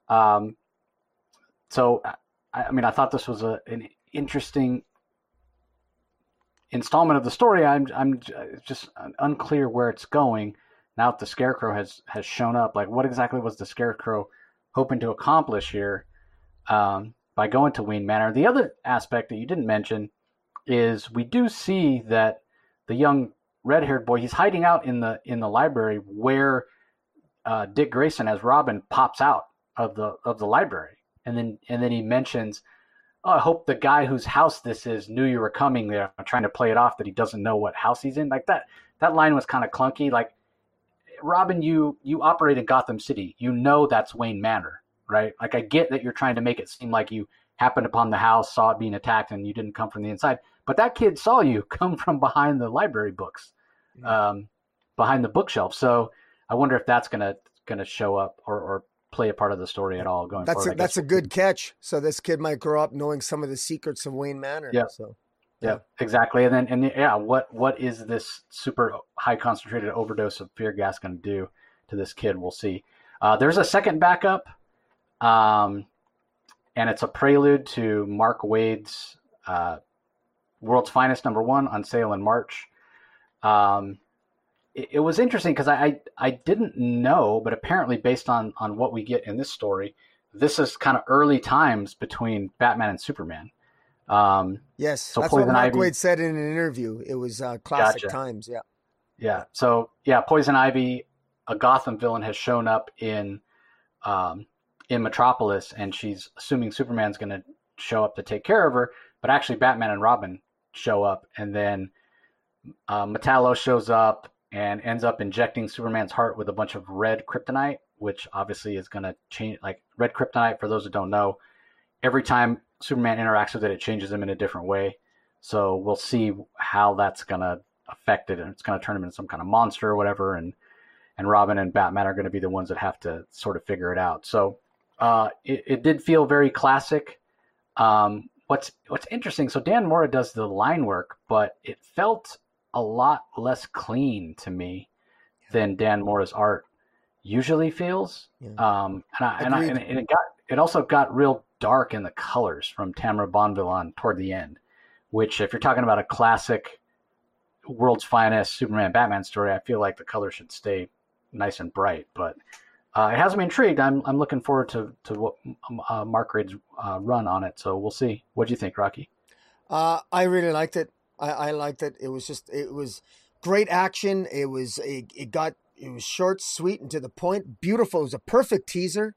Um, so, I, I mean, I thought this was a, an interesting installment of the story. I'm I'm just unclear where it's going now that the Scarecrow has has shown up. Like, what exactly was the Scarecrow hoping to accomplish here? Um, by going to Wayne Manor. The other aspect that you didn't mention is we do see that the young red-haired boy he's hiding out in the in the library where uh, Dick Grayson as Robin pops out of the of the library, and then and then he mentions, "Oh, I hope the guy whose house this is knew you were coming there." I'm trying to play it off that he doesn't know what house he's in. Like that that line was kind of clunky. Like Robin, you you operate in Gotham City. You know that's Wayne Manor, right? Like I get that you're trying to make it seem like you happened upon the house, saw it being attacked, and you didn't come from the inside. But that kid saw you come from behind the library books, um, behind the bookshelf. So I wonder if that's gonna gonna show up or, or play a part of the story at all going that's forward. A, that's a good catch. So this kid might grow up knowing some of the secrets of Wayne Manor. Yeah. So. Yeah, exactly. And then, and yeah, what what is this super high concentrated overdose of fear gas going to do to this kid? We'll see. Uh, there's a second backup, um, and it's a prelude to Mark Waid's uh, World's Finest number one on sale in March. Um, it, it was interesting because I, I I didn't know, but apparently, based on on what we get in this story, this is kind of early times between Batman and Superman. Um, yes, so that's what Poison Mark Ivy- Waid said in an interview. It was uh, classic Gotcha. times. Yeah. Yeah. So yeah, Poison Ivy, a Gotham villain, has shown up in um, in Metropolis, and she's assuming Superman's going to show up to take care of her. But actually, Batman and Robin show up, and then uh, Metallo shows up and ends up injecting Superman's heart with a bunch of red kryptonite, which obviously is going to change. Like red kryptonite, for those who don't know, every time Superman interacts with it, it changes him in a different way. So we'll see how that's going to affect it, and it's going to turn him into some kind of monster or whatever. And and Robin and Batman are going to be the ones that have to sort of figure it out. So uh, it, it did feel very classic. Um, what's what's interesting? So Dan Mora does the line work, but it felt a lot less clean to me than Dan Mora's art usually feels. Yeah. Um, and, I, and, I, and it got it also got real dark in the colors from Tamra Bonvillain on toward the end. Which, if you're talking about a classic world's finest Superman Batman story, I feel like the color should stay nice and bright. But uh, it has me intrigued. I'm I'm looking forward to to what uh, Mark Waid's uh, run on it. So we'll see. What do you think, Rocky? Uh, I really liked it. I, I liked it. It was just it was great action. It was it, it got it was short, sweet, and to the point. Beautiful. It was a perfect teaser.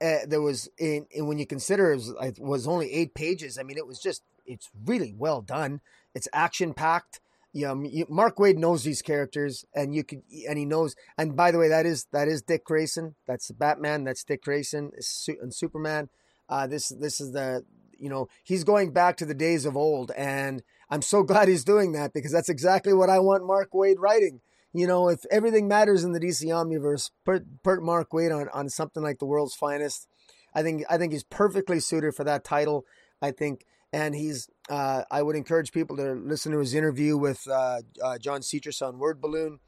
Uh, there was in, in when you consider it was, it was only eight pages. I mean, it was just it's really well done. It's action packed. You know, Mark Waid knows these characters, and you could, and he knows. And by the way, that is that is Dick Grayson. That's Batman. That's Dick Grayson and Superman. Uh, this this is the you know he's going back to the days of old, and I'm so glad he's doing that because that's exactly what I want Mark Waid writing. You know, if everything matters in the DC Omniverse, put put Mark Waid on, on something like the world's finest. I think I think he's perfectly suited for that title. I think, and he's. Uh, I would encourage people to listen to his interview with uh, uh, John Siuntres on Word Balloon.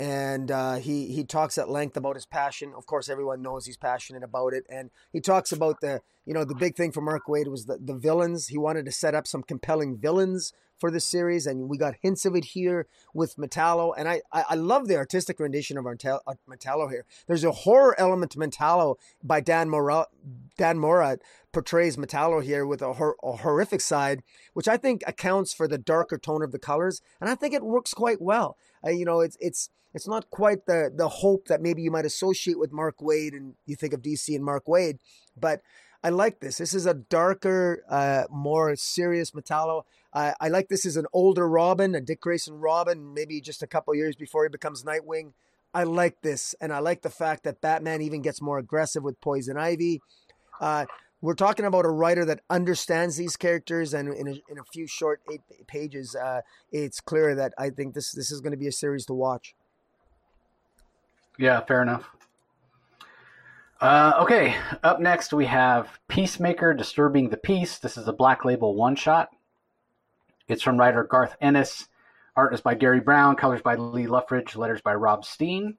And uh, he he talks at length about his passion. Of course, everyone knows he's passionate about it, and he talks about the you know the big thing for Mark Waid was the the villains. He wanted to set up some compelling villains for the series, and we got hints of it here with Metallo. And I I, I love the artistic rendition of our uh, Metallo here. There's a horror element to Metallo by Dan Mora. Dan Mora portrays Metallo here with a, hor- a horrific side, which I think accounts for the darker tone of the colors, and I think it works quite well. Uh, you know, it's it's it's not quite the the hope that maybe you might associate with Mark Waid and you think of DC and Mark Waid, but I like this. This is a darker, uh, more serious Metallo. I I like this as an older Robin, a Dick Grayson Robin, maybe just a couple years before he becomes Nightwing. I like this, and I like the fact that Batman even gets more aggressive with Poison Ivy. Uh, we're talking about a writer that understands these characters, and in a, in a few short eight pages, uh, it's clear that I think this this is going to be a series to watch. Yeah, fair enough. Uh, okay, up next we have Peacemaker Disturbing the Peace. This is a black label one shot. It's from writer Garth Ennis. Art is by Gary Brown, colors by Lee Loughridge, letters by Rob Steen.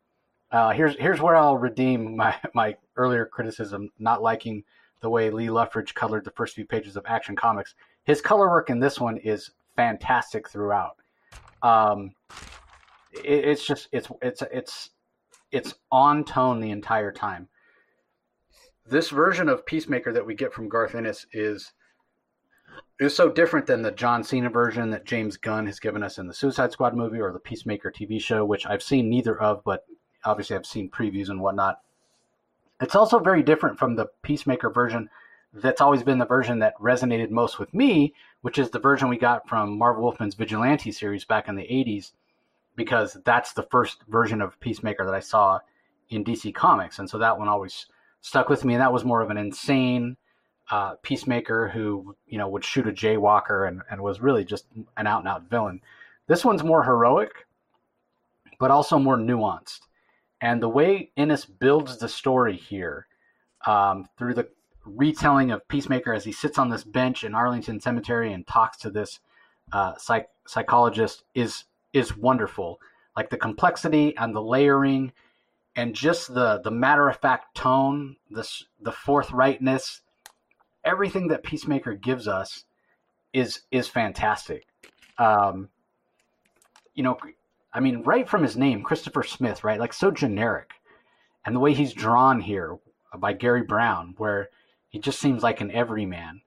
Uh, here's here's where I'll redeem my, my earlier criticism, not liking the way Lee Loughridge colored the first few pages of Action Comics. His color work in this one is fantastic throughout. Um, it, it's just it's it's it's it's on tone the entire time. This version of Peacemaker that we get from Garth Ennis is is so different than the John Cena version that James Gunn has given us in the Suicide Squad movie or the Peacemaker TV show, which I've seen neither of, but obviously I've seen previews and whatnot. It's also very different from the Peacemaker version that's always been the version that resonated most with me, which is the version we got from Marv Wolfman's Vigilante series back in the 80s, because that's the first version of Peacemaker that I saw in DC Comics. And so that one always stuck with me. And that was more of an insane uh, Peacemaker who, you know, would shoot a jaywalker and, and was really just an out and out villain. This one's more heroic, but also more nuanced. And the way Ennis builds the story here um, through the retelling of Peacemaker as he sits on this bench in Arlington Cemetery and talks to this uh, psych- psychologist is is wonderful. Like the complexity and the layering, and just the the matter of fact tone, the the forthrightness, everything that Peacemaker gives us is is fantastic. Um, you know, I mean, right from his name, Christopher Smith, right? Like so generic, and the way he's drawn here by Gary Brown, where he just seems like an everyman.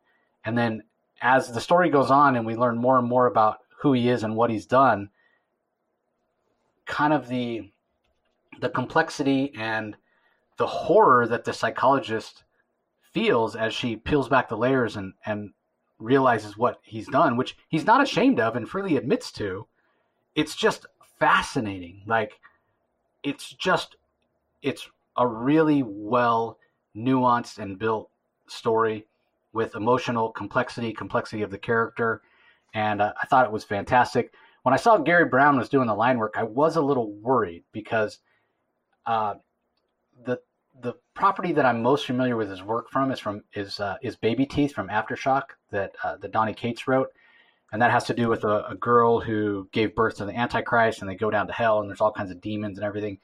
And then as the story goes on and we learn more and more about who he is and what he's done, kind of the the complexity and the horror that the psychologist feels as she peels back the layers and, and realizes what he's done, which he's not ashamed of and freely admits to, it's just fascinating. Like it's just it's a really well nuanced and built story with emotional complexity, complexity of the character, and uh, I thought it was fantastic. When I saw Gary Brown was doing the line work, I was a little worried because uh, the the property that I'm most familiar with his work from is from is uh, is Baby Teeth from Aftershock that uh, that Donny Cates wrote, and that has to do with a, a, girl who gave birth to the Antichrist, and they go down to hell, and there's all kinds of demons and everything,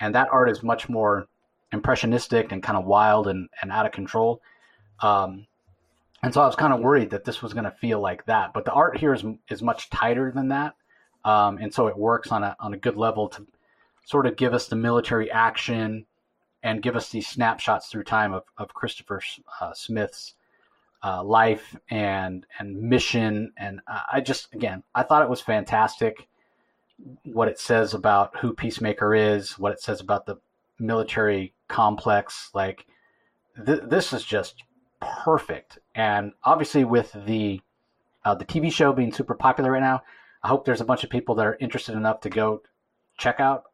and that art is much more impressionistic and kind of wild and, and out of control. Um, and so I was kind of worried that this was going to feel like that, but the art here is is much tighter than that, um, and so it works on a on a good level to sort of give us the military action and give us these snapshots through time of of Christopher uh, Smith's uh, life and and mission, and I just again I thought it was fantastic what it says about who Peacemaker is, what it says about the military complex, like. Th- this is just perfect. And obviously, with the uh, the TV show being super popular right now, I hope there's a bunch of people that are interested enough to go check out,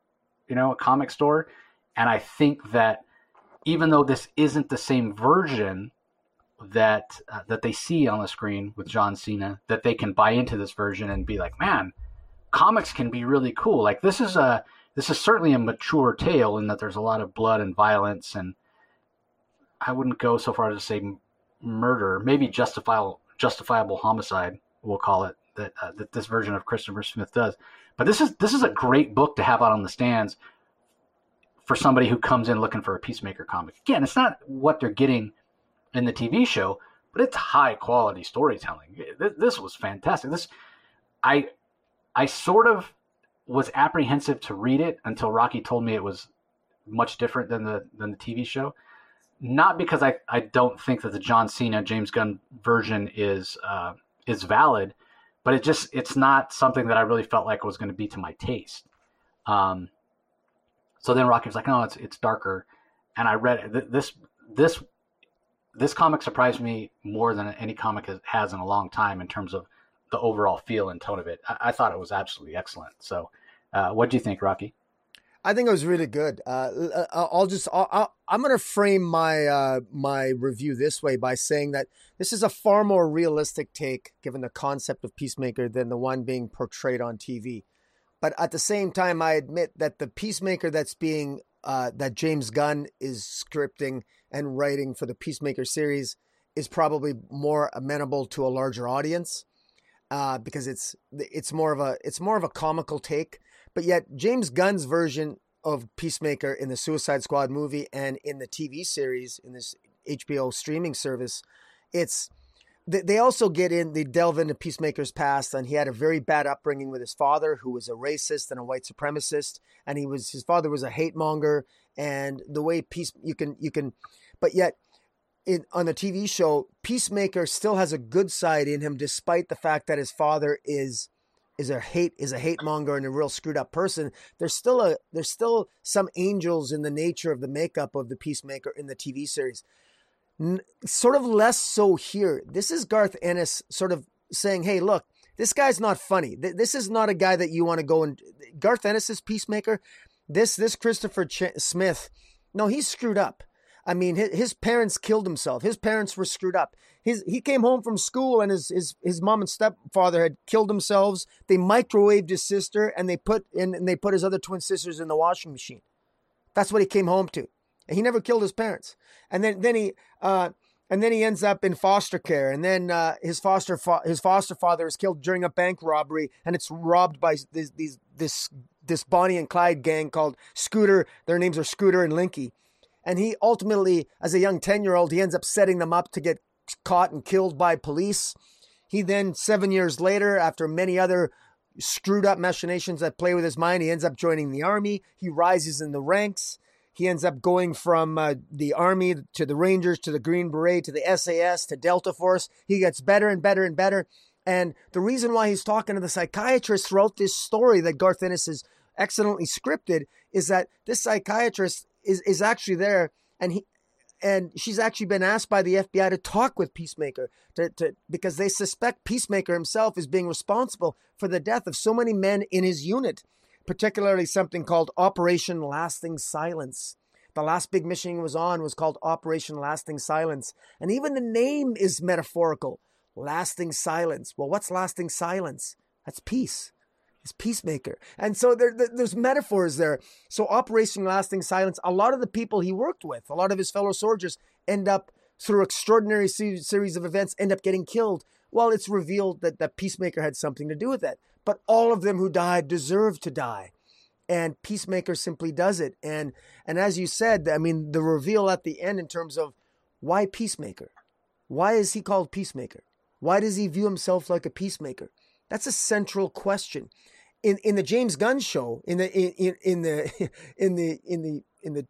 you know, a comic store. And I think that even though this isn't the same version that uh, that they see on the screen with John Cena, that they can buy into this version and be like, man, comics can be really cool. Like this is a this is certainly a mature tale in that there's a lot of blood and violence and I wouldn't go so far as to say murder, maybe justifiable justifiable homicide, we'll call it that uh, that this version of Christopher Smith does. But this is this is a great book to have out on the stands for somebody who comes in looking for a peacemaker comic. Again, it's not what they're getting in the TV show, but it's high quality storytelling. This, was fantastic. This I I sort of was apprehensive to read it until Rocky told me it was much different than the than the TV show not because I, I don't think that the John Cena James Gunn version is uh, is valid, but it just it's not something that I really felt like was going to be to my taste. Um, so then Rocky was like, "No, it's it's darker," and I read this this this comic surprised me more than any comic has in a long time in terms of the overall feel and tone of it. I, I thought it was absolutely excellent. So, uh, what do you think, Rocky? I think it was really good. Uh, uh I'll just i am going to frame my uh, my review this way by saying that this is a far more realistic take, given the concept of Peacemaker, than the one being portrayed on TV. But at the same time, I admit that the Peacemaker that's being uh, that James Gunn is scripting and writing for the Peacemaker series is probably more amenable to a larger audience uh, because it's it's more of a it's more of a comical take but yet, James Gunn's version of Peacemaker in the Suicide Squad movie and in the TV series in this HBO streaming service, it's they also get in they delve into peacemaker's past and he had a very bad upbringing with his father who was a racist and a white supremacist and he was his father was a hate monger and the way peace you can you can but yet in on the TV show peacemaker still has a good side in him despite the fact that his father is is a hate is a hate monger and a real screwed up person. There's still a there's still some angels in the nature of the makeup of the Peacemaker in the TV series. N- sort of less so here. This is Garth Ennis sort of saying, "Hey, look, this guy's not funny. This is not a guy that you want to go and Garth Ennis's Peacemaker. This this Christopher Ch- Smith, no, he's screwed up. I mean, his, his parents killed himself. His parents were screwed up. His he came home from school and his his his mom and stepfather had killed themselves. They microwaved his sister and they put in and they put his other twin sisters in the washing machine. That's what he came home to. And he never killed his parents. And then then he uh, and then he ends up in foster care and then uh, his foster fa- his foster father is killed during a bank robbery and it's robbed by these, these this this Bonnie and Clyde gang called Scooter their names are Scooter and Linky and he ultimately as a young 10 year old he ends up setting them up to get caught and killed by police he then 7 years later after many other screwed up machinations that play with his mind he ends up joining the army he rises in the ranks he ends up going from uh, the Army to the Rangers to the Green Beret to the SAS to Delta Force. He gets better and better and better. And the reason why he's talking to the psychiatrist throughout this story that Garth Ennis is excellently scripted is that this psychiatrist is, is actually there and he and she's actually been asked by the FBI to talk with Peacemaker to, to because they suspect Peacemaker himself is being responsible for the death of so many men in his unit particularly something called Operation Lasting Silence. The last big mission he was on was called Operation Lasting Silence. And even the name is metaphorical lasting silence. Well, what's lasting silence? That's peace. It's peacemaker. And so there, there's metaphors there. So, Operation Lasting Silence, a lot of the people he worked with, a lot of his fellow soldiers end up through extraordinary series of events end up getting killed. Well, it's revealed that the peacemaker had something to do with it but all of them who died deserve to die and peacemaker simply does it and and as you said i mean the reveal at the end in terms of why peacemaker why is he called peacemaker why does he view himself like a peacemaker that's a central question in in the james gunn show in the in, in the in the in the in the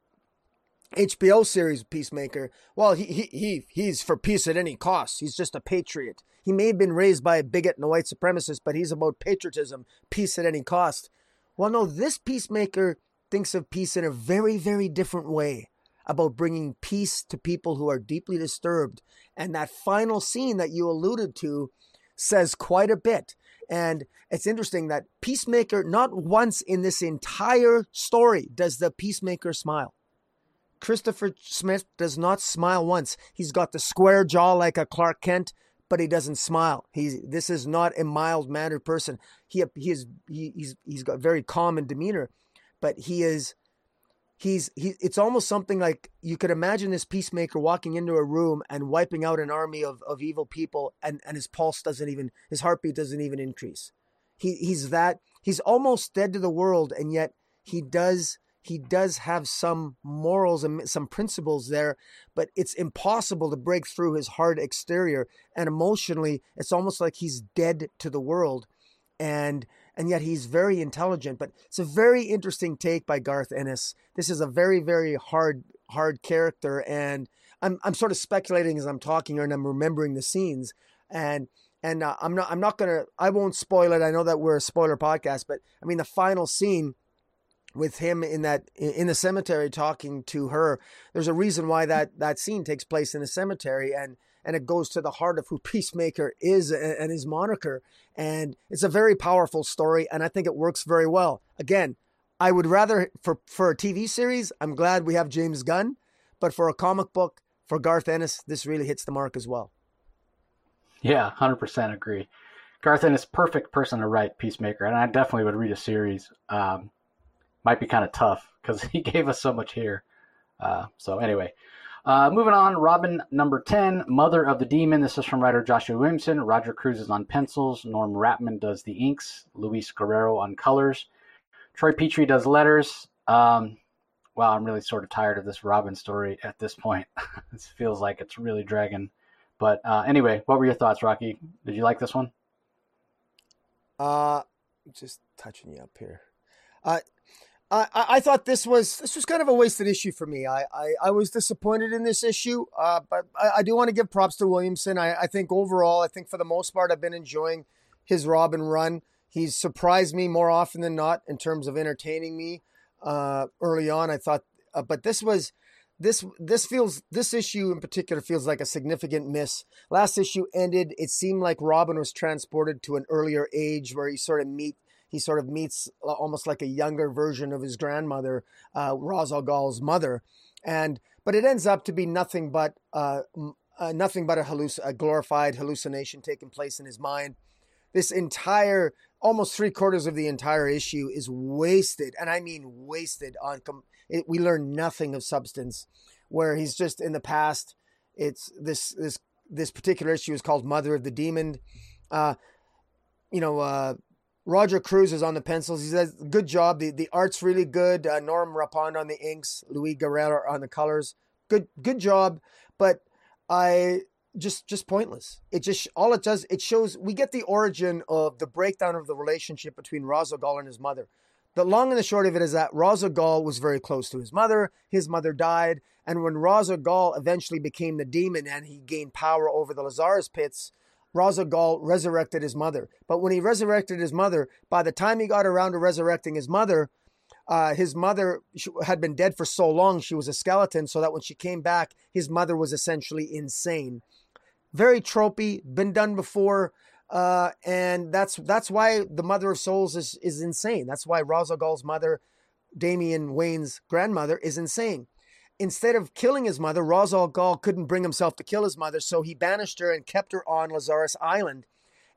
HBO series Peacemaker, well, he, he, he, he's for peace at any cost. He's just a patriot. He may have been raised by a bigot and a white supremacist, but he's about patriotism, peace at any cost. Well, no, this Peacemaker thinks of peace in a very, very different way about bringing peace to people who are deeply disturbed. And that final scene that you alluded to says quite a bit. And it's interesting that Peacemaker, not once in this entire story does the Peacemaker smile. Christopher Smith does not smile once. He's got the square jaw like a Clark Kent, but he doesn't smile. He's this is not a mild mannered person. He he is he, he's he's got very calm in demeanor, but he is he's he it's almost something like you could imagine this peacemaker walking into a room and wiping out an army of, of evil people and, and his pulse doesn't even his heartbeat doesn't even increase. He he's that he's almost dead to the world and yet he does he does have some morals and some principles there, but it's impossible to break through his hard exterior. And emotionally, it's almost like he's dead to the world. And and yet he's very intelligent. But it's a very interesting take by Garth Ennis. This is a very, very hard, hard character. And I'm I'm sort of speculating as I'm talking and I'm remembering the scenes. And and uh, I'm not I'm not gonna I won't spoil it. I know that we're a spoiler podcast, but I mean the final scene with him in that in the cemetery talking to her. There's a reason why that that scene takes place in a cemetery, and and it goes to the heart of who Peacemaker is and his moniker. And it's a very powerful story, and I think it works very well. Again, I would rather for for a TV series. I'm glad we have James Gunn, but for a comic book, for Garth Ennis, this really hits the mark as well. Yeah, hundred percent agree. Garth Ennis, perfect person to write Peacemaker, and I definitely would read a series. Um, might be kind of tough because he gave us so much here. Uh, so anyway, uh, moving on, Robin number 10, Mother of the Demon. This is from writer Joshua Williamson. Roger Cruz is on pencils. Norm Rapmund does the inks. Luis Guerrero on colors. Troy Peteri does letters. Um, wow, I'm really sort of tired of this Robin story at this point. it feels like it's really dragging. But uh, anyway, what were your thoughts, Rocky? Did you like this one? Uh, just touching you up here. Uh, I, I thought this was this was kind of a wasted issue for me. I, I, I was disappointed in this issue, uh, but I, I, do want to give props to Williamson. I, I think overall, I think for the most part, I've been enjoying his Robin run. He's surprised me more often than not in terms of entertaining me. Uh, early on, I thought, uh, but this was this this feels this issue in particular feels like a significant miss. Last issue ended. It seemed like Robin was transported to an earlier age where he sort of meet he sort of meets uh, almost like a younger version of his grandmother, uh, Ra's al mother, and but it ends up to be nothing but uh, uh, nothing but a, halluc- a glorified hallucination taking place in his mind. This entire almost three quarters of the entire issue is wasted, and I mean wasted on. Com- it, we learn nothing of substance. Where he's just in the past. It's this this this particular issue is called Mother of the Demon. Uh, you know, uh, Roger Cruz is on the pencils. He says, "Good job. The the art's really good. Uh, Norm Rapmund on the inks. Louis Guerrero on the colors. Good good job." But I just just pointless. It just all it does it shows we get the origin of the breakdown of the relationship between Ra's al and his mother. The long and the short of it is that Ra's al was very close to his mother. His mother died, and when Ra's al eventually became the demon and he gained power over the Lazarus pits, Ra's resurrected his mother. But when he resurrected his mother, by the time he got around to resurrecting his mother, uh, his mother had been dead for so long, she was a skeleton, so that when she came back, his mother was essentially insane. Very tropey, been done before. Uh, and that's that's why the Mother of Souls is is insane. That's why Ra's mother, Damian Wayne's grandmother, is insane. Instead of killing his mother, Ra's al Ghul couldn't bring himself to kill his mother, so he banished her and kept her on Lazarus Island.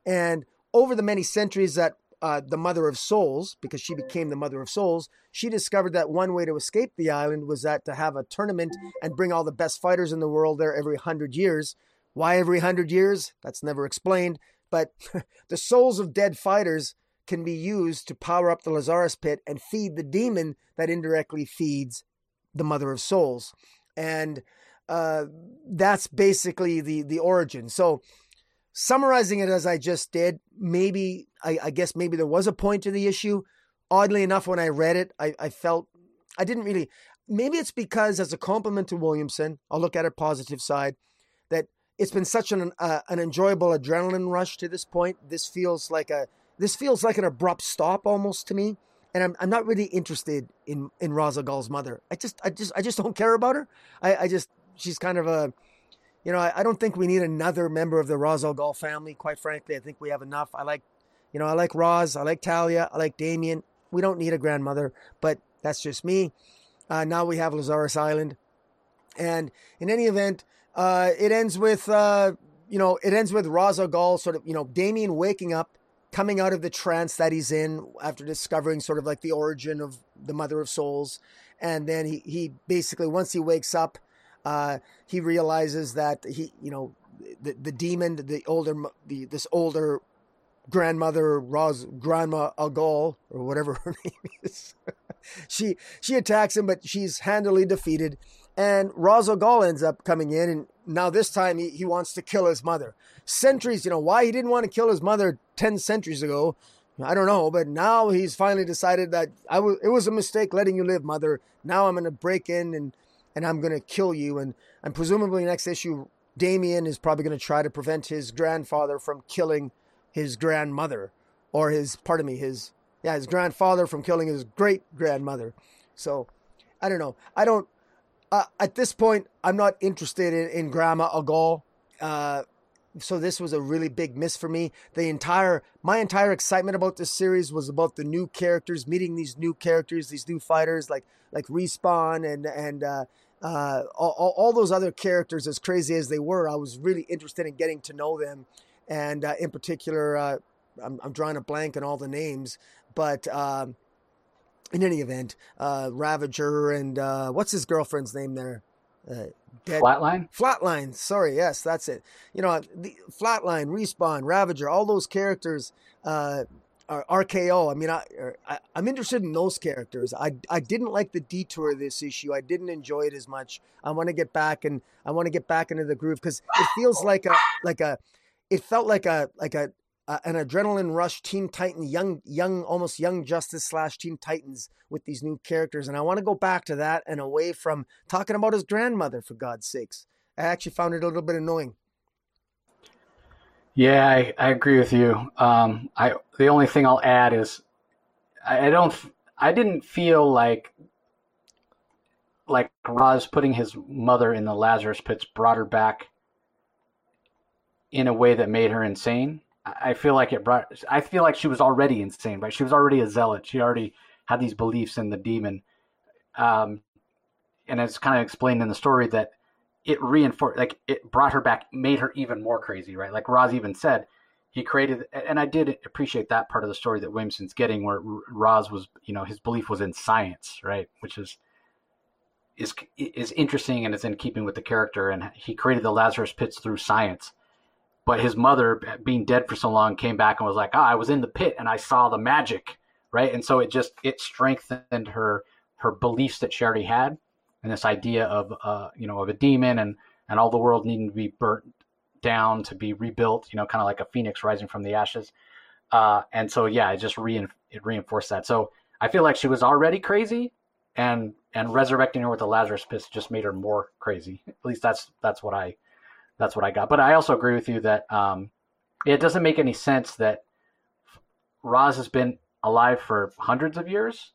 And over the many centuries that uh, the mother of souls, because she became the mother of souls, she discovered that one way to escape the island was that to have a tournament and bring all the best fighters in the world there every hundred years. Why every hundred years? That's never explained. But the souls of dead fighters can be used to power up the Lazarus pit and feed the demon that indirectly feeds the mother of souls. And uh, that's basically the the origin. So summarizing it as I just did, maybe I, I, guess maybe there was a point to the issue. Oddly enough, when I read it, I, I felt I didn't really. Maybe it's because, as a compliment to Williamson, I'll look at it positive side, that it's been such an uh, an enjoyable adrenaline rush to this point. This feels like a this feels like an abrupt stop almost to me, and I'm I'm not really interested in in Ra's al Ghul's mother. I just I just I just don't care about her. I I just she's kind of a you know, I, I, don't think we need another member of the Ra's al Ghul family. Quite frankly, I think we have enough. I like, you know, I like Ra's, I like Talia, I like Damian. We don't need a grandmother, but that's just me. Uh, now we have Lazarus Island, and in any event, uh, it ends with, uh, you know, it ends with Ra's al Ghul sort of, you know, Damian waking up, coming out of the trance that he's in after discovering sort of like the origin of the Mother of Souls, and then he he basically once he wakes up uh, he realizes that he, you know, the, the demon, the older, the this older grandmother, Ra's, Grandma Al Ghul, or whatever her name is, she she attacks him, but she's handily defeated. And Ghul ends up coming in, and now this time he, he wants to kill his mother. Centuries, you know, why he didn't want to kill his mother 10 centuries ago, I don't know, but now he's finally decided that I w- it was a mistake letting you live, mother. Now I'm going to break in and and I'm going to kill you. And, and presumably next issue, Damian is probably going to try to prevent his grandfather from killing his grandmother or his, pardon me, his, yeah, his grandfather from killing his great grandmother. So I don't know. I don't, uh, at this point, I'm not interested in, in Grandma Al Ghul. Uh, so this was a really big miss for me. The entire my entire excitement about this series was about the new characters, meeting these new characters, these new fighters like like Respawn and and uh, uh, all, all, those other characters. As crazy as they were, I was really interested in getting to know them, and uh, in particular, uh, I'm, I'm, drawing a blank on all the names, but. Um, in any event, uh, Ravager and uh, what's his girlfriend's name there? Dead. Flatline? Flatline. Sorry, yes, that's it. You know, the Flatline, Respawn, Ravager, all those characters uh, are RKO. I mean, I, er, I am interested in those characters. I I didn't like the detour of this issue. I didn't enjoy it as much. I want to get back and I want to get back into the groove because it feels like a like a it felt like a like a uh, an adrenaline rush Teen Titan, young, young, almost young Justice slash Teen Titans with these new characters, and I want to go back to that and away from talking about his grandmother. For God's sakes, I actually found it a little bit annoying. Yeah, I, I agree with you. Um, I the only thing I'll add is I, I don't I didn't feel like like Ra's putting his mother in the Lazarus pits brought her back in a way that made her insane. I feel like it brought. I feel like she was already insane, right? She was already a zealot. She already had these beliefs in the demon, um, and it's kind of explained in the story that it reinforced, like it brought her back, made her even more crazy, right? Like Ra's even said, he created, and I did appreciate that part of the story that Williamson's getting, where Ra's was, you know, his belief was in science, right? Which is is is interesting and is in keeping with the character, and he created the Lazarus pits through science but his mother being dead for so long came back and was like, "Ah, I was in the pit and I saw the magic." Right? And so it just it strengthened her her beliefs that she already had and this idea of uh, you know, of a demon and and all the world needing to be burnt down to be rebuilt, you know, kind of like a phoenix rising from the ashes. Uh, and so yeah, it just re- it reinforced that. So I feel like she was already crazy, and and resurrecting her with the Lazarus pit just made her more crazy. At least that's that's what I that's what I got. But I also agree with you that um, it doesn't make any sense that Ra's has been alive for hundreds of years.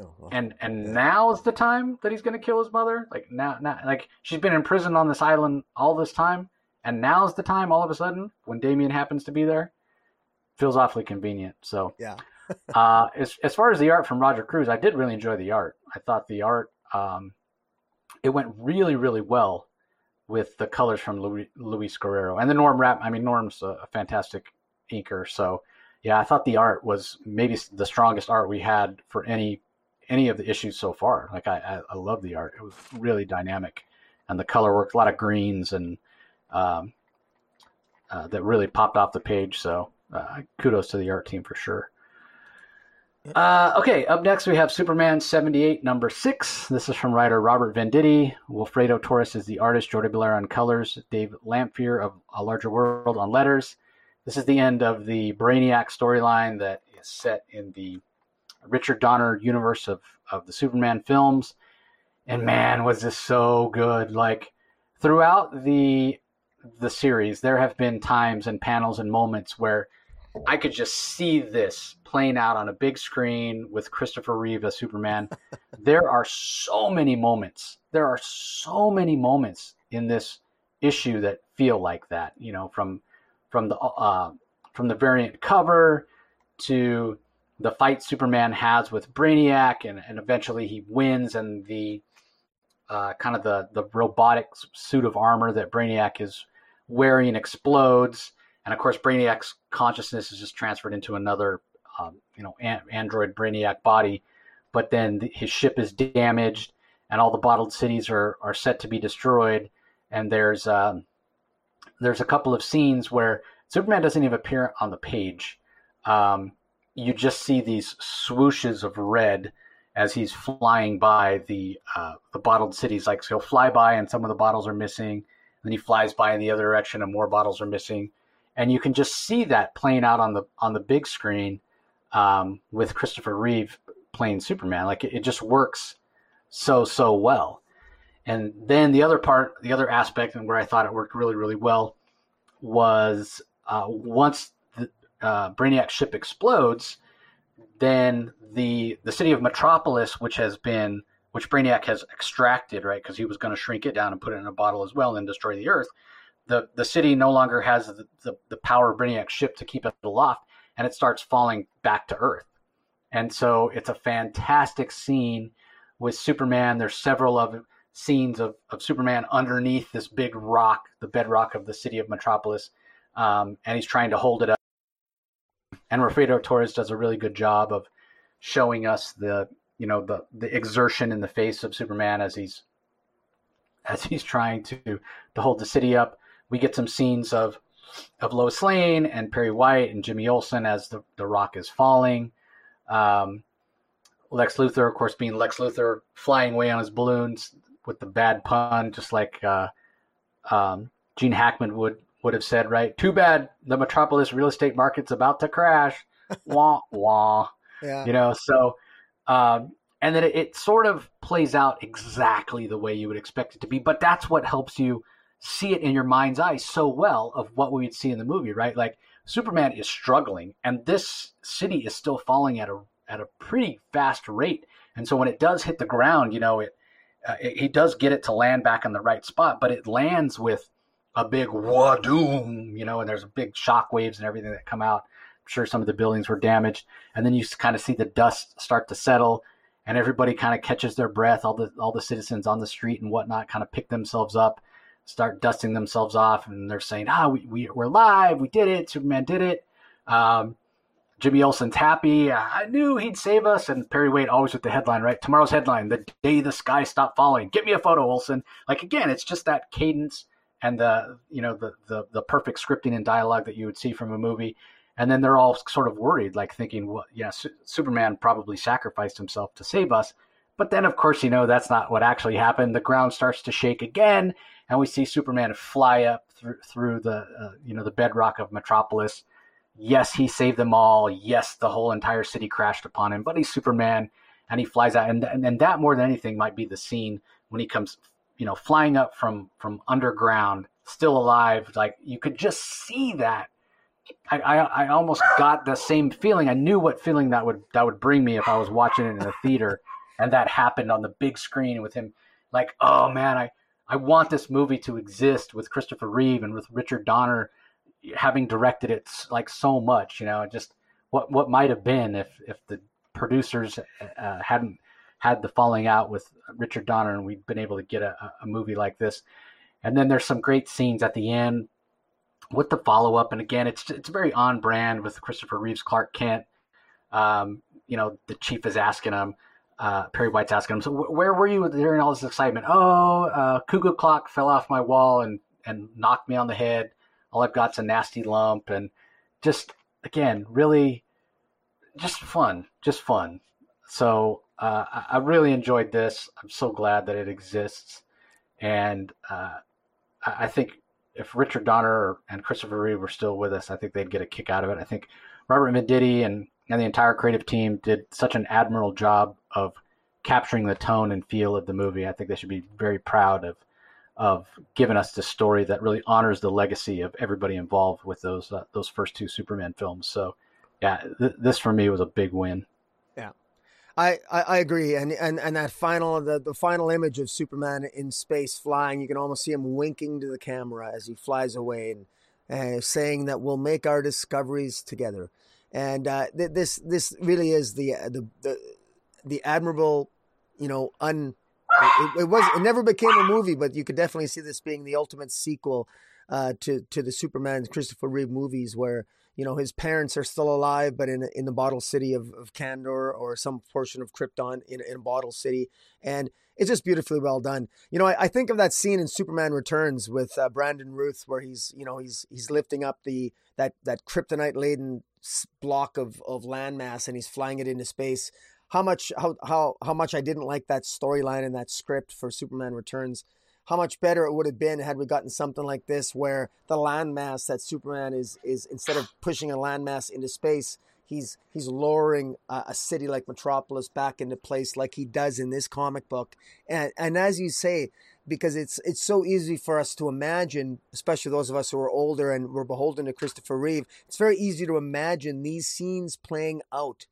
Oh, well, and and yeah. now is the time that he's going to kill his mother. Like now, now, like she's been in prison on this island all this time, and now's the time. All of a sudden, when Damian happens to be there, feels awfully convenient. So yeah. uh, as as far as the art from Roger Cruz, I did really enjoy the art. I thought the art um, it went really really well with the colors from Louis, Luis Guerrero and the Norm Rap. I mean, Norm's a, a, fantastic inker. So, yeah, I thought the art was maybe the strongest art we had for any any of the issues so far. Like, I, I, I love the art. It was really dynamic, and the color work, a lot of greens and um, uh, that really popped off the page. So, uh, kudos to the art team for sure. Uh, okay, up next we have Superman 78, number six. This is from writer Robert Venditti. Wilfredo Torres is the artist, Jordie Bellaire on colors, Dave Lamphere of A Larger World on letters. This is the end of the Brainiac storyline that is set in the Richard Donner universe of, of the Superman films. And man, was this so good. Like throughout the the series, there have been times and panels and moments where I could just see this playing out on a big screen with Christopher Reeve as Superman. there are so many moments. There are so many moments in this issue that feel like that. You know, from from the uh, from the variant cover to the fight Superman has with Brainiac, and, and eventually he wins, and the uh, kind of the the robotic suit of armor that Brainiac is wearing explodes and of course brainiac's consciousness is just transferred into another um, you know an- android brainiac body. But then the, his ship is damaged and all the bottled cities are, are set to be destroyed. And there's um, there's a couple of scenes where superman doesn't even appear on the page. Um, you just see these swooshes of red as he's flying by the uh, the bottled cities. Like so he'll fly by and some of the bottles are missing. Then he flies by in the other direction and more bottles are missing and you can just see that playing out on the on the big screen um, with Christopher Reeve playing Superman. Like it, it, just works so so well. And then the other part, the other aspect, and where I thought it worked really really well, was uh, once the uh, Brainiac ship explodes, then the the city of Metropolis, which has been which Brainiac has extracted, right? Because he was going to shrink it down and put it in a bottle as well and then destroy the Earth the the city no longer has the, the, the power of Brainiac's ship to keep it aloft, and it starts falling back to Earth. And so it's a fantastic scene with Superman. There's several of scenes of, of Superman underneath this big rock, the bedrock of the city of Metropolis, um, and he's trying to hold it up. And Wilfredo Torres does a really good job of showing us the you know the the exertion in the face of Superman as he's as he's trying to to hold the city up we get some scenes of of Lois Lane and Perry White and Jimmy Olsen as the, the rock is falling. Um, Lex Luthor, of course, being Lex Luthor, flying away on his balloons with the bad pun, just like uh, um, Gene Hackman would would have said, right? Too bad the Metropolis real estate market's about to crash. wah wah. Yeah. You know, so um, and then it, it sort of plays out exactly the way you would expect it to be, but that's what helps you see it in your mind's eye so well of what we would see in the movie, right? Like Superman is struggling, and this city is still falling at a at a pretty fast rate. And so when it does hit the ground, you know, it, uh, it he does get it to land back in the right spot, but it lands with a big wadoom, you know, and there's big shock waves and everything that come out. I'm sure some of the buildings were damaged, and then you kind of see the dust start to settle, and everybody kind of catches their breath. All the all the citizens on the street and whatnot kind of pick themselves up, start dusting themselves off, and they're saying, "Ah, we, we we're live, we did it, Superman did it." Um, Jimmy Olsen's happy. I knew he'd save us. And Perry Wade always with the headline, right? Tomorrow's headline: the day the sky stopped falling. Get me a photo, Olsen. Like again, it's just that cadence and the you know the the, the perfect scripting and dialogue that you would see from a movie. And then they're all sort of worried, like thinking, well, yeah, Su- Superman probably sacrificed himself to save us. But then, of course, you know that's not what actually happened. The ground starts to shake again, and we see Superman fly up through through the uh, you know the bedrock of Metropolis. Yes, he saved them all. Yes, the whole entire city crashed upon him, but he's Superman, and he flies out. And and, and that more than anything might be the scene when he comes, you know, flying up from from underground, still alive. Like you could just see that. I, I, I almost got the same feeling. I knew what feeling that would that would bring me if I was watching it in a theater, and that happened on the big screen with him. Like, oh man, I I want this movie to exist with Christopher Reeve and with Richard Donner having directed it like so much. You know, just what what might have been if if the producers uh, hadn't had the falling out with Richard Donner and we'd been able to get a, a movie like this. And then there's some great scenes at the end with the follow up. And again, it's it's very on brand with Christopher Reeves Clark Kent. Um, you know, the chief is asking him, uh, Perry White's asking him, so where were you during all this excitement? Oh, uh, cuckoo clock fell off my wall and, and knocked me on the head. All I've got's a nasty lump. And just, again, really just fun, just fun. So uh, I, really enjoyed this. I'm so glad that it exists. And uh, I, think if Richard Donner and Christopher Reeve were still with us, I think they'd get a kick out of it. I think Robert Venditti and, and the entire creative team did such an admirable job of capturing the tone and feel of the movie. I think they should be very proud of of giving us this story that really honors the legacy of everybody involved with those uh, those first two Superman films. So, yeah, th- this for me was a big win. Yeah, I, I, I, agree, and, and and that final the, the final image of Superman in space flying, you can almost see him winking to the camera as he flies away and uh, saying that we'll make our discoveries together. And uh, th- this this really is the the the, the admirable, you know, un it, it, was it never became a movie, but you could definitely see this being the ultimate sequel uh, to to the Superman Christopher Reeve movies, where you know his parents are still alive, but in in the bottle city of, of Kandor or some portion of Krypton in in bottle city, and it's just beautifully well done. You know, I, I think of that scene in Superman Returns with uh, Brandon Routh, where he's you know he's he's lifting up the that that kryptonite laden block of of landmass and he's flying it into space how much how how how much I didn't like that storyline and that script for Superman Returns. How much better it would have been had we gotten something like this, where the landmass that Superman is is instead of pushing a landmass into space, he's he's lowering a, city like Metropolis back into place, like he does in this comic book. And and as you say, because it's it's so easy for us to imagine, especially those of us who are older and we're beholden to Christopher Reeve. It's very easy to imagine these scenes playing out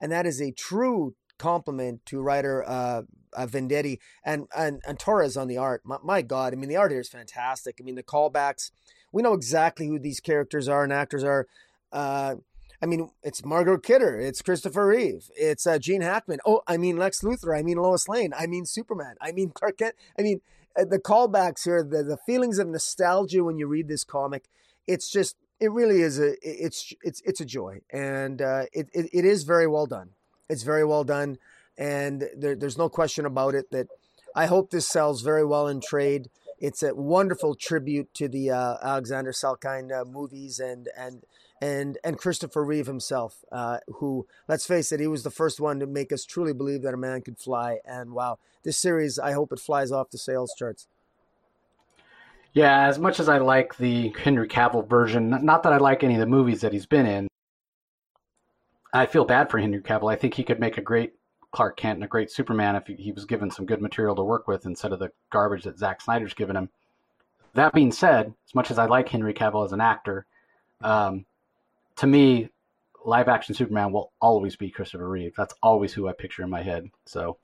and that is a true compliment to writer uh, uh, Venditti and, and and Torres on the art. My, my, God, I mean the art here is fantastic. I mean the callbacks. We know exactly who these characters are and actors are. Uh, I mean, it's Margot Kidder, it's Christopher Reeve, it's uh, Gene Hackman. Oh, I mean Lex Luthor, I mean Lois Lane, I mean Superman, I mean Clark Kent. I mean uh, the callbacks here, the the feelings of nostalgia when you read this comic. It's just it really is a it's it's it's a joy and uh, it, it, it is very well done it's very well done and there, there's no question about it that i hope this sells very well in trade. It's a wonderful tribute to the uh, alexander salkind uh, movies and and and and christopher reeve himself uh, who let's face it he was the first one to make us truly believe that a man could fly. And wow this series i hope it flies off the sales charts. Yeah, as much as I like the Henry Cavill version, not that I like any of the movies that he's been in, I feel bad for Henry Cavill. I think he could make a great Clark Kent and a great Superman if he was given some good material to work with instead of the garbage that Zack Snyder's given him. that being said, as much as I like Henry Cavill as an actor, um, to me, live action Superman will always be Christopher Reeve. That's always who I picture in my head. So,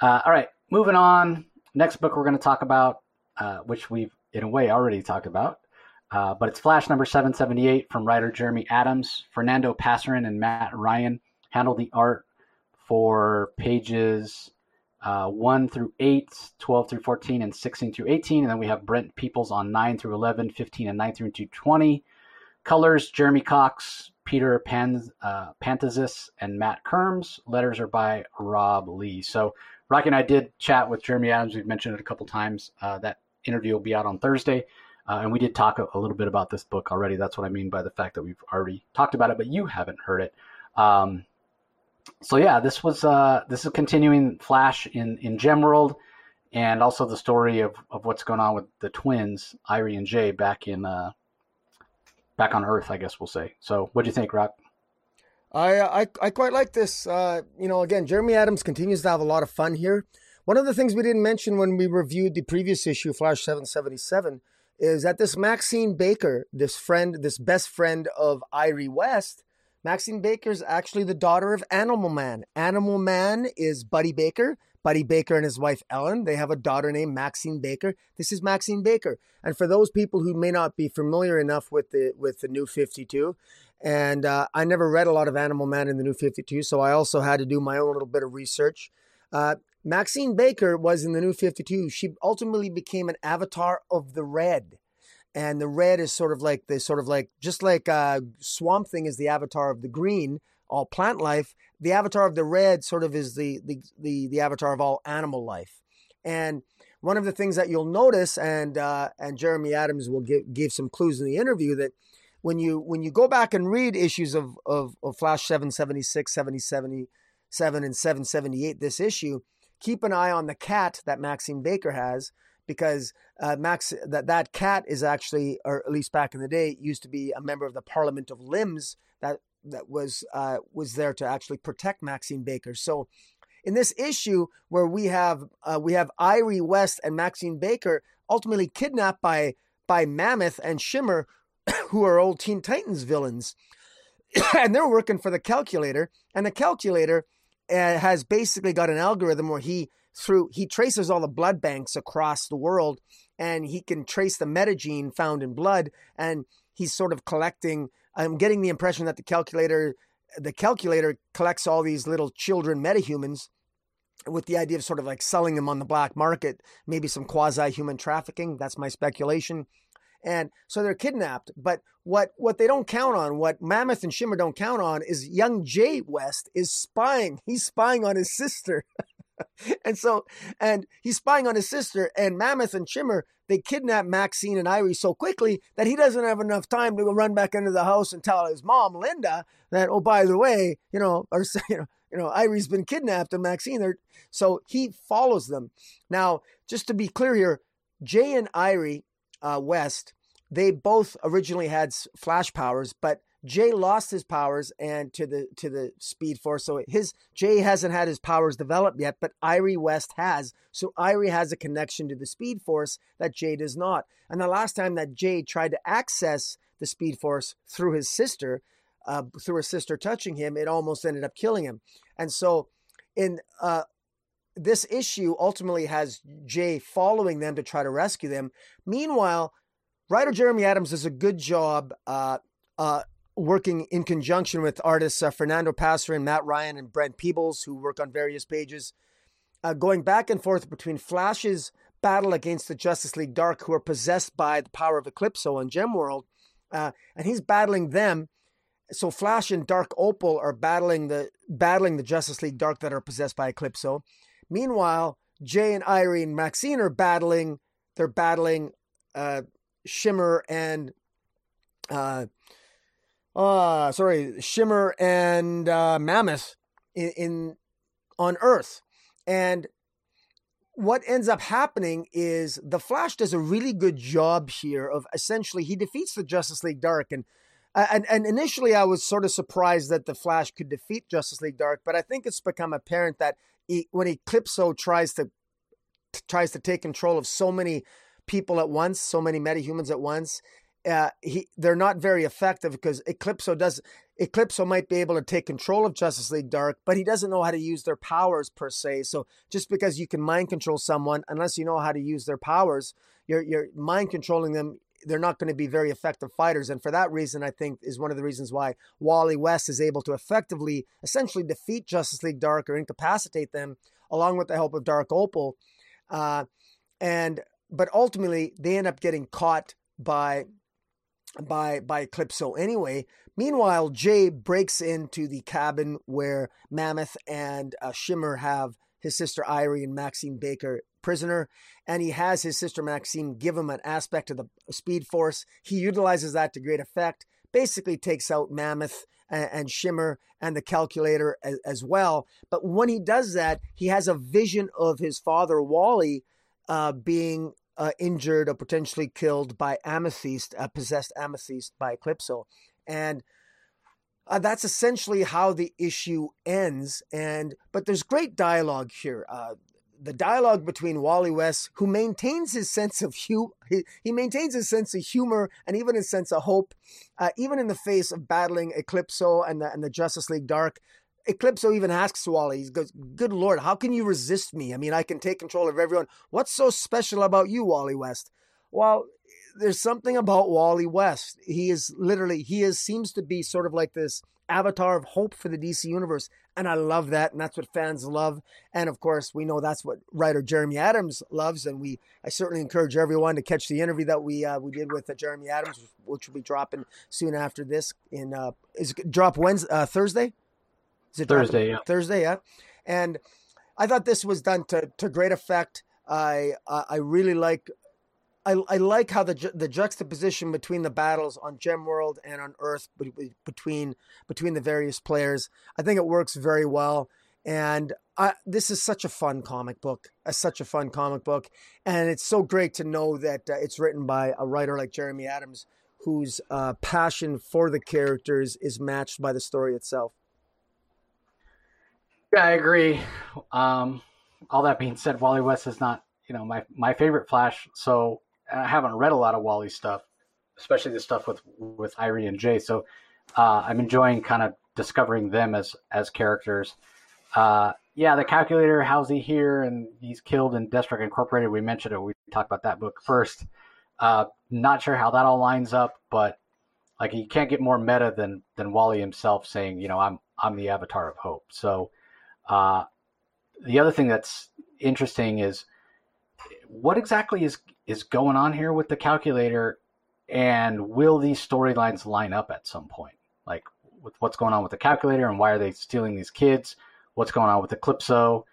uh, all right, moving on. Next book we're going to talk about, uh, which we've in a way already talked about, uh, but it's Flash number 778 from writer Jeremy Adams. Fernando Pasarin and Matt Ryan handled the art for pages uh, 1 through 8, 12 through 14, and 16 through 18. And then we have Brent Peeples on 9 through 11, 15, and 9 through 20. Colors Jeremy Cox, Peter Pan, uh, Pantazis, and Matt Herms. Letters are by Rob Leigh. So Rocky and I did chat with Jeremy Adams. We've mentioned it a couple times. Uh, that interview will be out on Thursday. Uh, and we did talk a, a, little bit about this book already. That's what I mean by the fact that we've already talked about it, but you haven't heard it. Um, so yeah, this was uh, this is continuing Flash in in Gemworld, and also the story of, of what's going on with the twins, Irey and Jay, back in uh, back on Earth, I guess we'll say. So, what do you think, Rock? I, I I quite like this. Uh, you know, again, Jeremy Adams continues to have a lot of fun here. One of the things we didn't mention when we reviewed the previous issue, Flash 777, is that this Maxine Baker, this friend, this best friend of Irey West, Maxine Baker is actually the daughter of Animal Man. Animal Man is Buddy Baker. Buddy Baker and his wife Ellen. They have a daughter named Maxine Baker. This is Maxine Baker. And for those people who may not be familiar enough with the with the New Fifty Two, and uh, I never read a lot of Animal Man in the New Fifty Two, so I also had to do my own little bit of research. Uh, Maxine Baker was in the New Fifty Two. She ultimately became an avatar of the Red and the red is sort of like the sort of like just like uh, Swamp Thing is the avatar of the green, all plant life. The avatar of the red sort of is the the the, the avatar of all animal life. And one of the things that you'll notice, and uh, and Jeremy Adams will give give some clues in the interview that when you when you go back and read issues of of, of Flash 776, 777, and 778, this issue, keep an eye on the cat that Maxine Baker has because uh, Max that that cat is actually, or at least back in the day, used to be a member of the Parliament of Limbs that that was uh, was there to actually protect Maxine Baker. So, in this issue where we have uh, we have Irey West and Maxine Baker ultimately kidnapped by by Mammoth and Shimmer, who are old Teen Titans villains, and they're working for the Calculator, and the Calculator Eh, has basically got an algorithm where he through he traces all the blood banks across the world and he can trace the metagene found in blood and he's sort of collecting i'm getting the impression that the calculator the calculator collects all these little children metahumans with the idea of sort of like selling them on the black market maybe some quasi human trafficking. That's my speculation and so they're kidnapped. But what what they don't count on what mammoth and shimmer don't count on is young jay west is spying. He's spying on his sister. And so, and he's spying on his sister, and Mammoth and Shimmer, they kidnap Maxine and Irey so quickly that he doesn't have enough time to run back into the house and tell his mom, Linda, that, oh, by the way, you know, or, you know, you know, Irey's been kidnapped and Maxine, are, so he follows them. Now, just to be clear here, Jay and Irey uh, West, they both originally had flash powers, but Jay lost his powers and to the to the Speed Force. So his Jay hasn't had his powers developed yet, but Irey West has. So Irey has a connection to the Speed Force that Jay does not. And the last time that Jay tried to access the Speed Force through his sister, uh, through his sister touching him, it almost ended up killing him. And so in uh, this issue ultimately has Jay following them to try to rescue them. Meanwhile, writer Jeremy Adams does a good job uh, uh, working in conjunction with artists uh, Fernando and Matt Ryan, and Brent Peeples, who work on various pages, uh, going back and forth between Flash's battle against the Justice League Dark, who are possessed by the power of Eclipso and Gemworld, uh, and he's battling them. So Flash and Dark Opal are battling the battling the Justice League Dark that are possessed by Eclipso. Meanwhile, Jay and Irene Maxine are battling. They're battling uh, Shimmer and uh, uh sorry, Shimmer and uh, Mammoth in, in on Earth. And what ends up happening is the Flash does a really good job here of essentially he defeats the Justice League Dark and and and initially I was sort of surprised that the Flash could defeat Justice League Dark, but I think it's become apparent that he, when Eclipso tries to tries to take control of so many people at once, so many metahumans at once, uh, he they're not very effective because Eclipso does Eclipso might be able to take control of Justice League Dark, but he doesn't know how to use their powers per se. So just because you can mind control someone, unless you know how to use their powers, you're you're mind controlling them. They're not going to be very effective fighters, and for that reason, I think is one of the reasons why Wally West is able to effectively, essentially, defeat Justice League Dark or incapacitate them, along with the help of Dark Opal. Uh, and but ultimately, they end up getting caught by by by Eclipso anyway. Meanwhile, Jay breaks into the cabin where Mammoth and uh, Shimmer have his sister Irey and Maxine Baker prisoner, and he has his sister Maxine give him an aspect of the Speed Force. He utilizes that to great effect. Basically, takes out Mammoth and, and Shimmer and the Calculator as, as, well. But when he does that, he has a vision of his father Wally uh, being uh, injured or potentially killed by Amethyst, uh, possessed Amethyst by Eclipso. And uh, that's essentially how the issue ends. And but there's great dialogue here. Uh, the dialogue between Wally West, who maintains his sense of humor, he, he, maintains his sense of humor and even his sense of hope, uh, even in the face of battling Eclipso and the, and the Justice League Dark. Eclipso even asks Wally, he goes, Good Lord, how can you resist me? I mean, I can take control of everyone. What's so special about you, Wally West? Well, there's something about Wally West. He is literally, he is seems to be sort of like this avatar of hope for the DC universe. And I love that. And that's what fans love. And of course, we know that's what writer Jeremy Adams loves. And we, I certainly encourage everyone to catch the interview that we, uh, we did with uh, Jeremy Adams, which will be dropping soon after this in, uh, is drop Wednesday, uh, Thursday? Is it Thursday? Yeah. Thursday, yeah. And I thought this was done to to great effect. I I really like. I, I like how the ju- the juxtaposition between the battles on Gem World and on Earth between between the various players. I think it works very well, and I, this is such a fun comic book. Uh, such a fun comic book, and it's so great to know that uh, it's written by a writer like Jeremy Adams, whose uh, passion for the characters is matched by the story itself. Yeah, I agree. Um, all that being said, Wally West is not, you know, my my favorite Flash. So I haven't read a lot of Wally stuff, especially the stuff with with Irey and Jay. So uh, I'm enjoying kind of discovering them as as characters. Uh, yeah, the calculator. How's he here? And he's killed in Deathstroke Incorporated. We mentioned it. We talked about that book first. Uh, not sure how that all lines up, but like you can't get more meta than than Wally himself saying, you know, I'm I'm the avatar of hope. So uh, the other thing that's interesting is what exactly is is going on here with the calculator, and will these storylines line up at some point? Like with what's going on with the calculator and why are they stealing these kids? What's going on with Eclipso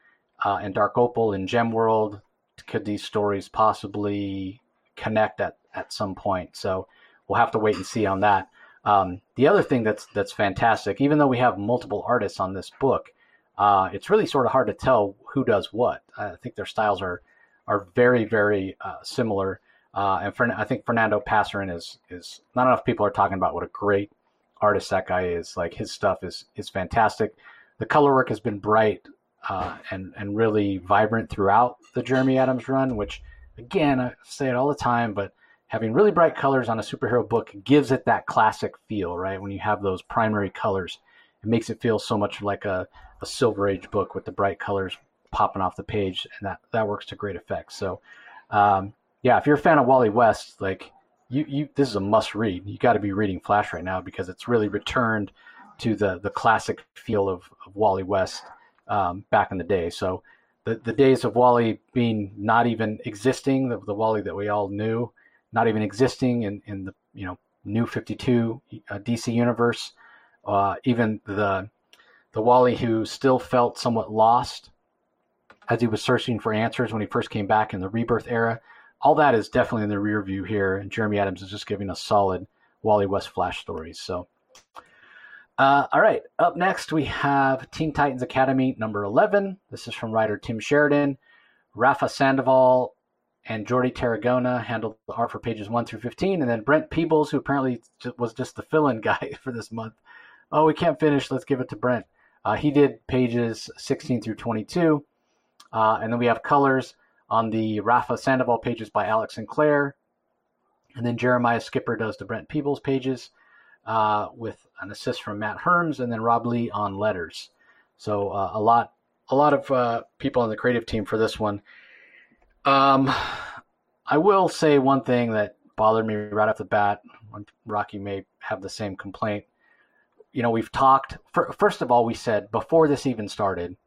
uh, and Dark Opal and Gem World? Could these stories possibly connect at, at some point? So we'll have to wait and see on that. Um, the other thing that's that's fantastic, even though we have multiple artists on this book, uh, it's really sort of hard to tell who does what. I think their styles are are very very uh, similar. Uh, and for, I think Fernando Pasarin is is not enough people are talking about what a great artist that guy is. Like his stuff is is fantastic. The color work has been bright uh, and and really vibrant throughout the Jeremy Adams run, which again I say it all the time, but having really bright colors on a superhero book gives it that classic feel, right? When you have those primary colors, it makes it feel so much like a a Silver Age book with the bright colors popping off the page, and that that works to great effect. So, um, yeah, if you're a fan of Wally West, like you, you this is a must read. You got to be reading Flash right now because it's really returned to the the classic feel of, of Wally West um, back in the day. So. The, the days of Wally being not even existing, the, the Wally that we all knew, not even existing in, in the you know new 52 uh, DC universe, uh, even the the Wally who still felt somewhat lost as he was searching for answers when he first came back in the rebirth era. All that is definitely in the rear view here, and Jeremy Adams is just giving us solid Wally West Flash stories. So, uh, all right, up next we have Teen Titans Academy number 11. This is from writer Tim Sheridan. Rafa Sandoval and Jordi Tarragona handled the art for pages 1 through 15, and then Brent Peeples, who apparently was just the fill in guy for this month. Oh, we can't finish. Let's give it to Brent. Uh, he did pages 16 through 22. Uh, and then we have colors on the Rafa Sandoval pages by Alex Sinclair. And then Jeremiah Skipper does the Brent Peeples pages uh, with an assist from Matt Herms, and then Rob Leigh on letters. So uh, a lot, a lot of uh, people on the creative team for this one. Um, I will say one thing that bothered me right off the bat. Rocky may have the same complaint. You know, we've talked. First of all, we said before this even started,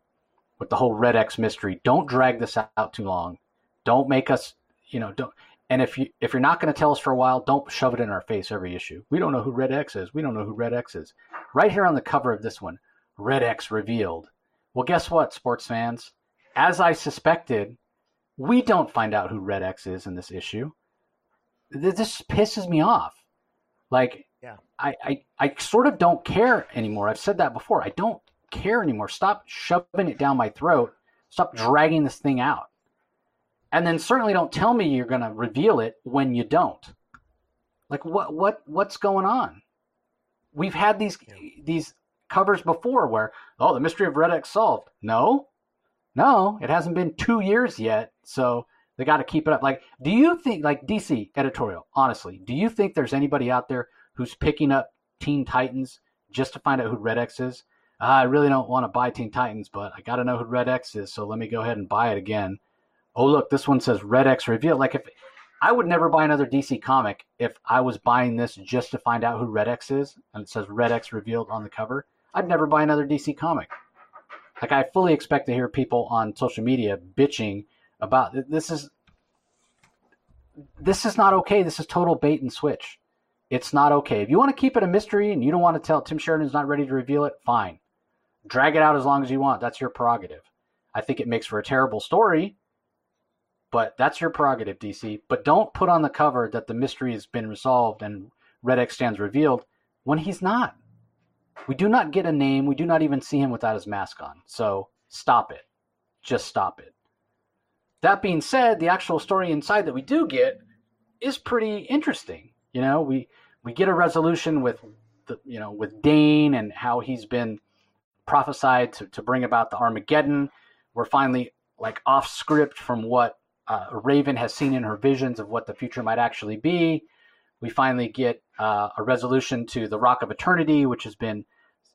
with the whole Red X mystery, don't drag this out too long. Don't make us, you know, don't. And if you if you're not going to tell us for a while, don't shove it in our face every issue. We don't know who Red X is. We don't know who Red X is. Right here on the cover of this one, Red X revealed. Well, guess what, sports fans? As I suspected, we don't find out who Red X is in this issue. This pisses me off. Like, yeah. I, I, I sort of don't care anymore. I've said that before. I don't care anymore. Stop shoving it down my throat. Stop dragging this thing out. And then certainly don't tell me you're going to reveal it when you don't. Like what what what's going on? We've had these yeah. these covers before where oh the mystery of Red X solved. No, no, it hasn't been two years yet, so they got to keep it up. Like, do you think like DC editorial? Honestly, do you think there's anybody out there who's picking up Teen Titans just to find out who Red X is? I really don't want to buy Teen Titans, but I got to know who Red X is, so let me go ahead and buy it again. Oh, look, this one says Red X reveal. Like, if I would never buy another DC comic if I was buying this just to find out who Red X is, and it says Red X revealed on the cover, I'd never buy another DC comic. Like, I fully expect to hear people on social media bitching about this is this is not okay. This is total bait and switch. It's not okay. If you want to keep it a mystery and you don't want to tell Tim Sheridan's not ready to reveal it, fine. Drag it out as long as you want. That's your prerogative. I think it makes for a terrible story, but that's your prerogative, DC. But don't put on the cover that the mystery has been resolved and Red X stands revealed when he's not. We do not get a name. We do not even see him without his mask on. So stop it. Just stop it. That being said, the actual story inside that we do get is pretty interesting. You know, we we get a resolution with the you know with Dane and how he's been prophesied to, to bring about the Armageddon. We're finally like off script from what uh, Raven has seen in her visions of what the future might actually be. We finally get uh, a resolution to the Rock of Eternity, which has been,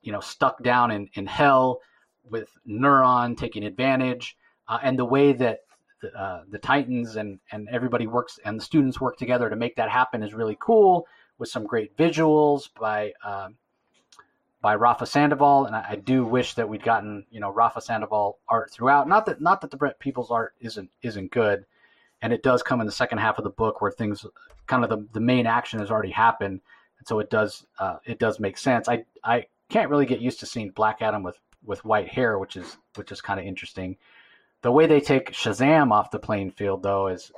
you know, stuck down in, in hell with Neron taking advantage, uh, and the way that the, uh, the Titans and and everybody works and the students work together to make that happen is really cool with some great visuals by um, by Rafa Sandoval, and I, I, do wish that we'd gotten you know Rafa Sandoval art throughout. Not that not that the Brent Peeples art isn't isn't good, and it does come in the second half of the book where things kind of the, the main action has already happened, and so it does uh, it does make sense. I I can't really get used to seeing Black Adam with with white hair, which is which is kind of interesting. The way they take Shazam off the playing field though is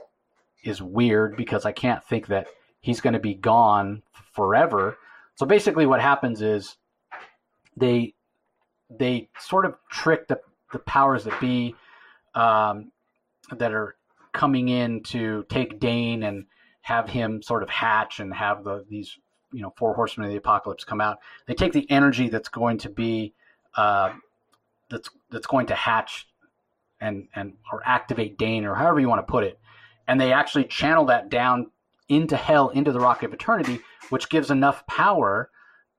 is weird because I can't think that he's going to be gone forever. So basically, what happens is they they sort of trick the, the powers that be um, that are coming in to take Dane and have him sort of hatch and have the these you know four horsemen of the apocalypse come out. They take the energy that's going to be uh, that's that's going to hatch and and or activate Dane or however you want to put it, and they actually channel that down into hell into the Rock of Eternity, which gives enough power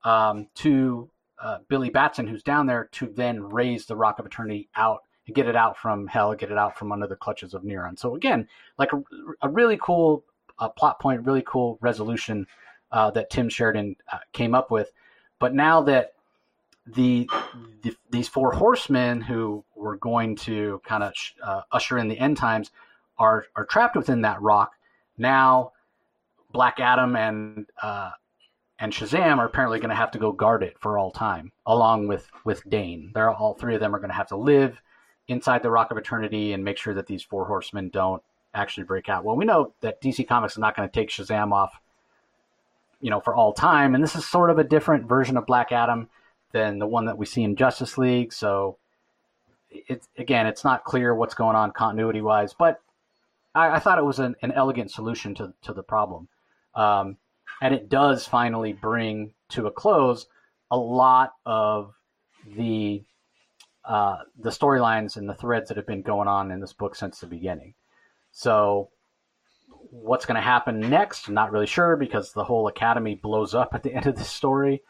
um, to uh, Billy Batson, who's down there, to then raise the Rock of Eternity out and get it out from hell, get it out from under the clutches of Neron. So again, like a, a really cool uh, plot point, really cool resolution uh, that Tim Sheridan uh, came up with. But now that the, the, these four horsemen who were going to kind of uh, usher in the end times are are trapped within that rock, now Black Adam and uh, and Shazam are apparently going to have to go guard it for all time, along with with Dane. They're all three of them are going to have to live inside the Rock of Eternity and make sure that these four horsemen don't actually break out. Well, we know that DC Comics is not going to take Shazam off, you know, for all time, and this is sort of a different version of Black Adam than the one that we see in Justice League. So, it's again, it's not clear what's going on continuity wise, but I, I, thought it was an, an, elegant solution to to the problem. Um, and it does finally bring to a close a lot of the uh, the storylines and the threads that have been going on in this book since the beginning. So what's going to happen next? Not really sure because the whole academy blows up at the end of the story.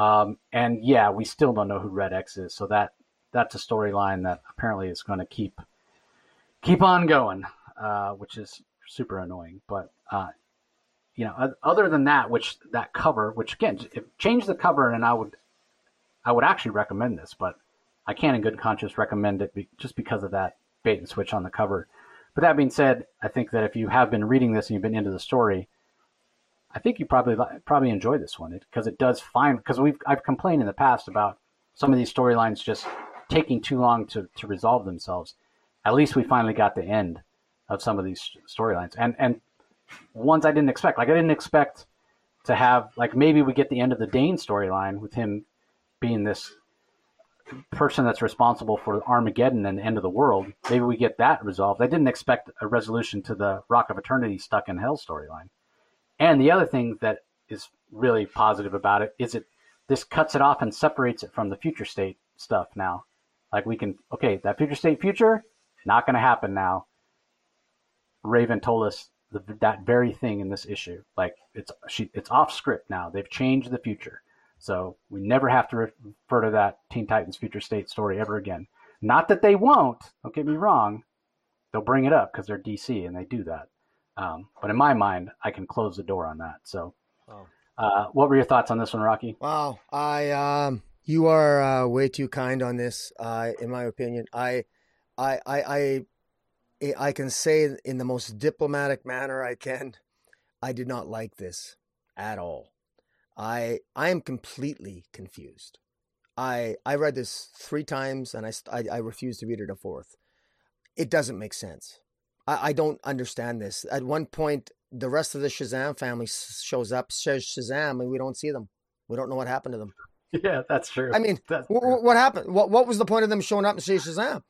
Um, and yeah, we still don't know who Red X is. So that that's a storyline that apparently is going to keep keep on going, uh, which is super annoying. But uh, you know, other than that, which that cover, which again, if, change the cover, and I would I would actually recommend this, but I can't in good conscience recommend it be, just because of that bait and switch on the cover. But that being said, I think that if you have been reading this and you've been into the story, I think you probably probably enjoy this one because it, it does find because we've I've complained in the past about some of these storylines just taking too long to, to resolve themselves. At least we finally got the end of some of these storylines and and ones I didn't expect. Like I didn't expect to have like maybe we get the end of the Dane storyline with him being this person that's responsible for Armageddon and the end of the world. Maybe we get that resolved. I didn't expect a resolution to the Rock of Eternity stuck in Hell storyline. And the other thing that is really positive about it is it this cuts it off and separates it from the future state stuff now. Like we can okay, that future state future not going to happen now. Raven told us the, that very thing in this issue. Like it's she it's off script now. They've changed the future. So we never have to refer to that Teen Titans Future State story ever again. Not that they won't. Don't get me wrong. They'll bring it up because they're DC and they do that. Um, but in my mind, I can close the door on that. So, oh. uh, what were your thoughts on this one, Rocky? Wow, I um, you are uh, way too kind on this. Uh, in my opinion, I, I, I, I, I can say in the most diplomatic manner I can, I did not like this at all. I I am completely confused. I I read this three times and I I, I refuse to read it a fourth. It doesn't make sense. I, I don't understand this. At one point, the rest of the Shazam family shows up, says Shazam, and we don't see them. We don't know what happened to them. Yeah, that's true. I mean, w- w- what happened? What what was the point of them showing up and saying Shazam?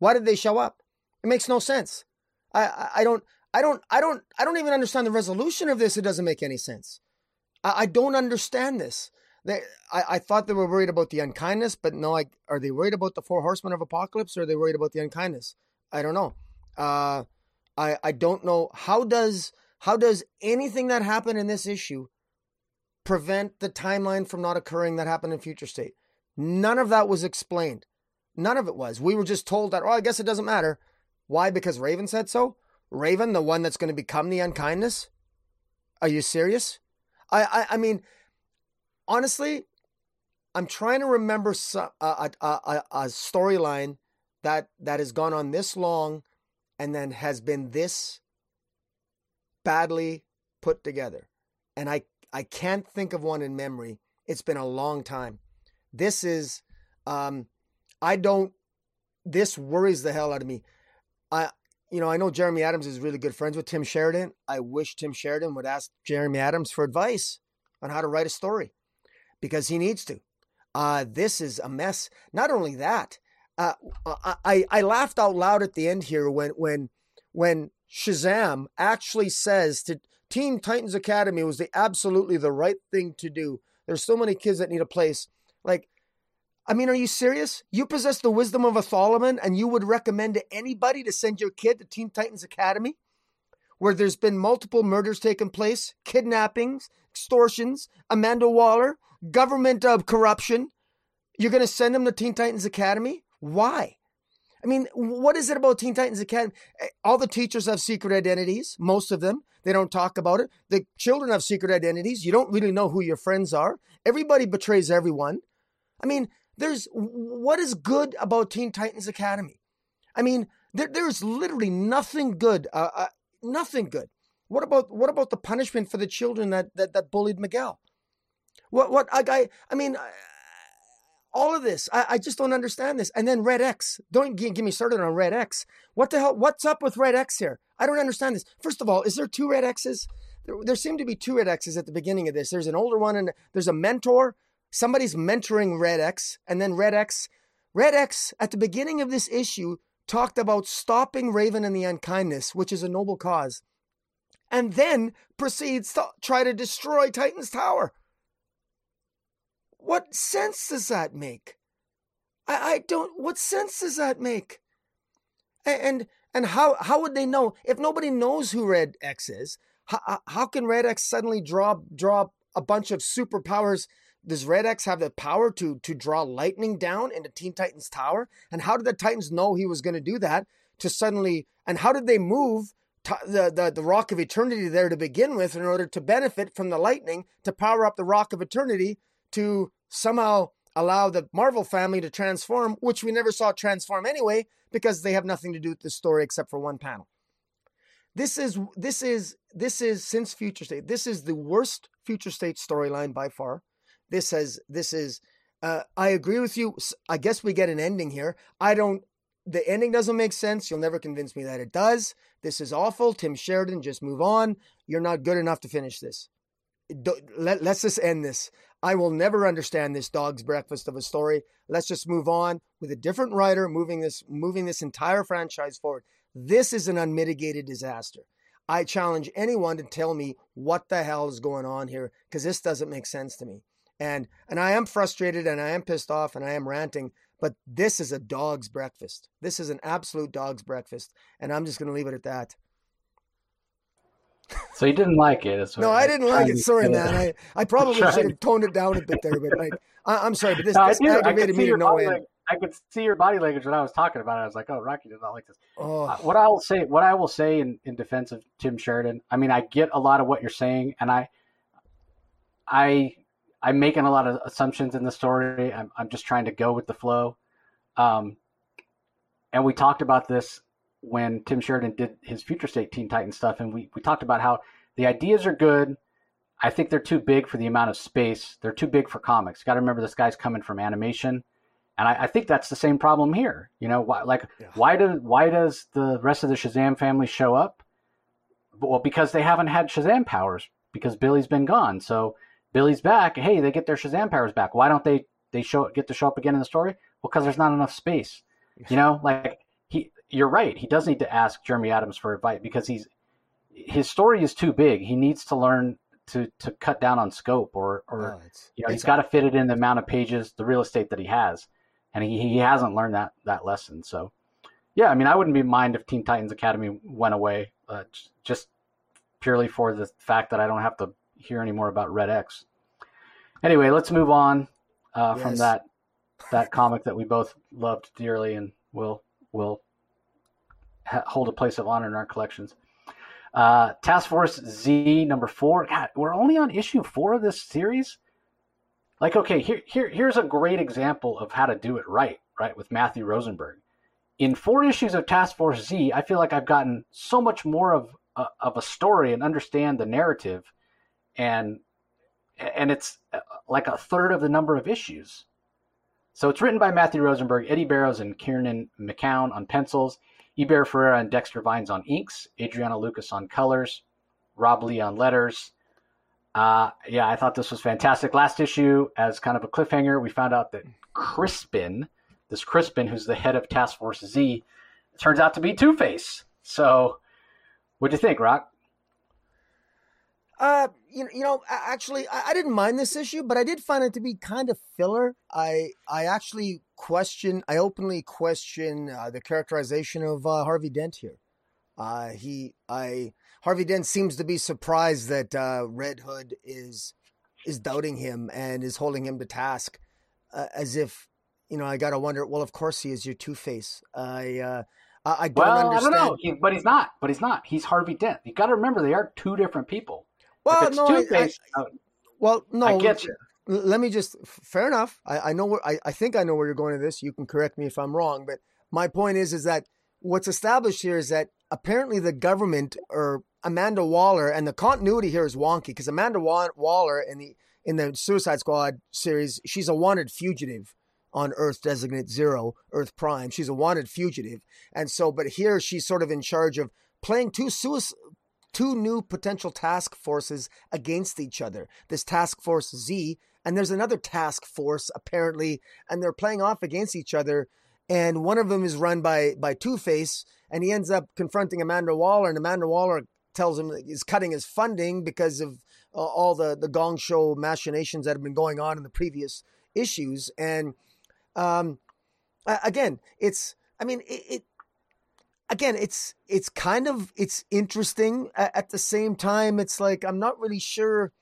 Why did they show up? It makes no sense. I, I, I don't I don't I don't I don't even understand the resolution of this. It doesn't make any sense. I, I don't understand this. They, I, I thought they were worried about the unkindness, but no, I, are they worried about the four horsemen of apocalypse or are they worried about the unkindness? I don't know. Uh, I, I don't know. How does, how does anything that happened in this issue prevent the timeline from not occurring that happened in future state? None of that was explained. None of it was. We were just told that, oh, I guess it doesn't matter. Why? Because Raven said so? Raven, the one that's going to become the unkindness? Are you serious? I, I, I mean, honestly, I'm trying to remember some, a, a, a, a storyline that that has gone on this long and then has been this badly put together. And I I can't think of one in memory. It's been a long time. This is um I don't this worries the hell out of me. I you know, I know Jeremy Adams is really good friends with Tim Sheridan. I wish Tim Sheridan would ask Jeremy Adams for advice on how to write a story because he needs to. Uh, this is a mess. Not only that, uh, I, I laughed out loud at the end here when when when Shazam actually says to Teen Titans Academy was the absolutely the right thing to do. There's so many kids that need a place. Like I mean, are you serious? You possess the wisdom of a Solomon and you would recommend to anybody to send your kid to Teen Titans Academy, where there's been multiple murders taking place, kidnappings, extortions, Amanda Waller, government of corruption. You're going to send them to Teen Titans Academy? Why? I mean, what is it about Teen Titans Academy? Eh, all the teachers have secret identities, most of them. They don't talk about it. The children have secret identities. You don't really know who your friends are. Everybody betrays everyone. I mean, there's what is good about Teen Titans Academy? I mean, there, there's literally nothing good. Uh, uh, nothing good. What about what about the punishment for the children that that, that bullied Miguel? What what I I, I mean, all of this. I, I just don't understand this. And then Red X. Don't get, get me started on Red X. What the hell? What's up with Red X here? I don't understand this. First of all, is there two Red X's? There, there seem to be two Red X's at the beginning of this. There's an older one and there's a mentor somebody's mentoring Red X, and then Red X, Red X at the beginning of this issue talked about stopping Raven and the unkindness, which is a noble cause, and then proceeds to try to destroy Titan's Tower. What sense does that make? I, I don't. What sense does that make? And And how how would they know if nobody knows who Red X is? How, how can Red X suddenly draw draw a bunch of superpowers? Does Red X have the power to to draw lightning down into Teen Titans Tower? And how did the Titans know he was going to do that? To suddenly and how did they move the, the the Rock of Eternity there to begin with in order to benefit from the lightning to power up the Rock of Eternity to somehow allow the Marvel family to transform, which we never saw transform anyway, because they have nothing to do with the story except for one panel. This is this is this is since Future State. This is the worst Future State storyline by far. This has this is. Uh, I agree with you. I guess we get an ending here. I don't. The ending doesn't make sense. You'll never convince me that it does. This is awful. Tim Sheridan, just move on. You're not good enough to finish this. Let, let's just end this. I will never understand this dog's breakfast of a story. Let's just move on with a different writer moving this moving this entire franchise forward. This is an unmitigated disaster. I challenge anyone to tell me what the hell is going on here because this doesn't make sense to me. And and I am frustrated and I am pissed off and I am ranting, but this is a dog's breakfast. This is an absolute dog's breakfast and I'm just going to leave it at that. So you didn't like it? no, I didn't like it. Sorry, man. I, I probably should have toned it down a bit there, but like, I, am sorry, but this, no, this aggravated me to no end. I could see your body language when I was talking about it. I was like, "Oh, Rocky does not like this." Oh. Uh, what I will say, what I will say in, in defense of Tim Sheridan, I mean, I get a lot of what you're saying, and I, I, I'm making a lot of assumptions in the story. I'm, I'm just trying to go with the flow. Um, and we talked about this when Tim Sheridan did his Future State Teen Titan stuff, and we, we talked about how the ideas are good. I think they're too big for the amount of space. They're too big for comics. Got to remember this guy's coming from animation, and I, I, think that's the same problem here. You know, why, like yeah. why does why does the rest of the Shazam family show up? Well, because they haven't had Shazam powers because Billy's been gone. So Billy's back. Hey, they get their Shazam powers back. Why don't they they show get to show up again in the story? Well, because there's not enough space. You know, like you're right. He does need to ask Jeremy Adams for advice because he's his story is too big. He needs to learn to to cut down on scope or or oh, you know he's got to fit it in the amount of pages, the real estate that he has, and he he hasn't learned that that lesson. So yeah, I mean, I wouldn't be mind if Teen Titans Academy went away, uh, just purely for the fact that I don't have to hear any more about Red X. Anyway, let's move on uh, yes. from that that comic that we both loved dearly, and we'll we'll hold a place of honor in our collections. Uh, Task Force Z number four. God, we're only on issue four of this series. Like, okay, here, here, here's a great example of how to do it right, right, with Matthew Rosenberg. In four issues of Task Force Z, I feel like I've gotten so much more of uh, of a story and understand the narrative, and and it's uh, like a third of the number of issues. So it's written by Matthew Rosenberg, Eddy Barrows, and Kieran McKeown on pencils. Eber Ferreira and Dexter Vines on inks, Adriana Lucas on colors, Rob Leigh on letters. Uh, yeah, I thought this was fantastic. Last issue, as kind of a cliffhanger, we found out that Crispin, this Crispin, who's the head of Task Force Z, turns out to be Two Face. So, what do you think, Rock? Uh, you, you know, actually, I, I, didn't mind this issue, but I did find it to be kind of filler. I I actually question, I openly question uh, the characterization of uh, Harvey Dent here. Uh, he, I, Harvey Dent seems to be surprised that uh, Red Hood is is doubting him and is holding him to task, uh, as if you know. I gotta wonder. Well, of course he is your Two Face. I. Uh, I don't well, understand. I don't know, he, but he's not. But he's not. He's Harvey Dent. You got to remember they are two different people. Well, no, I, I, uh, well, no. I get you. Let me just. Fair enough. I, I know where. I, I think I know where you're going to this. You can correct me if I'm wrong, but my point is, is that what's established here is that apparently the government or Amanda Waller and the continuity here is wonky because Amanda Waller in the in the Suicide Squad series, she's a wanted fugitive on Earth Designate Zero, Earth Prime. She's a wanted fugitive, and so, but here she's sort of in charge of playing two suicide two new potential task forces against each other. This task force Z, and there's another task force apparently, and they're playing off against each other. And one of them is run by by Two Face, and he ends up confronting Amanda Waller, and Amanda Waller tells him he's cutting his funding because of uh, all the the Gong Show machinations that have been going on in the previous issues. And um, again, it's I mean it, it again, it's it's kind of it's interesting. At the same time, it's like I'm not really sure.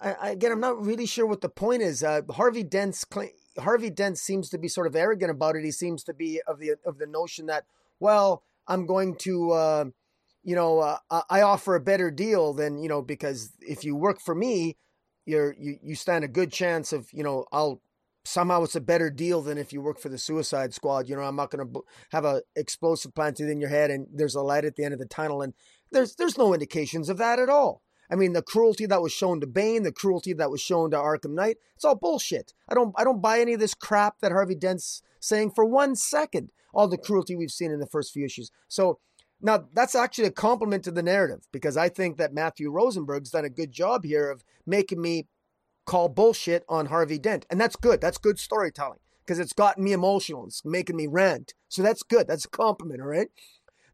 I, again, I'm not really sure what the point is. Uh, Harvey Dent's Harvey Dent seems to be sort of arrogant about it. He seems to be of the of the notion that, well, I'm going to, uh, you know, uh, I offer a better deal than you know because if you work for me, you're you you stand a good chance of you know I'll somehow it's a better deal than if you work for the Suicide Squad. You know, I'm not going to have a explosive planted in your head and there's a light at the end of the tunnel, and there's there's no indications of that at all. I mean, the cruelty that was shown to Bane, the cruelty that was shown to Arkham Knight, it's all bullshit. I don't I don't buy any of this crap that Harvey Dent's saying for one second. All the cruelty we've seen in the first few issues. So now that's actually a compliment to the narrative because I think that Matthew Rosenberg's done a good job here of making me call bullshit on Harvey Dent. And that's good. That's good storytelling because it's gotten me emotional. It's making me rant. So that's good. That's a compliment, all right?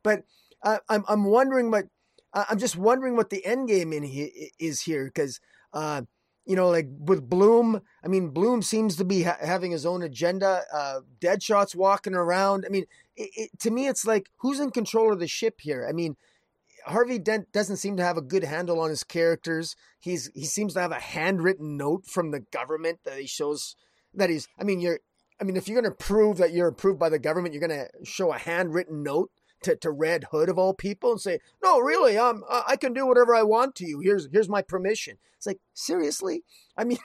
But uh, I'm I'm wondering what I'm just wondering what the end game in he, is here because uh, you know like with Bloom, I mean Bloom seems to be ha- having his own agenda. Uh, Deadshot's walking around. I mean, it, it, to me, it's like who's in control of the ship here? I mean, Harvey Dent doesn't seem to have a good handle on his characters. He's he seems to have a handwritten note from the government that he shows that he's. I mean, you're. I mean, if you're going to prove that you're approved by the government, you're going to show a handwritten note to, to Red Hood of all people and say, "No, really, um, I can do whatever I want to you. Here's here's my permission." It's like seriously. I mean,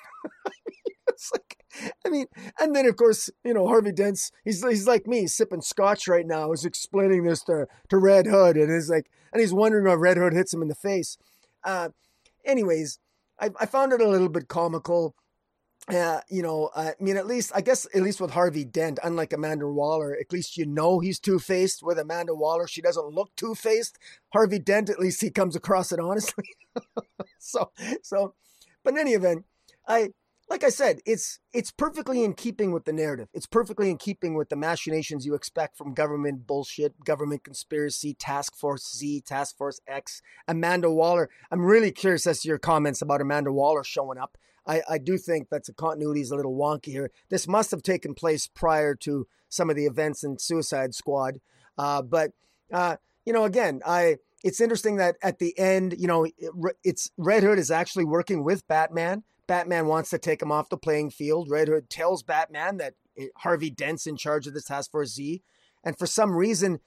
it's like, I mean, and then of course, you know, Harvey Dent's he's he's like me, sipping scotch right now. He's explaining this to to Red Hood, and he's like, and he's wondering why Red Hood hits him in the face. Uh, anyways, I, I found it a little bit comical. Uh, you know, I mean, at least I guess at least with Harvey Dent, unlike Amanda Waller, at least you know he's two faced. With Amanda Waller, she doesn't look two faced. Harvey Dent, at least he comes across it honestly. so, so, but in any event, I like I said, it's it's perfectly in keeping with the narrative. It's perfectly in keeping with the machinations you expect from government bullshit, government conspiracy, Task Force Z, Task Force X, Amanda Waller. I'm really curious as to your comments about Amanda Waller showing up. I, I do think that the continuity is a little wonky here. This must have taken place prior to some of the events in Suicide Squad. Uh, but uh, you know, again, I it's interesting that at the end, you know, it, it's Red Hood is actually working with Batman Batman wants to take him off the playing field. Red Hood tells Batman that eh, Harvey Dent's in charge of the Task Force Z, and for some reason,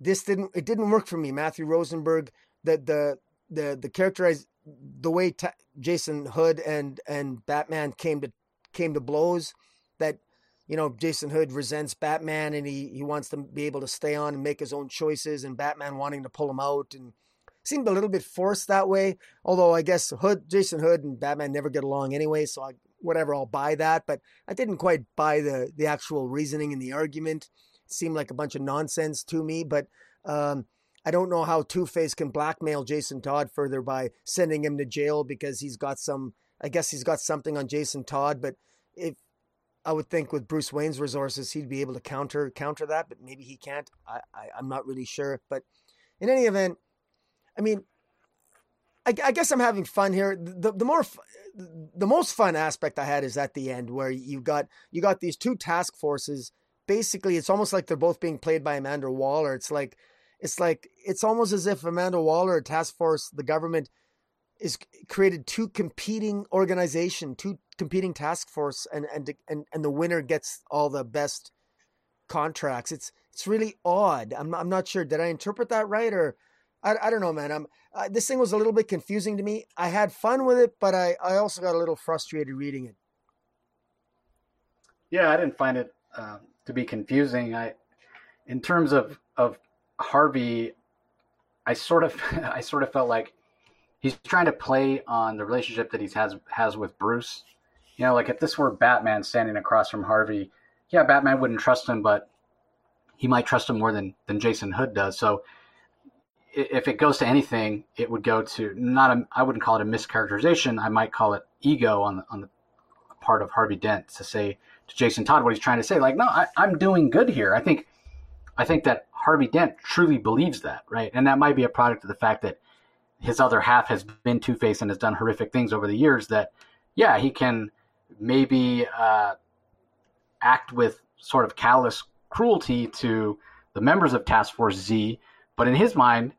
this didn't it didn't work for me. Matthew Rosenberg, the the the the characterized the way ta- Jason Hood and and Batman came to came to blows, that you know Jason Hood resents Batman and he he wants to be able to stay on and make his own choices, and Batman wanting to pull him out and seemed a little bit forced that way. Although I guess Hood, Jason Hood, and Batman never get along anyway, so I, whatever, I'll buy that. But I didn't quite buy the the actual reasoning and the argument. It seemed like a bunch of nonsense to me. But um, I don't know how Two Face can blackmail Jason Todd further by sending him to jail because he's got some. I guess he's got something on Jason Todd, but if I would think with Bruce Wayne's resources, he'd be able to counter counter that, but maybe he can't. I, I I'm not really sure. But in any event, I mean, I, I, guess I'm having fun here. The the more the most fun aspect I had is at the end where you got you got these two task forces. Basically, it's almost like they're both being played by Amanda Waller. It's like it's like it's almost as if Amanda Waller, task force, the government is created two competing organization, two competing task force, and and and and the winner gets all the best contracts. It's it's really odd. I'm I'm not sure. Did I interpret that right or? I, I don't know, man. I'm uh, this thing was a little bit confusing to me. I had fun with it, but I, I also got a little frustrated reading it. Yeah, I didn't find it uh, to be confusing. I, in terms of of Harvey, I sort of I sort of felt like he's trying to play on the relationship that he has has with Bruce. You know, like if this were Batman standing across from Harvey, yeah, Batman wouldn't trust him, but he might trust him more than than Jason Hood does. So if it goes to anything, it would go to not a, I wouldn't call it a mischaracterization. I might call it ego on the, on the part of Harvey Dent to say to Jason Todd what he's trying to say. Like, no, I, I'm doing good here. I think, I think that Harvey Dent truly believes that, right? And that might be a product of the fact that his other half has been Two Face and has done horrific things over the years. That, yeah, he can maybe uh, act with sort of callous cruelty to the members of Task Force Z. But in his mind,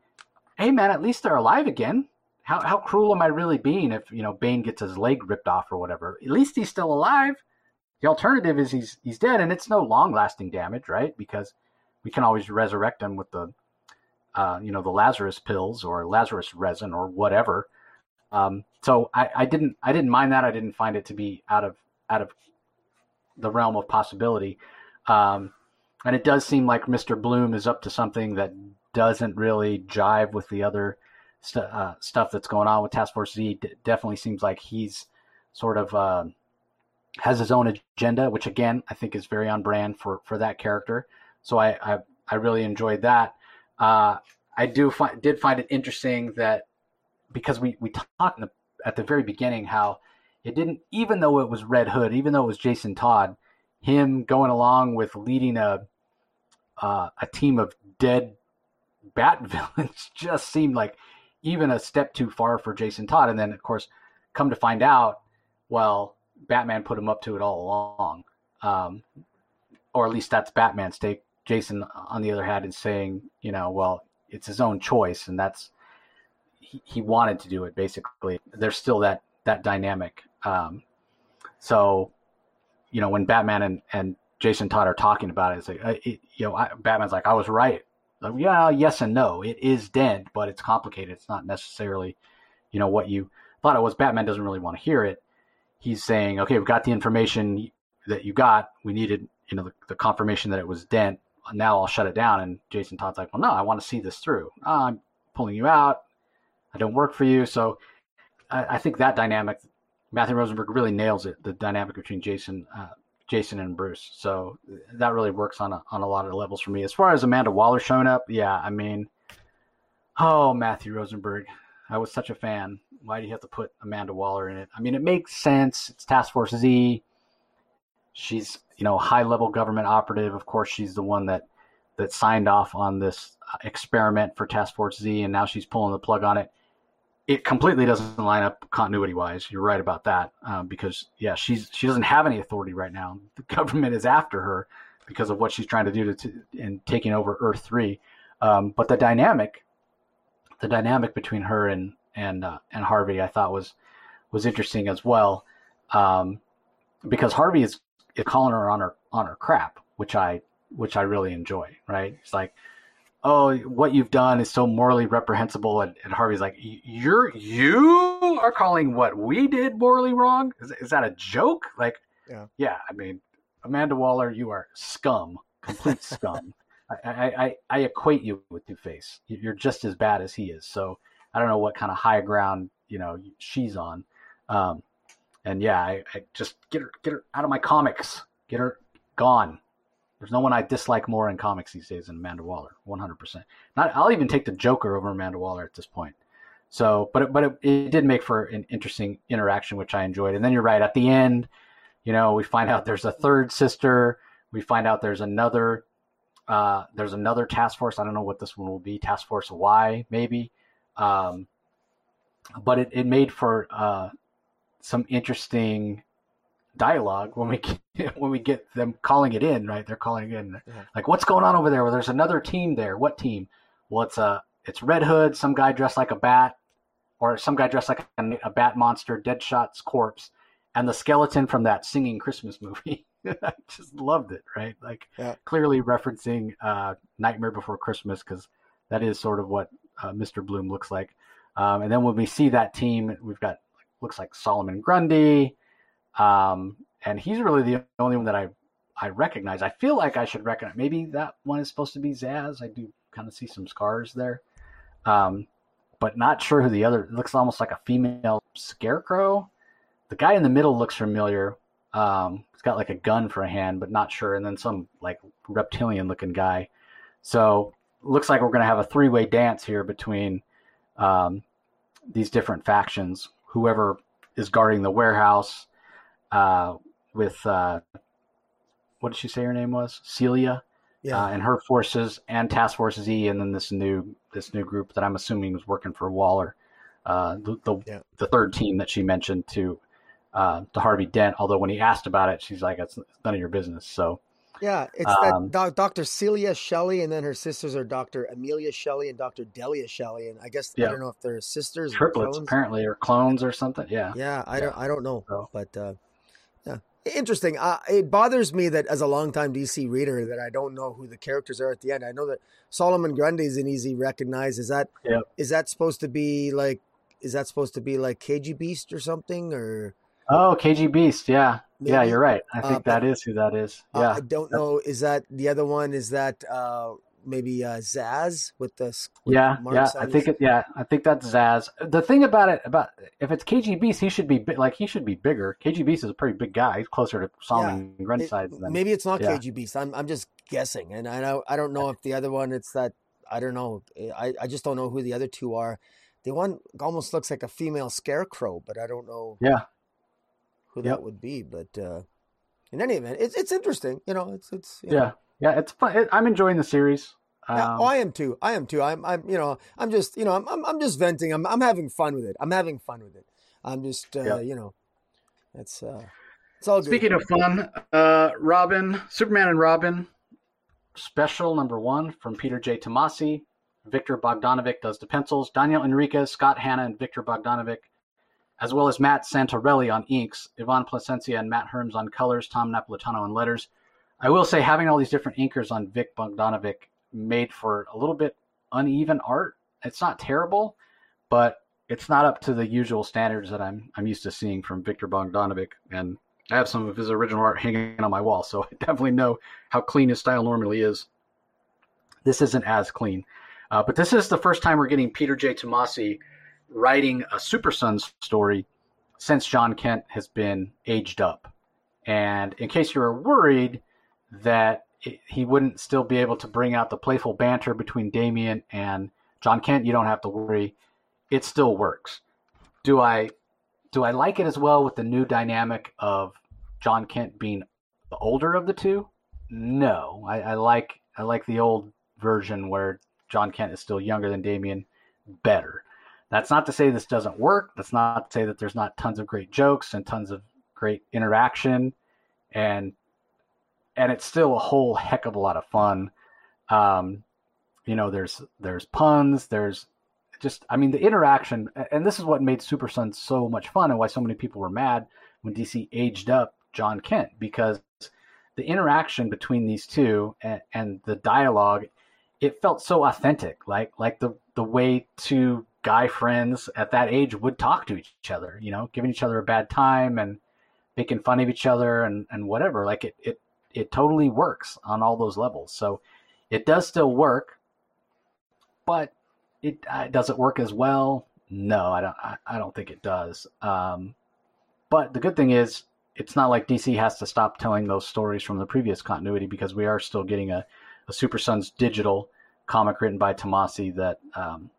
hey man, at least they're alive again. How how cruel am I really being if you know Bane gets his leg ripped off or whatever? At least he's still alive. The alternative is he's he's dead, and it's no long lasting damage, right? Because we can always resurrect him with the uh, you know the Lazarus pills or Lazarus resin or whatever. Um, so I, I didn't I didn't mind that. I didn't find it to be out of out of the realm of possibility. Um, and it does seem like Mr. Bloom is up to something that doesn't really jive with the other st- uh, stuff that's going on with Task Force Z. D- definitely seems like he's sort of uh, has his own agenda, which again I think is very on brand for for that character. So I I, I really enjoyed that. Uh, I do did find it interesting that because we we talked the, at the very beginning how it didn't even though it was Red Hood, even though it was Jason Todd, him going along with leading a uh, a team of dead bat villains just seemed like even a step too far for Jason Todd. And then of course, come to find out, well, Batman put him up to it all along, um, or at least that's Batman's take. Jason, on the other hand, is saying, you know, well, it's his own choice, and that's he, he wanted to do it. Basically, there's still that that dynamic. Um, so, you know, when Batman and, and Jason Todd are talking about it, it's like, uh, it, you know, I, Batman's like, I was right. Like, yeah, yes and no. It is dead, but it's complicated. It's not necessarily, you know, what you thought it was. Batman doesn't really want to hear it. He's saying, okay, we've got the information that you got. We needed, you know, the, the confirmation that it was dent. Now I'll shut it down. And Jason Todd's like, well, no, I want to see this through. I'm pulling you out. I don't work for you. So I, I think that dynamic, Matthew Rosenberg really nails it. The dynamic between Jason, uh, Jason and Bruce. So that really works on a, on a lot of levels for me. As far as Amanda Waller showing up, yeah, I mean, oh Matthew Rosenberg, I was such a fan. Why do you have to put Amanda Waller in it? I mean, it makes sense. It's Task Force Z. She's you know high level government operative. Of course, she's the one that that signed off on this experiment for Task Force Z, and now she's pulling the plug on it it completely doesn't line up continuity wise. You're right about that um, because yeah, she's she doesn't have any authority right now. The government is after her because of what she's trying to do to, to in taking over Earth three. Um, but the dynamic, the dynamic between her and and uh, and Harvey, I thought was was interesting as well um, because Harvey is, is calling her on her on her crap, which I which I really enjoy. Right? It's like oh, what you've done is so morally reprehensible. And, and Harvey's like, you're you are calling what we did morally wrong? Is, is that a joke? Like, yeah, yeah. I mean, Amanda Waller, you are scum, complete scum. I, I, I, equate you with Two Face. You're just as bad as he is. So I don't know what kind of high ground you know she's on. Um, and yeah, I, I just get her get her out of my comics. Get her gone. There's no one I dislike more in comics these days than Amanda Waller, 100%. Not, I'll even take the Joker over Amanda Waller at this point. So, but it, but it, it did make for an interesting interaction, which I enjoyed. And then you're right at the end, you know, we find out there's a third sister. We find out there's another uh, there's another task force. I don't know what this one will be. Task Force Y, maybe. Um, but it, it made for uh, some interesting dialogue when we get, when we get them calling it in, right? They're calling in. Yeah. Like, what's going on over there? Well, there's another team there. What team? Well, it's a uh, it's Red Hood, some guy dressed like a bat, or some guy dressed like a, a bat monster, Deadshot's corpse, and the skeleton from that singing Christmas movie. I just loved it, right? Like yeah. clearly referencing uh, Nightmare Before Christmas because that is sort of what uh, Mr. Bloom looks like. Um, and then when we see that team, we've got looks like Solomon Grundy, um, and he's really the only one that I I recognize. I feel like I should recognize. Maybe that one is supposed to be Zsasz. I do kind of see some scars there, um, but not sure who the other. looks almost like a female scarecrow. The guy in the middle looks familiar. Um, he's got like a gun for a hand, but not sure. And then some like reptilian looking guy. So looks like we're going to have a three way dance here between um, these different factions. Whoever is guarding the warehouse, uh, with uh, what did she say her name was? Celia. Yeah. Uh, and her forces and Task Force Z, and then this new this new group that I'm assuming was working for Waller, uh, the the, yeah. the, third team that she mentioned to uh, to Harvey Dent. Although when he asked about it, she's like, "It's none of your business." So Yeah, it's um, that Dr. Celia Shelley, and then her sisters are Dr. Amelia Shelley and Dr. Delia Shelley, and I guess yeah. I don't know if they're sisters, or triplets, or apparently, or clones or something. Yeah, yeah, I yeah. don't, I don't know, so. but uh, interesting. Uh, it bothers me that as a longtime DC reader that I don't know who the characters are at the end. I know that Solomon Grundy is an easy recognize. Is that yeah. is that supposed to be like? Is that supposed to be like KG Beast or something or? Oh, KG Beast, yeah, Maybe. yeah, you're right. I think uh, that is who that is. Uh, yeah, uh, I don't know. Is that the other one? Is that uh, maybe uh, Zsasz with the? With yeah, yeah. I think it. Yeah, I think that's Zsasz. The thing about it, about if it's KG Beast, he should be like he should be bigger. KG Beast is a pretty big guy. He's closer to Solomon yeah, Grundy size than. Maybe it's not yeah. KG Beast. I'm I'm just guessing, and I know I don't know if the other one. It's that I don't know. I I just don't know who the other two are. The one almost looks like a female scarecrow, but I don't know. Yeah, who yep. that would be. But uh, in any event, it's it's interesting. You know, it's it's yeah, know. Yeah, it's fun. It, I'm enjoying the series. Um, yeah, oh, I am too. I am too. I'm I'm you know I'm just you know I'm I'm, I'm just venting. I'm I'm having fun with it. I'm having fun with it. I'm just uh, yep. you know, it's uh, it's all. Speaking good. of fun, uh, Robin, Superman and Robin, special number one from Peter J. Tomasi. Victor Bogdanovic does the pencils. Daniel Henriques, Scott Hanna, and Victor Bogdanovic as well as Matt Santorelli on inks, Ivan Plascencia and Matt Herms on colors, Tom Napolitano on letters. I will say having all these different inkers on Vic Bogdanovic made for a little bit uneven art. It's not terrible, but it's not up to the usual standards that I'm I'm used to seeing from Victor Bogdanovic. And I have some of his original art hanging on my wall, so I definitely know how clean his style normally is. This isn't as clean, uh, but this is the first time we're getting Peter J. Tomasi writing a Super Sons story since Jon Kent has been aged up. And in case you were worried that he wouldn't still be able to bring out the playful banter between Damian and Jon Kent, you don't have to worry. It still works. Do I do I like it as well with the new dynamic of Jon Kent being the older of the two? No, I, I like I like the old version where Jon Kent is still younger than Damian better. That's not to say this doesn't work. That's not to say that there's not tons of great jokes and tons of great interaction, and and it's still a whole heck of a lot of fun. Um, you know, there's there's puns, there's just I mean the interaction, and this is what made Super Sons so much fun, and why so many people were mad when DC aged up Jon Kent because the interaction between these two and, and the dialogue, it felt so authentic, like like the the way two guy friends at that age would talk to each other, you know, giving each other a bad time and making fun of each other and, and whatever. Like it, it, it totally works on all those levels. So it does still work, but it uh, does it work as well? No, I don't. I, I don't think it does. Um, but the good thing is, it's not like DC has to stop telling those stories from the previous continuity because we are still getting a, a Super Sons digital comic written by Tomasi that um,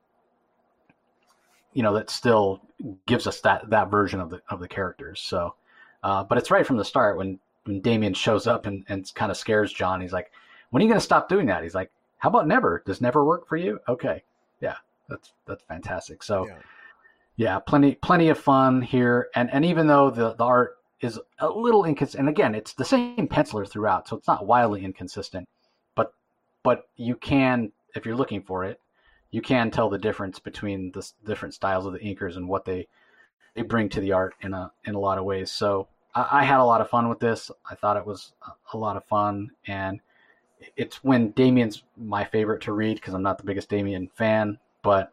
you know that still gives us that that version of the of the characters. So, uh, but it's right from the start when when Damian shows up and, and kind of scares Jon. He's like, "When are you going to stop doing that?" He's like, "How about never? Does never work for you?" Okay, yeah, that's that's fantastic. So, yeah, yeah plenty plenty of fun here, and and even though the the art is a little inconsistent, and again, it's the same penciler throughout, so it's not wildly inconsistent, but but you can if you're looking for it you can tell the difference between the different styles of the inkers and what they they bring to the art in a in a lot of ways. So I, I had a lot of fun with this. I thought it was a, lot of fun, and it's when Damian's my favorite to read because I'm not the biggest Damian fan, but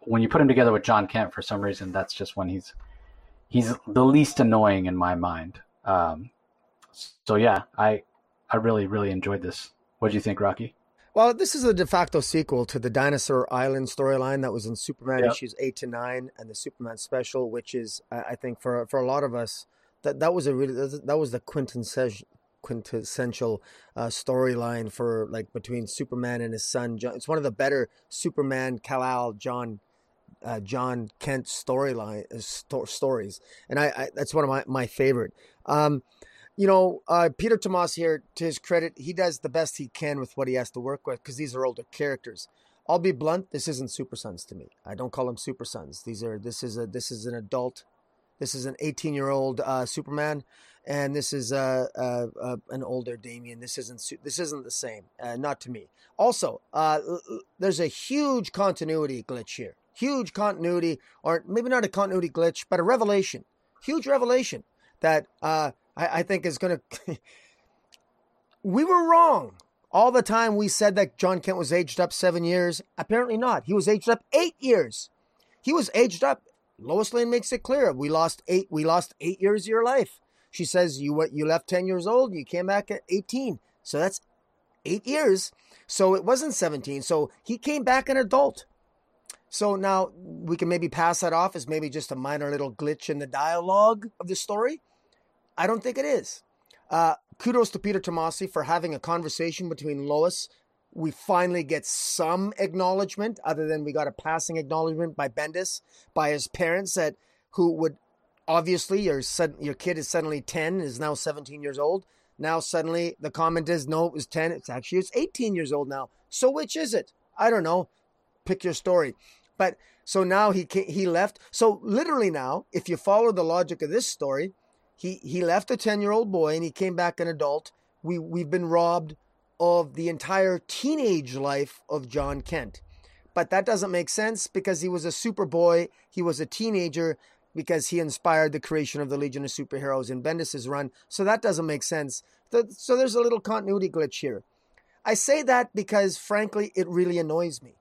when you put him together with Jon Kent for some reason, that's just when he's he's the least annoying in my mind. Um, so yeah, I I really really enjoyed this. What do you think, Rocky? Well, this is a de facto sequel to the Dinosaur Island storyline that was in Superman yep. issues eight to nine and the Superman special, which is, I think, for for a lot of us, that that was a really that was the quintessential quintessential uh, storyline for like between Superman and his son. Jon. It's one of the better Superman Kal-El Jon uh, Jon Kent storyline uh, sto- stories, and I, I, that's one of my my favorite. Um, you know, uh, Peter Tomasi here, to his credit, he does the best he can with what he has to work with because these are older characters. I'll be blunt. This isn't Super Sons to me. I don't call them Super Sons. These are this is a this is an adult. This is an 18 year old uh, Superman, and this is uh, uh, uh, an older Damian. This isn't this isn't the same, uh, not to me. Also, uh, there's a huge continuity glitch here. Huge continuity, or maybe not a continuity glitch, but a revelation. Huge revelation that I, I think is going to. we were wrong all the time. We said that Jon Kent was aged up seven years. Apparently not. He was aged up eight years. He was aged up. Lois Lane makes it clear. We lost eight. We lost eight years of your life. She says you you left ten years old. You came back at eighteen. So that's eight years. So it wasn't seventeen. So he came back an adult. So now we can maybe pass that off as maybe just a minor little glitch in the dialogue of the story. I don't think it is. Uh, kudos to Peter Tomasi for having a conversation between Lois. We finally get some acknowledgement, other than we got a passing acknowledgement by Bendis, by his parents that who would obviously your son, your kid is suddenly ten, is now seventeen years old. Now suddenly the comment is no, it was ten. It's actually it's eighteen years old now. So which is it? I don't know. Pick your story. But so now he he left. So literally now, if you follow the logic of this story, he he left a 10 year old boy and he came back an adult. We we've been robbed of the entire teenage life of Jon Kent. But that doesn't make sense because he was a superboy, he was a teenager because he inspired the creation of the Legion of Superheroes in Bendis's run. So that doesn't make sense. So there's a little continuity glitch here. I say that because frankly it really annoys me.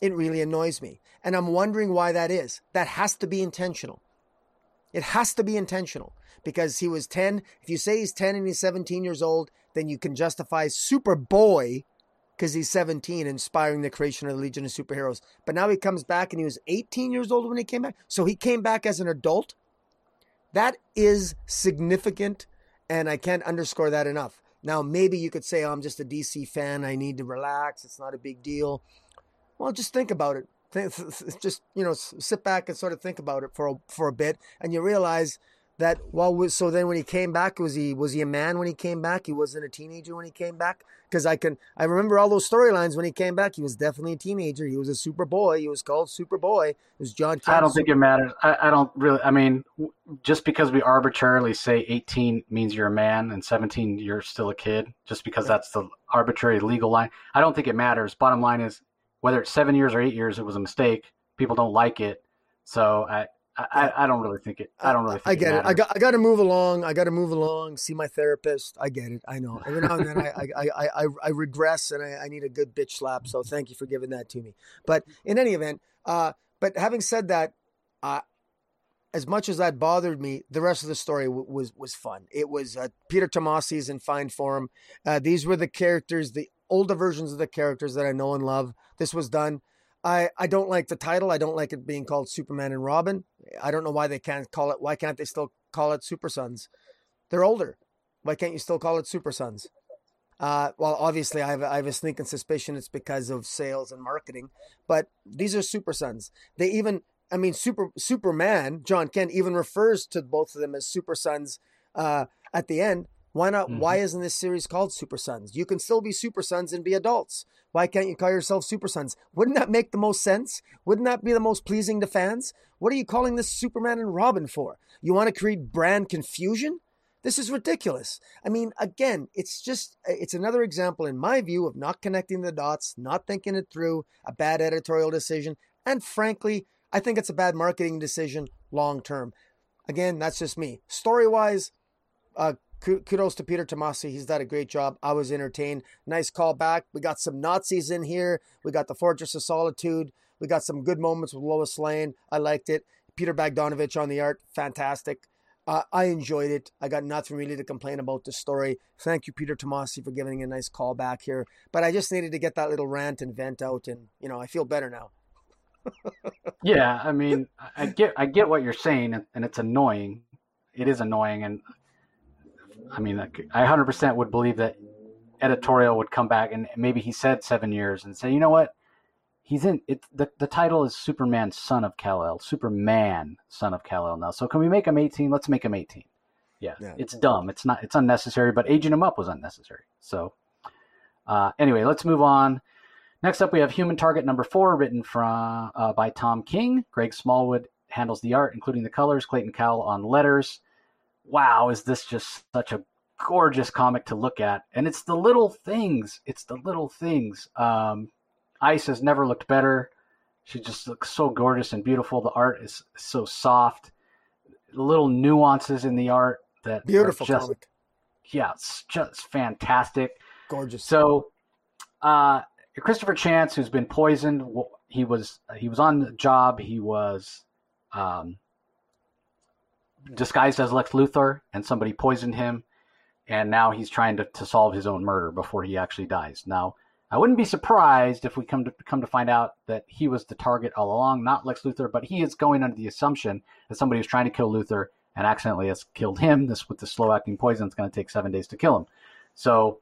It really annoys me. And I'm wondering why that is. That has to be intentional. It has to be intentional because he was 10. If you say he's 10 and he's 17 years old, then you can justify Superboy because he's 17, inspiring the creation of the Legion of Superheroes. But now he comes back and he was 18 years old when he came back. So he came back as an adult. That is significant, and I can't underscore that enough. Now, maybe you could say, oh, I'm just a DC fan. I need to relax. It's not a big deal. Well, just think about it. Just, you know, sit back and sort of think about it for a, for a bit, and you realize – that well so then when he came back was he was he a man when he came back? He wasn't a teenager when he came back? Because i can i remember all those storylines when he came back. He was definitely a teenager. He was a super boy. He was called super boy. It was Jon Kent, i don't think it matters. I, I don't really i mean just because we arbitrarily say 18 means you're a man and 17 you're still a kid just because that's the arbitrary legal line i don't think it matters. Bottom line is whether it's seven years or eight years it was a mistake. People don't like it. So I, I, I don't really think it. I don't really. I get it. it. I got. I got to move along. I got to move along. See my therapist. I get it. I know. Every now and then, I, I, I, I, I regress, and I, I need a good bitch slap. So thank you for giving that to me. But in any event, uh, but having said that, uh, as much as that bothered me, the rest of the story w- was was fun. It was uh, Peter Tomasi's in fine form. Uh, these were the characters, the older versions of the characters that I know and love. This was done I, I don't like the title. I don't like it being called Superman and Robin. I don't know why they can't call it. Why can't they still call it Super Sons? They're older. Why can't you still call it Super Sons? Uh, well, obviously, I have, I have a sneaking suspicion it's because of sales and marketing, but these are Super Sons. They even, I mean, Super Superman, Jon Kent even refers to both of them as Super Sons uh, at the end. Why not? Mm-hmm. Why isn't this series called Super Sons? You can still be Super Sons and be adults. Why can't you call yourself Super Sons? Wouldn't that make the most sense? Wouldn't that be the most pleasing to fans? What are you calling this Superman and Robin for? You want to create brand confusion? This is ridiculous. I mean, again, it's just, it's another example, in my view, of not connecting the dots, not thinking it through, a bad editorial decision, and frankly, I think it's a bad marketing decision long term. Again, that's just me. Story wise, uh, kudos to Peter Tomasi. He's done a great job. I was entertained. Nice callback. We got some Nazis in here. We got the Fortress of Solitude. We got some good moments with Lois Lane. I liked it. Peter Bagdanovich on the art, fantastic. Uh, I enjoyed it. I got nothing really to complain about the story. Thank you, Peter Tomasi, for giving a nice call back here. But I just needed to get that little rant and vent out, and you know, I feel better now. yeah, I mean, I get, I get what you're saying, and it's annoying. It is annoying, and I mean, I 100% would believe that editorial would come back and maybe he said seven years and say, you know what? He's in it. The, the title is Superman, son of Kal-El. Superman, son of Kal-El. Now, so can we make him 18? Let's make him 18. Yeah, yeah, it's dumb. It's not. It's unnecessary. But aging him up was unnecessary. So, uh, anyway, let's move on. Next up, we have Human Target number four, written from uh, by Tom King. Greg Smallwood handles the art, including the colors. Clayton Cowles on letters. Wow, is this just such a gorgeous comic to look at? And it's the little things. It's the little things. Um, Ice has never looked better. She just looks so gorgeous and beautiful. The art is so soft. Little nuances in the art that beautiful just, comic. Yeah, it's just fantastic. Gorgeous. So, uh, Christopher Chance, who's been poisoned, he was he was on the job. He was um, disguised as Lex Luthor, and somebody poisoned him, and now he's trying to, to solve his own murder before he actually dies. Now, I wouldn't be surprised if we come to come to find out that he was the target all along, not Lex Luthor, but he is going under the assumption that somebody was trying to kill Luthor and accidentally has killed him. This with the slow acting poison, it's going to take seven days to kill him. So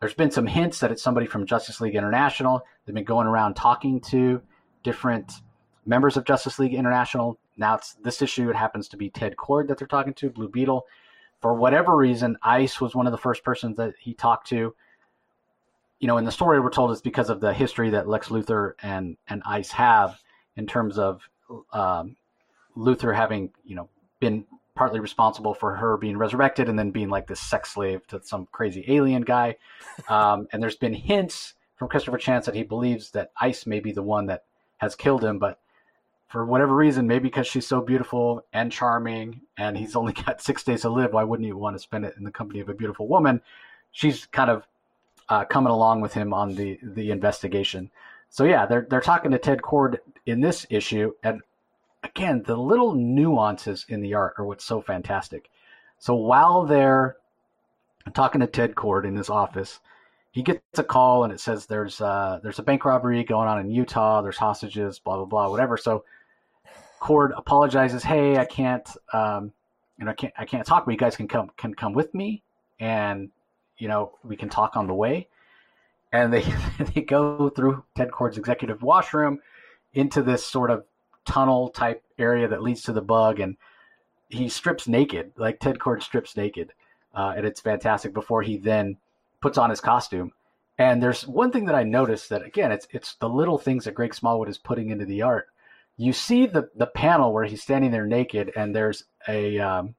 there's been some hints that it's somebody from Justice League International. They've been going around talking to different members of Justice League International. Now it's this issue. It happens to be Ted Kord that they're talking to, Blue Beetle. For whatever reason, Ice was one of the first persons that he talked to. You know, in the story we're told it's because of the history that Lex Luthor and and Ice have in terms of um, Luthor having you know been partly responsible for her being resurrected and then being like this sex slave to some crazy alien guy. Um, and there's been hints from Christopher Chance that he believes that Ice may be the one that has killed him, but for whatever reason, maybe because she's so beautiful and charming and he's only got six days to live, why wouldn't he want to spend it in the company of a beautiful woman? She's kind of uh, coming along with him on the, the investigation. So yeah, they're they're talking to Ted Kord in this issue, and again, the little nuances in the art are what's so fantastic. So while they're talking to Ted Kord in his office, he gets a call and it says there's uh, there's a bank robbery going on in Utah. There's hostages, blah blah blah, whatever. So Kord apologizes. Hey, I can't, um, you know, I can't I can't talk, but you guys can come can come with me, and you know we can talk on the way. And they they go through Ted Kord's executive washroom into this sort of tunnel type area that leads to the bug, and he strips naked, like Ted Kord strips naked, uh, and it's fantastic. Before he then puts on his costume, and there's one thing that I noticed that again, it's it's the little things that Greg Smallwood is putting into the art. You see the the panel where he's standing there naked, and there's a um,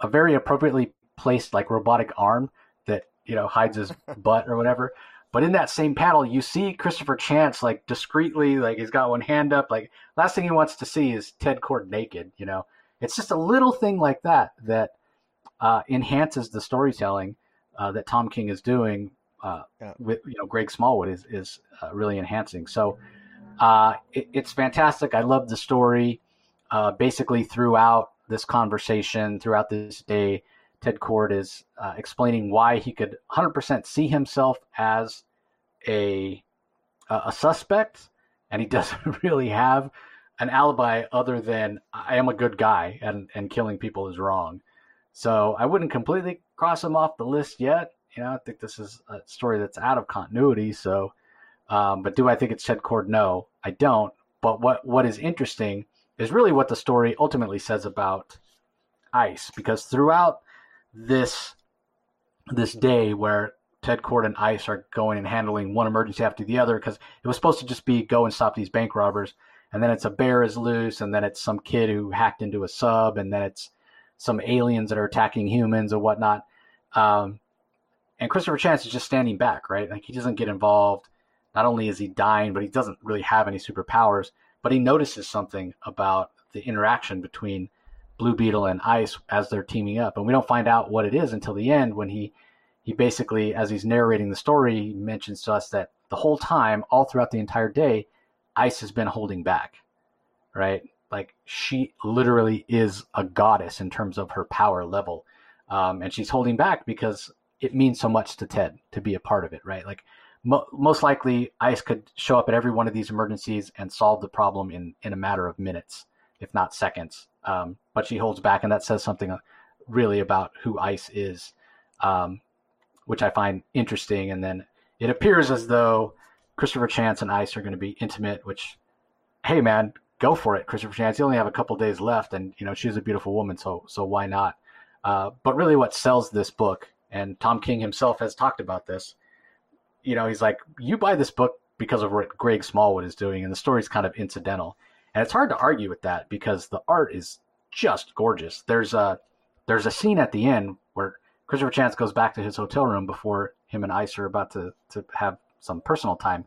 a very appropriately placed like robotic arm that you know hides his butt or whatever. But in that same panel, you see Christopher Chance like discreetly, like he's got one hand up. Like last thing he wants to see is Ted Kord naked. You know, it's just a little thing like that that uh, enhances the storytelling uh, that Tom King is doing uh, yeah. with you know Greg Smallwood is is uh, really enhancing. So uh, it, it's fantastic. I love the story. Uh, basically, throughout this conversation, throughout this day, Ted Kord is uh, explaining why he could 100% see himself as a a suspect, and he doesn't really have an alibi other than I am a good guy and and killing people is wrong. So I wouldn't completely cross him off the list yet. You know, I think this is a story that's out of continuity. So, um, but do I think it's Ted Kord? No, I don't. But what what is interesting is really what the story ultimately says about Ice, because throughout this this day where Ted Kord and ICE are going and handling one emergency after the other because it was supposed to just be go and stop these bank robbers, and then it's a bear is loose, and then it's some kid who hacked into a sub, and then it's some aliens that are attacking humans or whatnot. Um, and Christopher Chance is just standing back, right? Like he doesn't get involved. Not only is he dying, but he doesn't really have any superpowers. But he notices something about the interaction between Blue Beetle and Ice as they're teaming up, and we don't find out what it is until the end when he he basically, as he's narrating the story, he mentions to us that the whole time, all throughout the entire day, Ice has been holding back, right? Like she literally is a goddess in terms of her power level, um, and she's holding back because it means so much to Ted to be a part of it, right? Like mo- most likely, Ice could show up at every one of these emergencies and solve the problem in in a matter of minutes, if not seconds um, but she holds back, and that says something uh, really about who Ice is, um, which I find interesting. And then it appears as though Christopher Chance and Ice are going to be intimate, which, hey man, go for it, Christopher Chance. You only have a couple days left, and you know she's a beautiful woman, so so why not? Uh, but really, what sells this book, and Tom King himself has talked about this. You know, he's like, you buy this book because of what Greg Smallwood is doing, and the story's kind of incidental. And it's hard to argue with that because the art is just gorgeous. There's a there's a scene at the end where Christopher Chance goes back to his hotel room before him and Ice are about to, to have some personal time.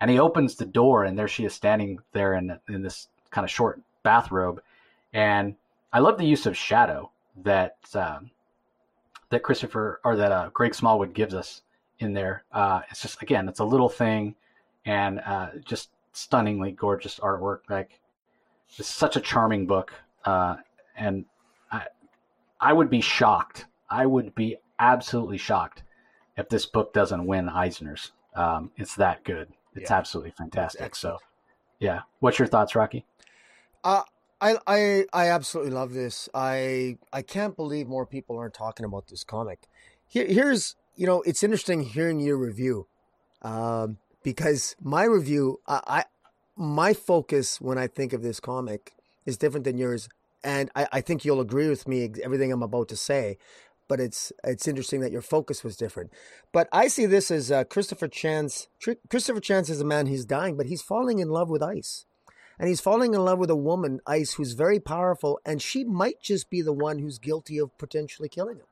And he opens the door, and there she is standing there in, in this kind of short bathrobe. And I love the use of shadow that um, that Christopher or that uh, Greg Smallwood gives us in there. Uh, it's just again, it's a little thing, and uh, just stunningly gorgeous artwork. Like it's such a charming book, uh, and I I would be shocked. I would be absolutely shocked if this book doesn't win Eisner's. Um, it's that good. It's yeah. absolutely fantastic. So, yeah. What's your thoughts, Rocky? Uh, I, I I absolutely love this. I I can't believe more people aren't talking about this comic. Here, here's you know it's interesting hearing your review, um, because my review I, I my focus when I think of this comic is different than yours, and I, I think you'll agree with me everything I'm about to say. But it's it's interesting that your focus was different. But I see this as uh, Christopher Chance. Christopher Chance is a man. He's dying, but he's falling in love with ice and he's falling in love with a woman, Ice, who's very powerful, and she might just be the one who's guilty of potentially killing him.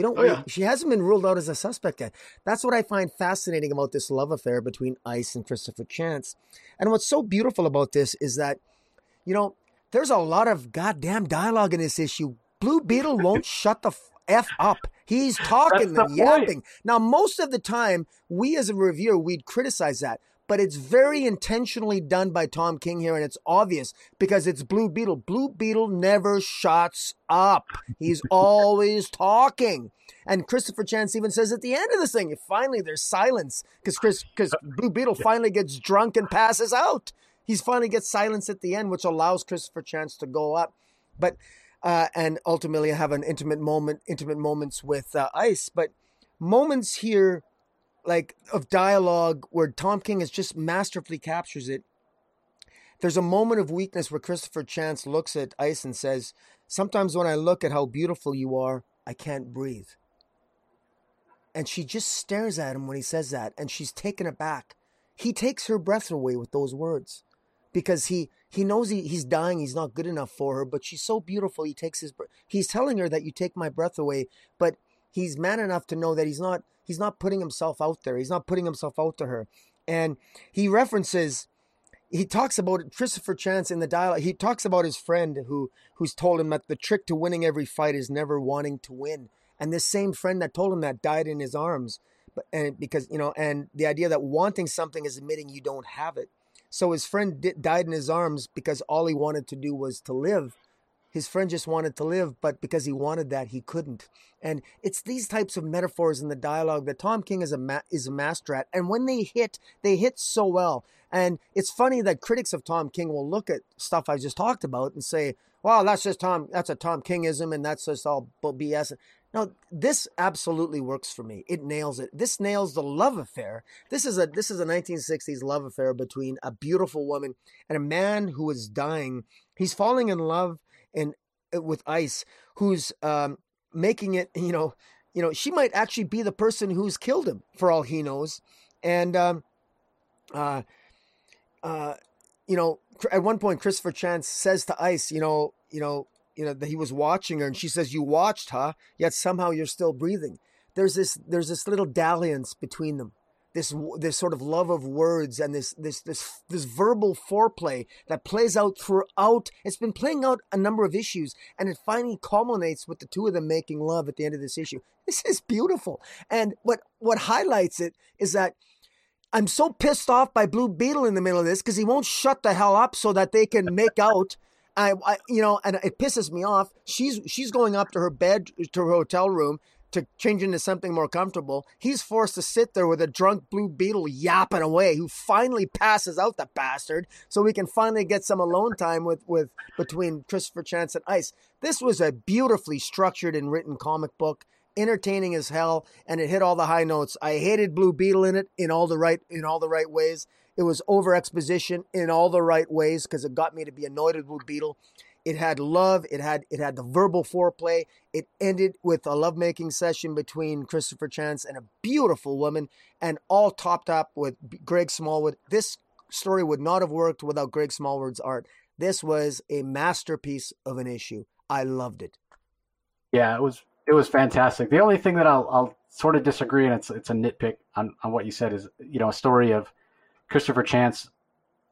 We don't. Oh, yeah. She hasn't been ruled out as a suspect yet. That's what I find fascinating about this love affair between Ice and Christopher Chance. And what's so beautiful about this is that, you know, there's a lot of goddamn dialogue in this issue. Blue Beetle won't shut the f up. He's talking and yapping. Now, most of the time, we as a reviewer, we'd criticize that but it's very intentionally done by Tom King here, and it's obvious because it's Blue Beetle. Blue Beetle never shuts up. He's always talking. And Christopher Chance even says at the end of this thing, finally there's silence because Chris because Blue Beetle finally gets drunk and passes out. He's finally gets silence at the end, which allows Christopher Chance to go up, but uh, and ultimately have an intimate moment, intimate moments with uh, Ice. But moments here like of dialogue where Tom King has just masterfully captures it. There's a moment of weakness where Christopher Chance looks at Ice and says, "Sometimes when I look at how beautiful you are, I can't breathe." And she just stares at him when he says that, and she's taken aback. He takes her breath away with those words because he he knows he, he's dying he's not good enough for her but she's so beautiful he takes his he's telling her that you take my breath away but he's man enough to know that he's not he's not putting himself out there. He's not putting himself out to her. And he references he talks about Christopher Chance in the dialogue. He talks about his friend who who's told him that the trick to winning every fight is never wanting to win. And this same friend that told him that died in his arms. But and because you know, and the idea that wanting something is admitting you don't have it. So his friend died in his arms because all he wanted to do was to live his friend just wanted to live, but because he wanted that, he couldn't. And it's these types of metaphors in the dialogue that Tom King is a ma- is a master at. And when they hit, they hit so well. And it's funny that critics of Tom King will look at stuff I just talked about and say, "Well, that's just Tom. That's a Tom Kingism, and that's just all BS." No, this absolutely works for me. It nails it. This nails the love affair. This is a this is a 1960s love affair between a beautiful woman and a man who is dying. He's falling in love and uh, with Ice, who's um, making it. You know, you know, she might actually be the person who's killed him for all he knows. And um, uh, uh, you know, at one point, Christopher Chance says to Ice, you know, you know, you know that he was watching her, and she says, "You watched, huh? Yet somehow you're still breathing." There's this, there's this little dalliance between them this this sort of love of words and this this this this verbal foreplay that plays out throughout. It's been playing out a number of issues, and it finally culminates with the two of them making love at the end of this issue. This is beautiful, and what what highlights it is that. I'm so pissed off by Blue Beetle in the middle of this because he won't shut the hell up so that they can make out. I, I, you know, and it pisses me off. She's she's going up to her bed to her hotel room to change into something more comfortable, he's forced to sit there with a drunk blue beetle yapping away, who finally passes out the bastard, so we can finally get some alone time with, with between Christopher Chance and Ice. This was a beautifully structured and written comic book, entertaining as hell, and it hit all the high notes. I hated Blue Beetle in it in all the right in all the right ways. It was over exposition in all the right ways because it got me to be annoyed with Blue Beetle. It had love. It had it had the verbal foreplay. It ended with a lovemaking session between Christopher Chance and a beautiful woman, and all topped up with Greg Smallwood. This story would not have worked without Greg Smallwood's art. This was a masterpiece of an issue. I loved it. Yeah, it was it was fantastic. The only thing that I'll, I'll sort of disagree, and it's it's a nitpick on, on what you said, is you know a story of Christopher Chance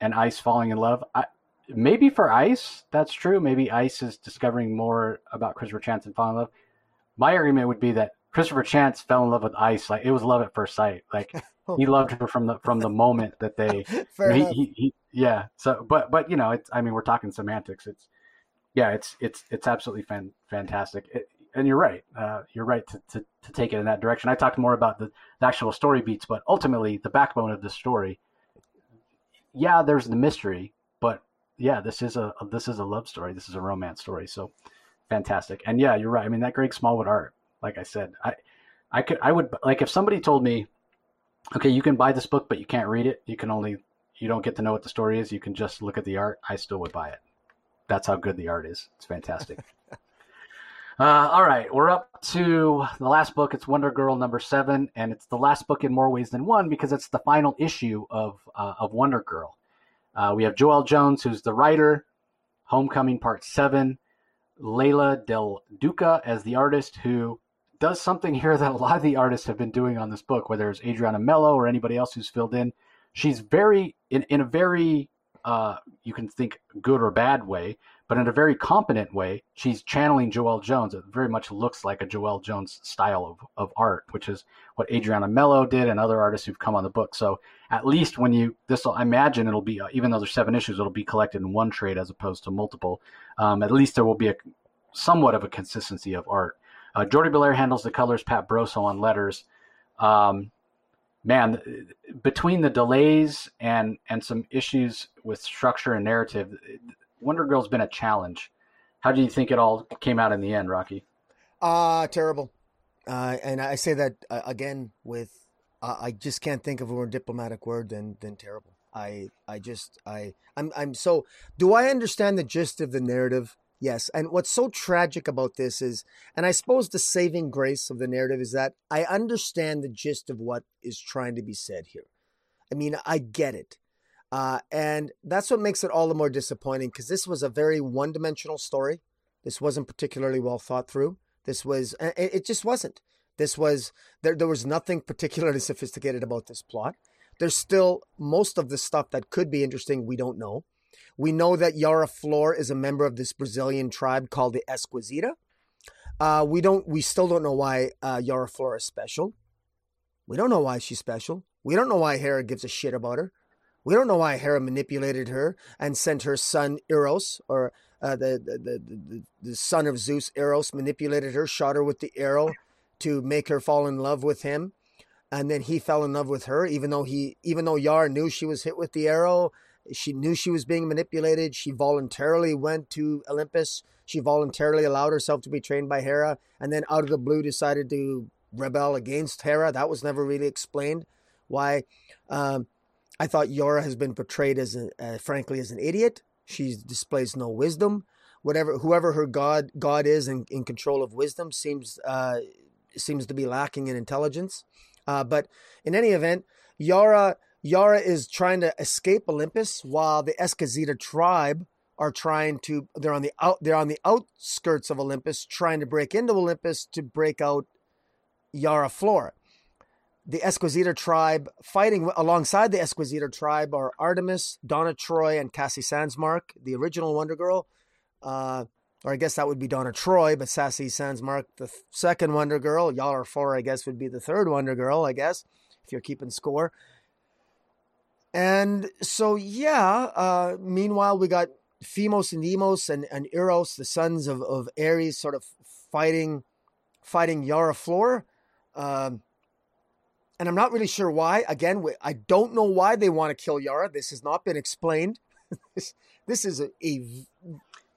and Ice falling in love. I, maybe for Ice, that's true. Maybe Ice is discovering more about Christopher Chance and falling in love. My argument would be that Christopher Chance fell in love with Ice. Like it was love at first sight. Like he loved her from the from the moment that they. he, he, he, yeah. So, but but you know, it's. I mean, we're talking semantics. It's yeah, it's it's it's absolutely fan, fantastic. It, and you're right. Uh, you're right to, to, to take it in that direction. I talked more about the, the actual story beats, but ultimately the backbone of the story. Yeah, there's the mystery, but yeah, this is a this is a love story. This is a romance story. So fantastic. And yeah, you're right. I mean that Greg Smallwood art, like I said, I I could I would like if somebody told me, okay, you can buy this book, but you can't read it. You can only you don't get to know what the story is. You can just look at the art. I still would buy it. That's how good the art is. It's fantastic. Uh, all right, we're up to the last book. It's Wonder Girl number seven, and it's the last book in more ways than one because it's the final issue of uh, of Wonder Girl. Uh, we have Joelle Jones, who's the writer. Homecoming Part Seven. Leila Del Duca as the artist, who does something here that a lot of the artists have been doing on this book, whether it's Adriana Melo or anybody else who's filled in. She's very in in a very uh, you can think good or bad way but in a very competent way, she's channeling Joelle Jones. It very much looks like a Joelle Jones style of, of art, which is what Adriana Melo did and other artists who've come on the book. So at least when you this, I imagine it'll be uh, even though there's seven issues, it'll be collected in one trade as opposed to multiple. Um, at least there will be a somewhat of a consistency of art. Uh, Jordie Bellaire handles the colors, Pat Brosseau on letters. Um, man, between the delays and and some issues with structure and narrative, Wonder Girl's been a challenge. How do you think it all came out in the end, Rocky? Uh terrible. Uh, and I say that uh, again with uh, I just can't think of a more diplomatic word than than terrible. I I just I I'm I'm so do I understand the gist of the narrative? Yes. And what's so tragic about this is and I suppose the saving grace of the narrative is that I understand the gist of what is trying to be said here. I mean, I get it. Uh, and that's what makes it all the more disappointing because this was a very one dimensional story. This wasn't particularly well thought through. This was, it just wasn't. This was, there, there was nothing particularly sophisticated about this plot. There's still most of the stuff that could be interesting we don't know. We know that Yara Flor is a member of this Brazilian tribe called the Esquecida. Uh, we don't. We still don't know why uh, Yara Flor is special. We don't know why she's special. We don't know why Hera gives a shit about her. We don't know why Hera manipulated her and sent her son Eros, or uh, the, the, the, the son of Zeus, Eros, manipulated her, shot her with the arrow to make her fall in love with him. And then he fell in love with her, even though he, even though Yar knew she was hit with the arrow, she knew she was being manipulated. She voluntarily went to Olympus. She voluntarily allowed herself to be trained by Hera, and then out of the blue decided to rebel against Hera. That was never really explained. Why? Um, I thought Yara has been portrayed as, a, uh, frankly, as an idiot. She displays no wisdom. Whatever, whoever her god god is in, in control of wisdom seems uh, seems to be lacking in intelligence. Uh, but in any event, Yara Yara is trying to escape Olympus while the Esquecida tribe are trying to they're on the out they're on the outskirts of Olympus trying to break into Olympus to break out Yara Flor the Esquecida tribe fighting alongside the Esquecida tribe are Artemis, Donna Troy, and Cassie Sandsmark, the original Wonder Girl. Uh, or I guess that would be Donna Troy, but Cassie Sandsmark, the th- second Wonder Girl. Yara Flor, I guess, would be the third Wonder Girl, I guess, if you're keeping score. And so, yeah, uh, meanwhile, we got Phobos and Deimos and, and Eros, the sons of, of Ares, sort of fighting fighting Yara Flor. Um, and I'm not really sure why. Again, I don't know why they want to kill Yara. This has not been explained. this, this is a, a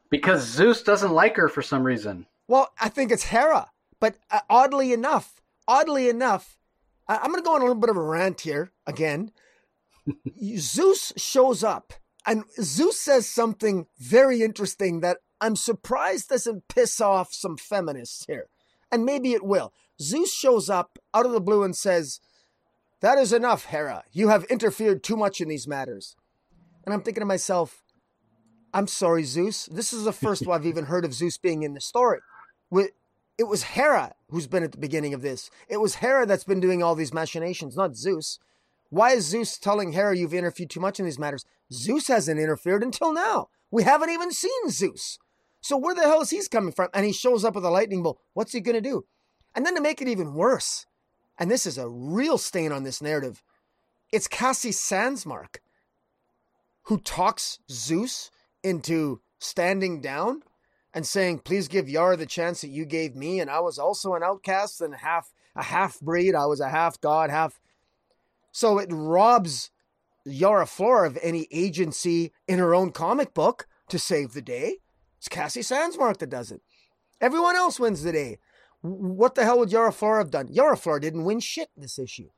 because Zeus doesn't like her for some reason. Well, I think it's Hera, but uh, oddly enough, oddly enough, I, I'm going to go on a little bit of a rant here again. Zeus shows up, and Zeus says something very interesting that I'm surprised doesn't piss off some feminists here, and maybe it will. Zeus shows up out of the blue and says, that is enough, Hera. You have interfered too much in these matters. And I'm thinking to myself, I'm sorry, Zeus. This is the first I've even heard of Zeus being in the story. It was Hera who's been at the beginning of this. It was Hera that's been doing all these machinations, not Zeus. Why is Zeus telling Hera you've interfered too much in these matters? Zeus hasn't interfered until now. We haven't even seen Zeus. So where the hell is he coming from? And he shows up with a lightning bolt. What's he going to do? And then to make it even worse, and this is a real stain on this narrative, it's Cassie Sandsmark who talks Zeus into standing down and saying, "Please give Yara the chance that you gave me, and I was also an outcast and half a half breed. I was a half god, half." So it robs Yara Flora of any agency in her own comic book to save the day. It's Cassie Sandsmark that does it. Everyone else wins the day. What the hell would Yara Flora have done? Yara Flora didn't win shit this issue.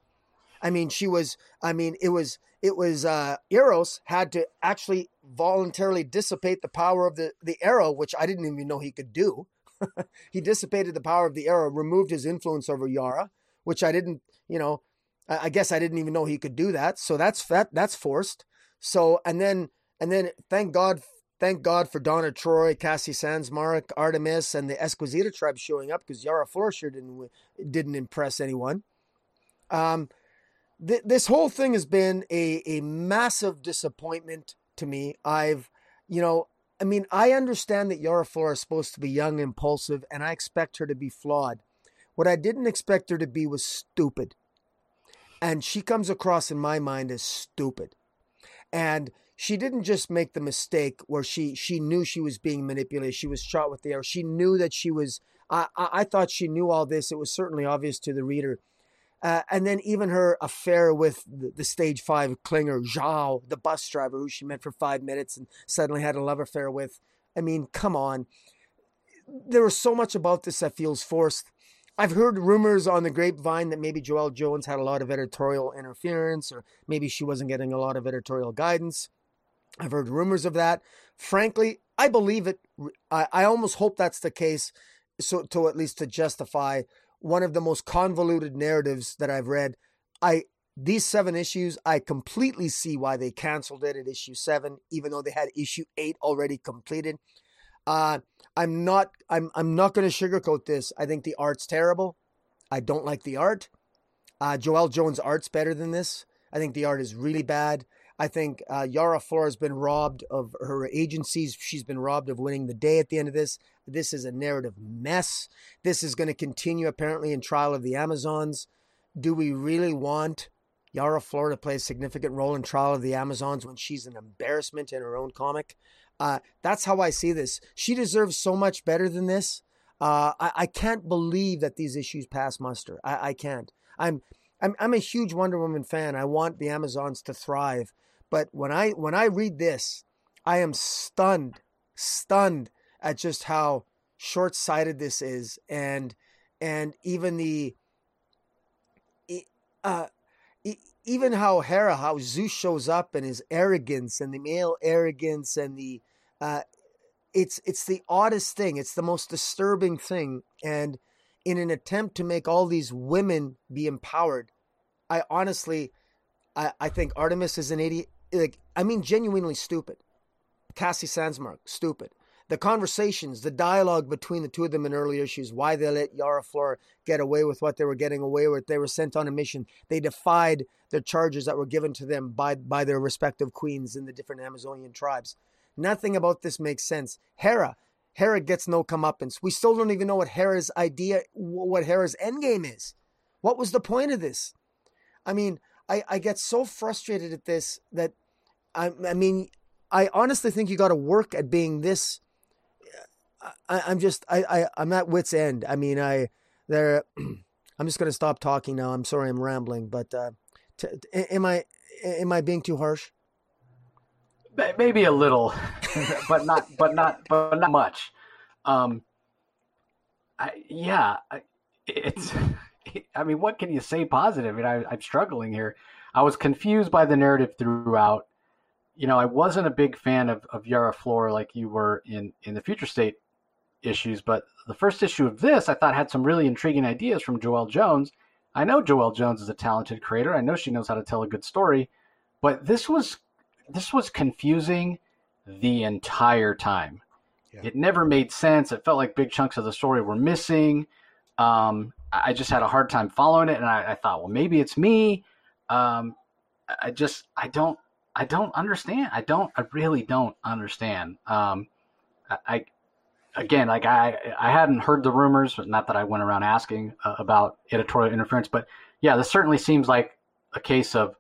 I mean, she was. I mean, it was. It was. Uh, Eros had to actually voluntarily dissipate the power of the the arrow, which I didn't even know he could do. he dissipated the power of the arrow, removed his influence over Yara, which I didn't. You know, I guess I didn't even know he could do that. So that's that. That's forced. So and then and then thank God. Thank God for Donna Troy, Cassie Sandsmark, Artemis, and the Esquecida tribe showing up because Yara Flora didn't didn't impress anyone. Um, th- this whole thing has been a, a massive disappointment to me. I've, you know, I mean, I understand that Yara Flora is supposed to be young, impulsive, and I expect her to be flawed. What I didn't expect her to be was stupid. And she comes across in my mind as stupid. And she didn't just make the mistake where she she knew she was being manipulated. She was shot with the arrow. She knew that she was. I I, thought she knew all this. It was certainly obvious to the reader uh, and then even her affair with the, the, stage five clinger, Zhao, the bus driver who she met for five minutes and suddenly had a love affair with. I mean, come on. There was so much about this that feels forced. I've heard rumors on the grapevine that maybe Joelle Jones had a lot of editorial interference or maybe she wasn't getting a lot of editorial guidance. I've heard rumors of that. Frankly, I believe it. I, I almost hope that's the case so to at least to justify one of the most convoluted narratives that I've read. I these seven issues, I completely see why they canceled it at issue seven, even though they had issue eight already completed. Uh, I'm not I'm I'm not going to sugarcoat this. I think the art's terrible. I don't like the art. Uh, Joelle Jones' art's better than this. I think the art is really bad. I think uh, Yara Flora has been robbed of her agencies. She's been robbed of winning the day at the end of this. This is a narrative mess. This is going to continue apparently in Trial of the Amazons. Do we really want Yara Flora to play a significant role in Trial of the Amazons when she's an embarrassment in her own comic? Uh, that's how I see this. She deserves so much better than this. Uh, I, I, can't believe that these issues pass muster. I, I can't. I'm, I'm I'm a huge Wonder Woman fan. I want the Amazons to thrive. But when I when I read this, I am stunned, stunned at just how short-sighted this is, and and even the uh, even how Hera, how Zeus shows up and his arrogance and the male arrogance and the uh, it's it's the oddest thing. It's the most disturbing thing, and in an attempt to make all these women be empowered, I honestly, I, I think Artemis is an idiot like I mean genuinely stupid. Cassie Sandsmark, stupid. The conversations, the dialogue between the two of them in early issues, why they let Yara Flora get away with what they were getting away with. They were sent on a mission. They defied the charges that were given to them by, by their respective queens in the different Amazonian tribes. Nothing about this makes sense. Hera, Hera gets no comeuppance. We still don't even know what Hera's idea, what Hera's endgame is. What was the point of this? I mean, I, I get so frustrated at this that I, I mean, I honestly think you got to work at being this. I, am just, I, I, I'm at wit's end. I mean, I, there, I'm just to stop talking now. I'm sorry, I'm rambling, but uh, t- t- am I, am I being too harsh? Maybe a little, but not, but not, but not much. Um, I, yeah, it's. I mean, what can you say positive? I mean, I, I'm struggling here. I was confused by the narrative throughout you know, I wasn't a big fan of, of Yara Flora like you were in, in the Future State issues, but the first issue of this I thought had some really intriguing ideas from Joelle Jones. I know Joelle Jones is a talented creator. I know she knows how to tell a good story, but this was this was confusing the entire time. Yeah. It never made sense. It felt like big chunks of the story were missing. Um, I just had a hard time following it, and I, I thought, well, maybe it's me. Um, I just, I don't, I don't understand. I don't, I really don't understand. Um, I, I again, like I, I hadn't heard the rumors, not that I went around asking uh, about editorial interference, but yeah, this certainly seems like a case of,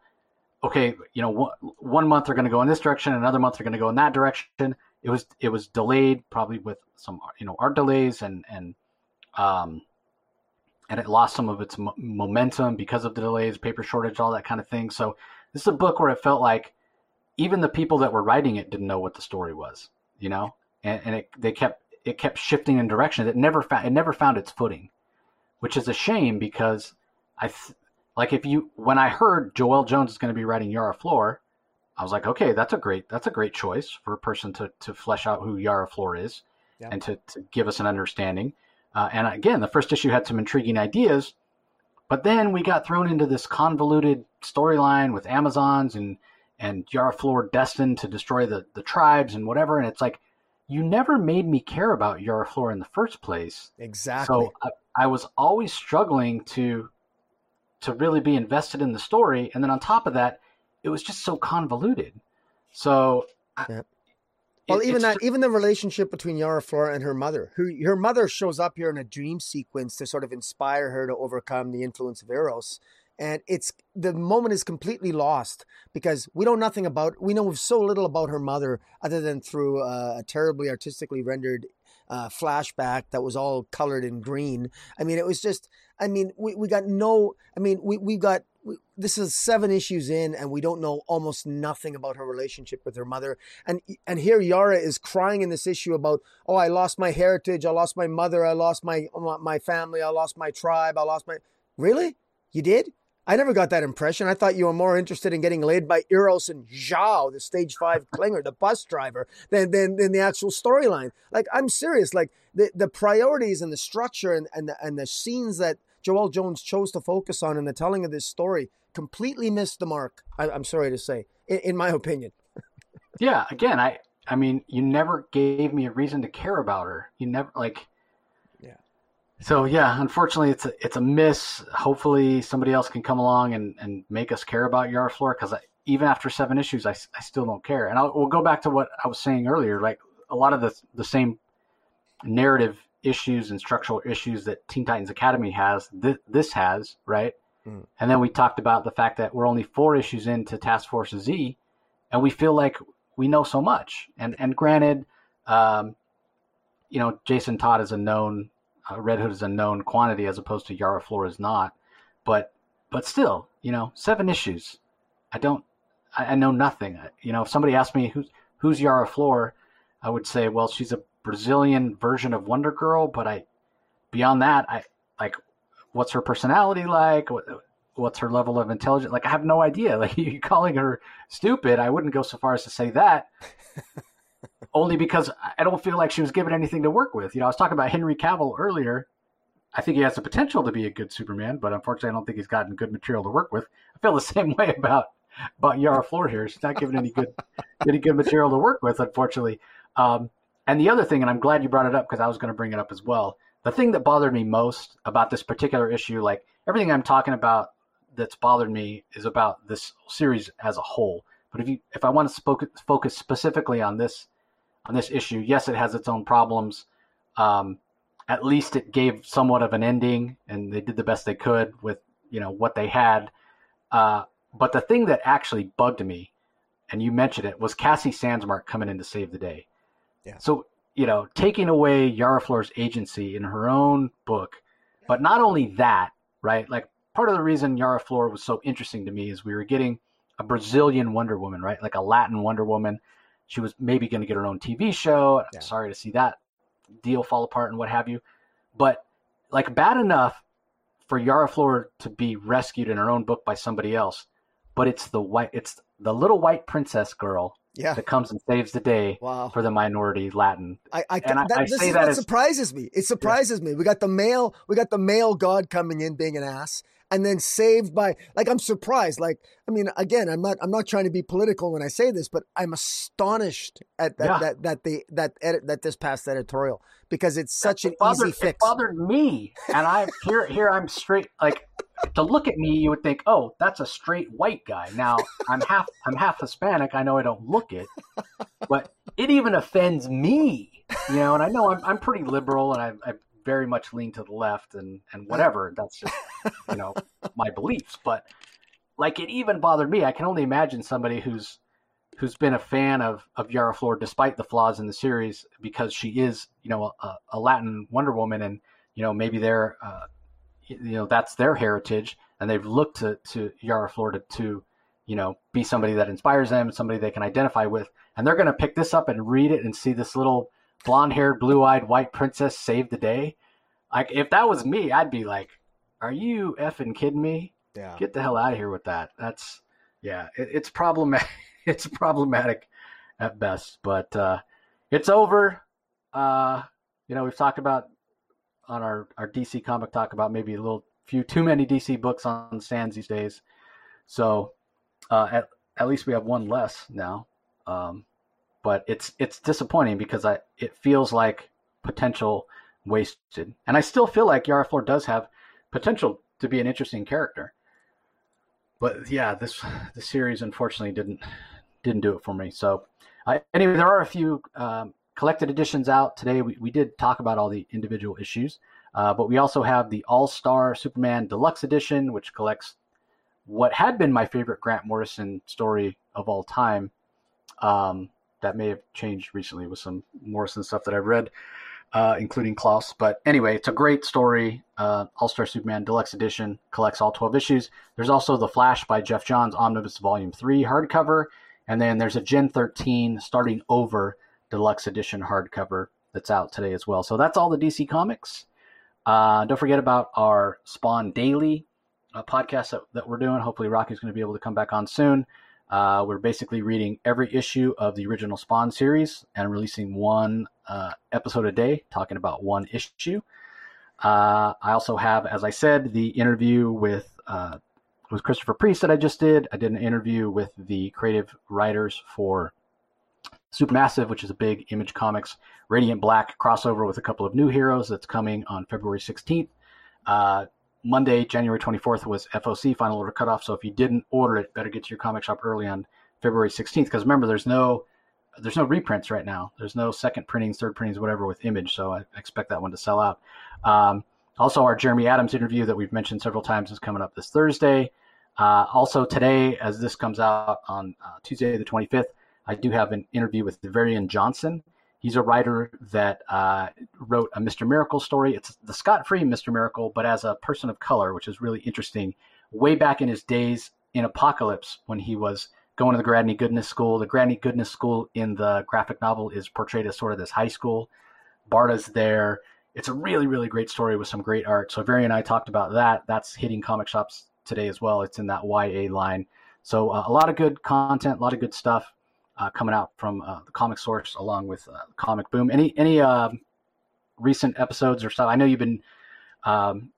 okay, you know, one, one month they're going to go in this direction, another month they're going to go in that direction. It was, it was delayed probably with some, you know, art delays and, and, um, and it lost some of its momentum because of the delays, paper shortage, all that kind of thing. So this is a book where it felt like even the people that were writing it didn't know what the story was, you know, and, and it, they kept it kept shifting in direction. It never found it never found its footing, which is a shame because I th- like if you when I heard Joëlle Jones is going to be writing Yara Flor, I was like, okay, that's a great that's a great choice for a person to to flesh out who Yara Flor is yeah. and to, to give us an understanding. Uh, and again, the first issue had some intriguing ideas, but then we got thrown into this convoluted storyline with Amazons and and Yara Flor destined to destroy the, the tribes and whatever. And it's like, you never made me care about Yara Flor in the first place. Exactly. So I, I, was always struggling to to really be invested in the story. And then on top of that, it was just so convoluted. So yeah. Well, it, even that, even the relationship between Yara Flora and her mother, who her mother shows up here in a dream sequence to sort of inspire her to overcome the influence of Eros, and it's the moment is completely lost because we know nothing about, we know so little about her mother other than through uh, a terribly artistically rendered uh, flashback that was all colored in green. I mean, it was just, I mean, we, we got no, I mean, we, we got this is seven issues in and we don't know almost nothing about her relationship with her mother. And and here Yara is crying in this issue about oh I lost my heritage. I lost my mother. I lost my my family. I lost my tribe. I lost my really? You did I never got that impression. I thought you were more interested in getting laid by Eros and Zhao, the stage five clinger, the bus driver, than, than, than the actual storyline. Like, I'm serious. Like, the, the priorities and the structure and, and, the, and the scenes that Joelle Jones chose to focus on in the telling of this story completely missed the mark. I, am sorry to say, in, in my opinion. yeah, again, I I mean, you never gave me a reason to care about her. You never like. So yeah, unfortunately, it's a it's a miss. Hopefully, somebody else can come along and, and make us care about Yara Flor because even after seven issues, I, I still don't care. And I'll, we'll go back to what I was saying earlier. Like a lot of the the same narrative issues and structural issues that Teen Titans Academy has, th- this has, right? Mm. And then we talked about the fact that we're only four issues into Task Force Z, and we feel like we know so much. And and granted, um, you know, Jason Todd is a known, uh, Red Hood is a known quantity as opposed to Yara Flor is not. But but still, you know, seven issues. I don't, I, I know nothing. You know, if somebody asked me who's who's Yara Flor, I would say, well, she's a Brazilian version of Wonder Girl, but I beyond that, I like what's her personality like? What, what's her level of intelligence? Like I have no idea. Like you calling her stupid, I wouldn't go so far as to say that. only because I don't feel like she was given anything to work with. You know, I was talking about Henry Cavill earlier. I think he has the potential to be a good Superman, but unfortunately, I don't think he's gotten good material to work with. I feel the same way about about Yara Flor here. She's not given any good any good material to work with, unfortunately. Um, and the other thing, and I'm glad you brought it up because I was going to bring it up as well. The thing that bothered me most about this particular issue, like everything I'm talking about that's bothered me, is about this series as a whole. But if you, if I want to focus specifically on this, on this issue, yes, it has its own problems. Um, at least it gave somewhat of an ending, and they did the best they could with you know what they had. Uh, but the thing that actually bugged me, and you mentioned it, was Cassie Sandsmark coming in to save the day. Yeah. So, you know, taking away Yara Flor's agency in her own book, but not only that, right? Like part of the reason Yara Flor was so interesting to me is we were getting a Brazilian Wonder Woman, right? Like a Latin Wonder Woman. She was maybe going to get her own TV show. Yeah. I'm sorry to see that deal fall apart and what have you. But like bad enough for Yara Flor to be rescued in her own book by somebody else, but it's the white it's the little white princess girl yeah. that comes and saves the day wow. for the minority Latin. I, I, and I, that, I this is what as, surprises me. It surprises yeah. me. We got the male, we got the male god coming in being an ass, and then saved by like I'm surprised. Like I mean, again, I'm not I'm not trying to be political when I say this, but I'm astonished at that Yeah. that that the that edit that this past editorial because it's such an bothered, easy fix. It bothered me, and I here here I'm straight. Like to look at me, you would think, oh, that's a straight white guy. Now I'm half I'm half Hispanic. I know I don't look it, but it even offends me, you know. And I know I'm I'm pretty liberal, and I, I very much lean to the left, and and whatever. That's just you know my beliefs, but like it even bothered me. I can only imagine somebody who's who's been a fan of of Yara Flor despite the flaws in the series because she is you know a, a Latin Wonder Woman and you know maybe they're uh, you know that's their heritage and they've looked to to Yara Flor to, to you know be somebody that inspires them somebody they can identify with and they're going to pick this up and read it and see this little blonde haired blue eyed white princess save the day like if that was me I'd be like are you effing kidding me yeah. get the hell out of here with that. That's yeah, it, it's problematic. It's problematic at best, but uh, it's over. Uh, you know, we've talked about on our our DC comic talk about maybe a little few too many DC books on stands these days. So uh, at at least we have one less now. Um, but it's it's disappointing because I it feels like potential wasted, and I still feel like Yara Flor does have potential to be an interesting character but yeah, this the series unfortunately didn't didn't do it for me. So I, anyway, there are a few um, collected editions out today. We, we did talk about all the individual issues, uh, but we also have the All Star Superman Deluxe Edition, which collects what had been my favorite Grant Morrison story of all time. Um, that may have changed recently with some Morrison stuff that I've read, uh, including Klaus. But anyway, it's a great story. Uh, All Star Superman Deluxe Edition collects all 12 issues. There's also The Flash by Geoff Johns, Omnibus Volume 3 hardcover. And then there's a Gen 13 starting over Deluxe Edition hardcover that's out today as well. So that's all the DC Comics. Uh, don't forget about our Spawn Daily uh, podcast that, that we're doing. Hopefully, Rocky's going to be able to come back on soon. Uh, we're basically reading every issue of the original Spawn series and releasing one uh, episode a day, talking about one issue. Uh, I also have, as I said, the interview with uh, with Christopher Priest that I just did. I did an interview with the creative writers for Supermassive, which is a big Image Comics Radiant Black crossover with a couple of new heroes that's coming on February 16th. Uh, Monday, January 24th was FOC final order cutoff. So if you didn't order it, better get to your comic shop early on February 16th. Because remember, there's no there's no reprints right now. There's no second printings, third printings, whatever with Image. So I expect that one to sell out. Um, also, our Jeremy Adams interview that we've mentioned several times is coming up this Thursday. Uh, also today, as this comes out on uh, Tuesday the 25th, I do have an interview with Devarian Johnson. He's a writer that uh, wrote a Mr. Miracle story. It's the Scott Free Mr. Miracle, but as a person of color, which is really interesting. Way back in his days in Apokolips, when he was going to the Granny Goodness School, the Granny Goodness School in the graphic novel is portrayed as sort of this high school. Barda's there. It's a really, really great story with some great art. So Vari and I talked about that. That's hitting comic shops today as well. It's in that YA line. So uh, a lot of good content, a lot of good stuff uh, coming out from uh, the Comic Source along with uh, Comic Boom. Any any um, recent episodes or stuff? I know you've been um,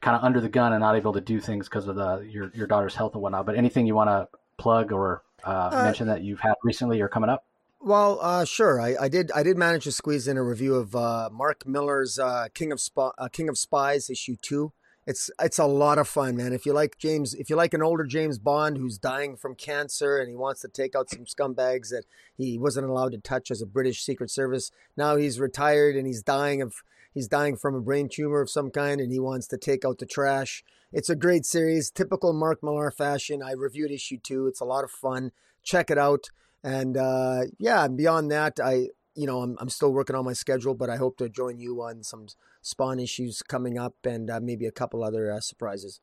kind of under the gun and not able to do things because of the your your daughter's health and whatnot. But anything you want to plug or uh, Uh, mention that you've had recently or coming up? Well, uh, sure. I, I did. I did manage to squeeze in a review of uh, Mark Millar's uh, King of Sp- uh, King of Spies issue two. It's it's a lot of fun, man. If you like James, if you like an older James Bond who's dying from cancer and he wants to take out some scumbags that he wasn't allowed to touch as a British Secret Service, now he's retired and he's dying of he's dying from a brain tumor of some kind and he wants to take out the trash. It's a great series, typical Mark Millar fashion. I reviewed issue two. It's a lot of fun. Check it out. And uh, yeah, beyond that, I you know I'm I'm still working on my schedule, but I hope to join you on some Spawn issues coming up and uh, maybe a couple other uh, surprises.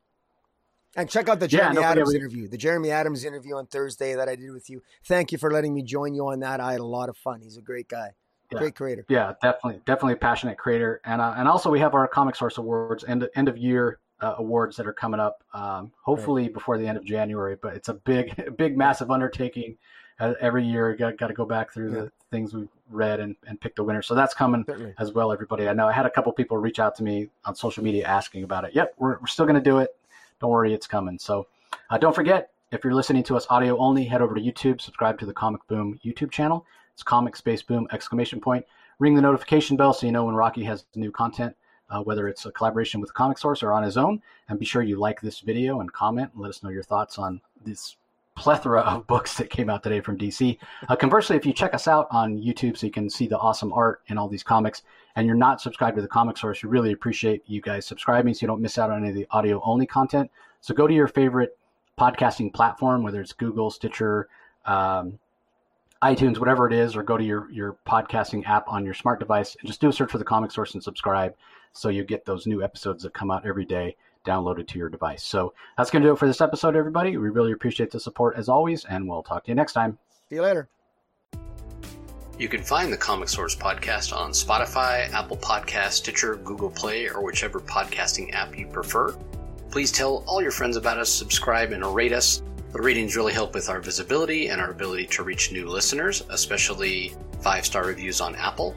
And check out the Jeremy don't forget Adams we- interview, the Jeremy Adams interview on Thursday that I did with you. Thank you for letting me join you on that. I had a lot of fun. He's a great guy, Yeah. great creator. Yeah, definitely, definitely a passionate creator, and uh, and also we have our Comic Source Awards end end of year uh, awards that are coming up. Um, hopefully before the end of January, but it's a big, big, massive undertaking. Uh, every year, got got to go back through Yeah. the things we've read and, and pick the winner. So that's coming Certainly. as well. Everybody, I know I had a couple people reach out to me on social media asking about it. Yep, we're we're still going to do it. don't worry, it's coming. So uh, don't forget, if you're listening to us audio only, head over to YouTube, subscribe to the Comic Boom YouTube channel. It's Comic Space Boom exclamation point. Ring the notification bell so you know when Rocky has new content, uh, whether it's a collaboration with Comic Source or on his own. And be sure you like this video and comment and let us know your thoughts on this plethora of books that came out today from DC. Uh, conversely, if you check us out on YouTube so you can see the awesome art in all these comics, and you're not subscribed to the Comic Source, we really appreciate you guys subscribing so you don't miss out on any of the audio only content. So go to your favorite podcasting platform, whether it's Google, Stitcher, um, iTunes, whatever it is, or go to your, your podcasting app on your smart device and just do a search for the Comic Source and subscribe so you get those new episodes that come out every day downloaded to your device. So that's going to do it for this episode, everybody. We really appreciate the support as always, and we'll talk to you next time. See you later. You can find the Comic Source podcast on Spotify, Apple Podcast, Stitcher, Google Play, or whichever podcasting app you prefer. Please tell all your friends about us, subscribe, and rate us. The ratings really help with our visibility and our ability to reach new listeners, especially five star reviews on Apple.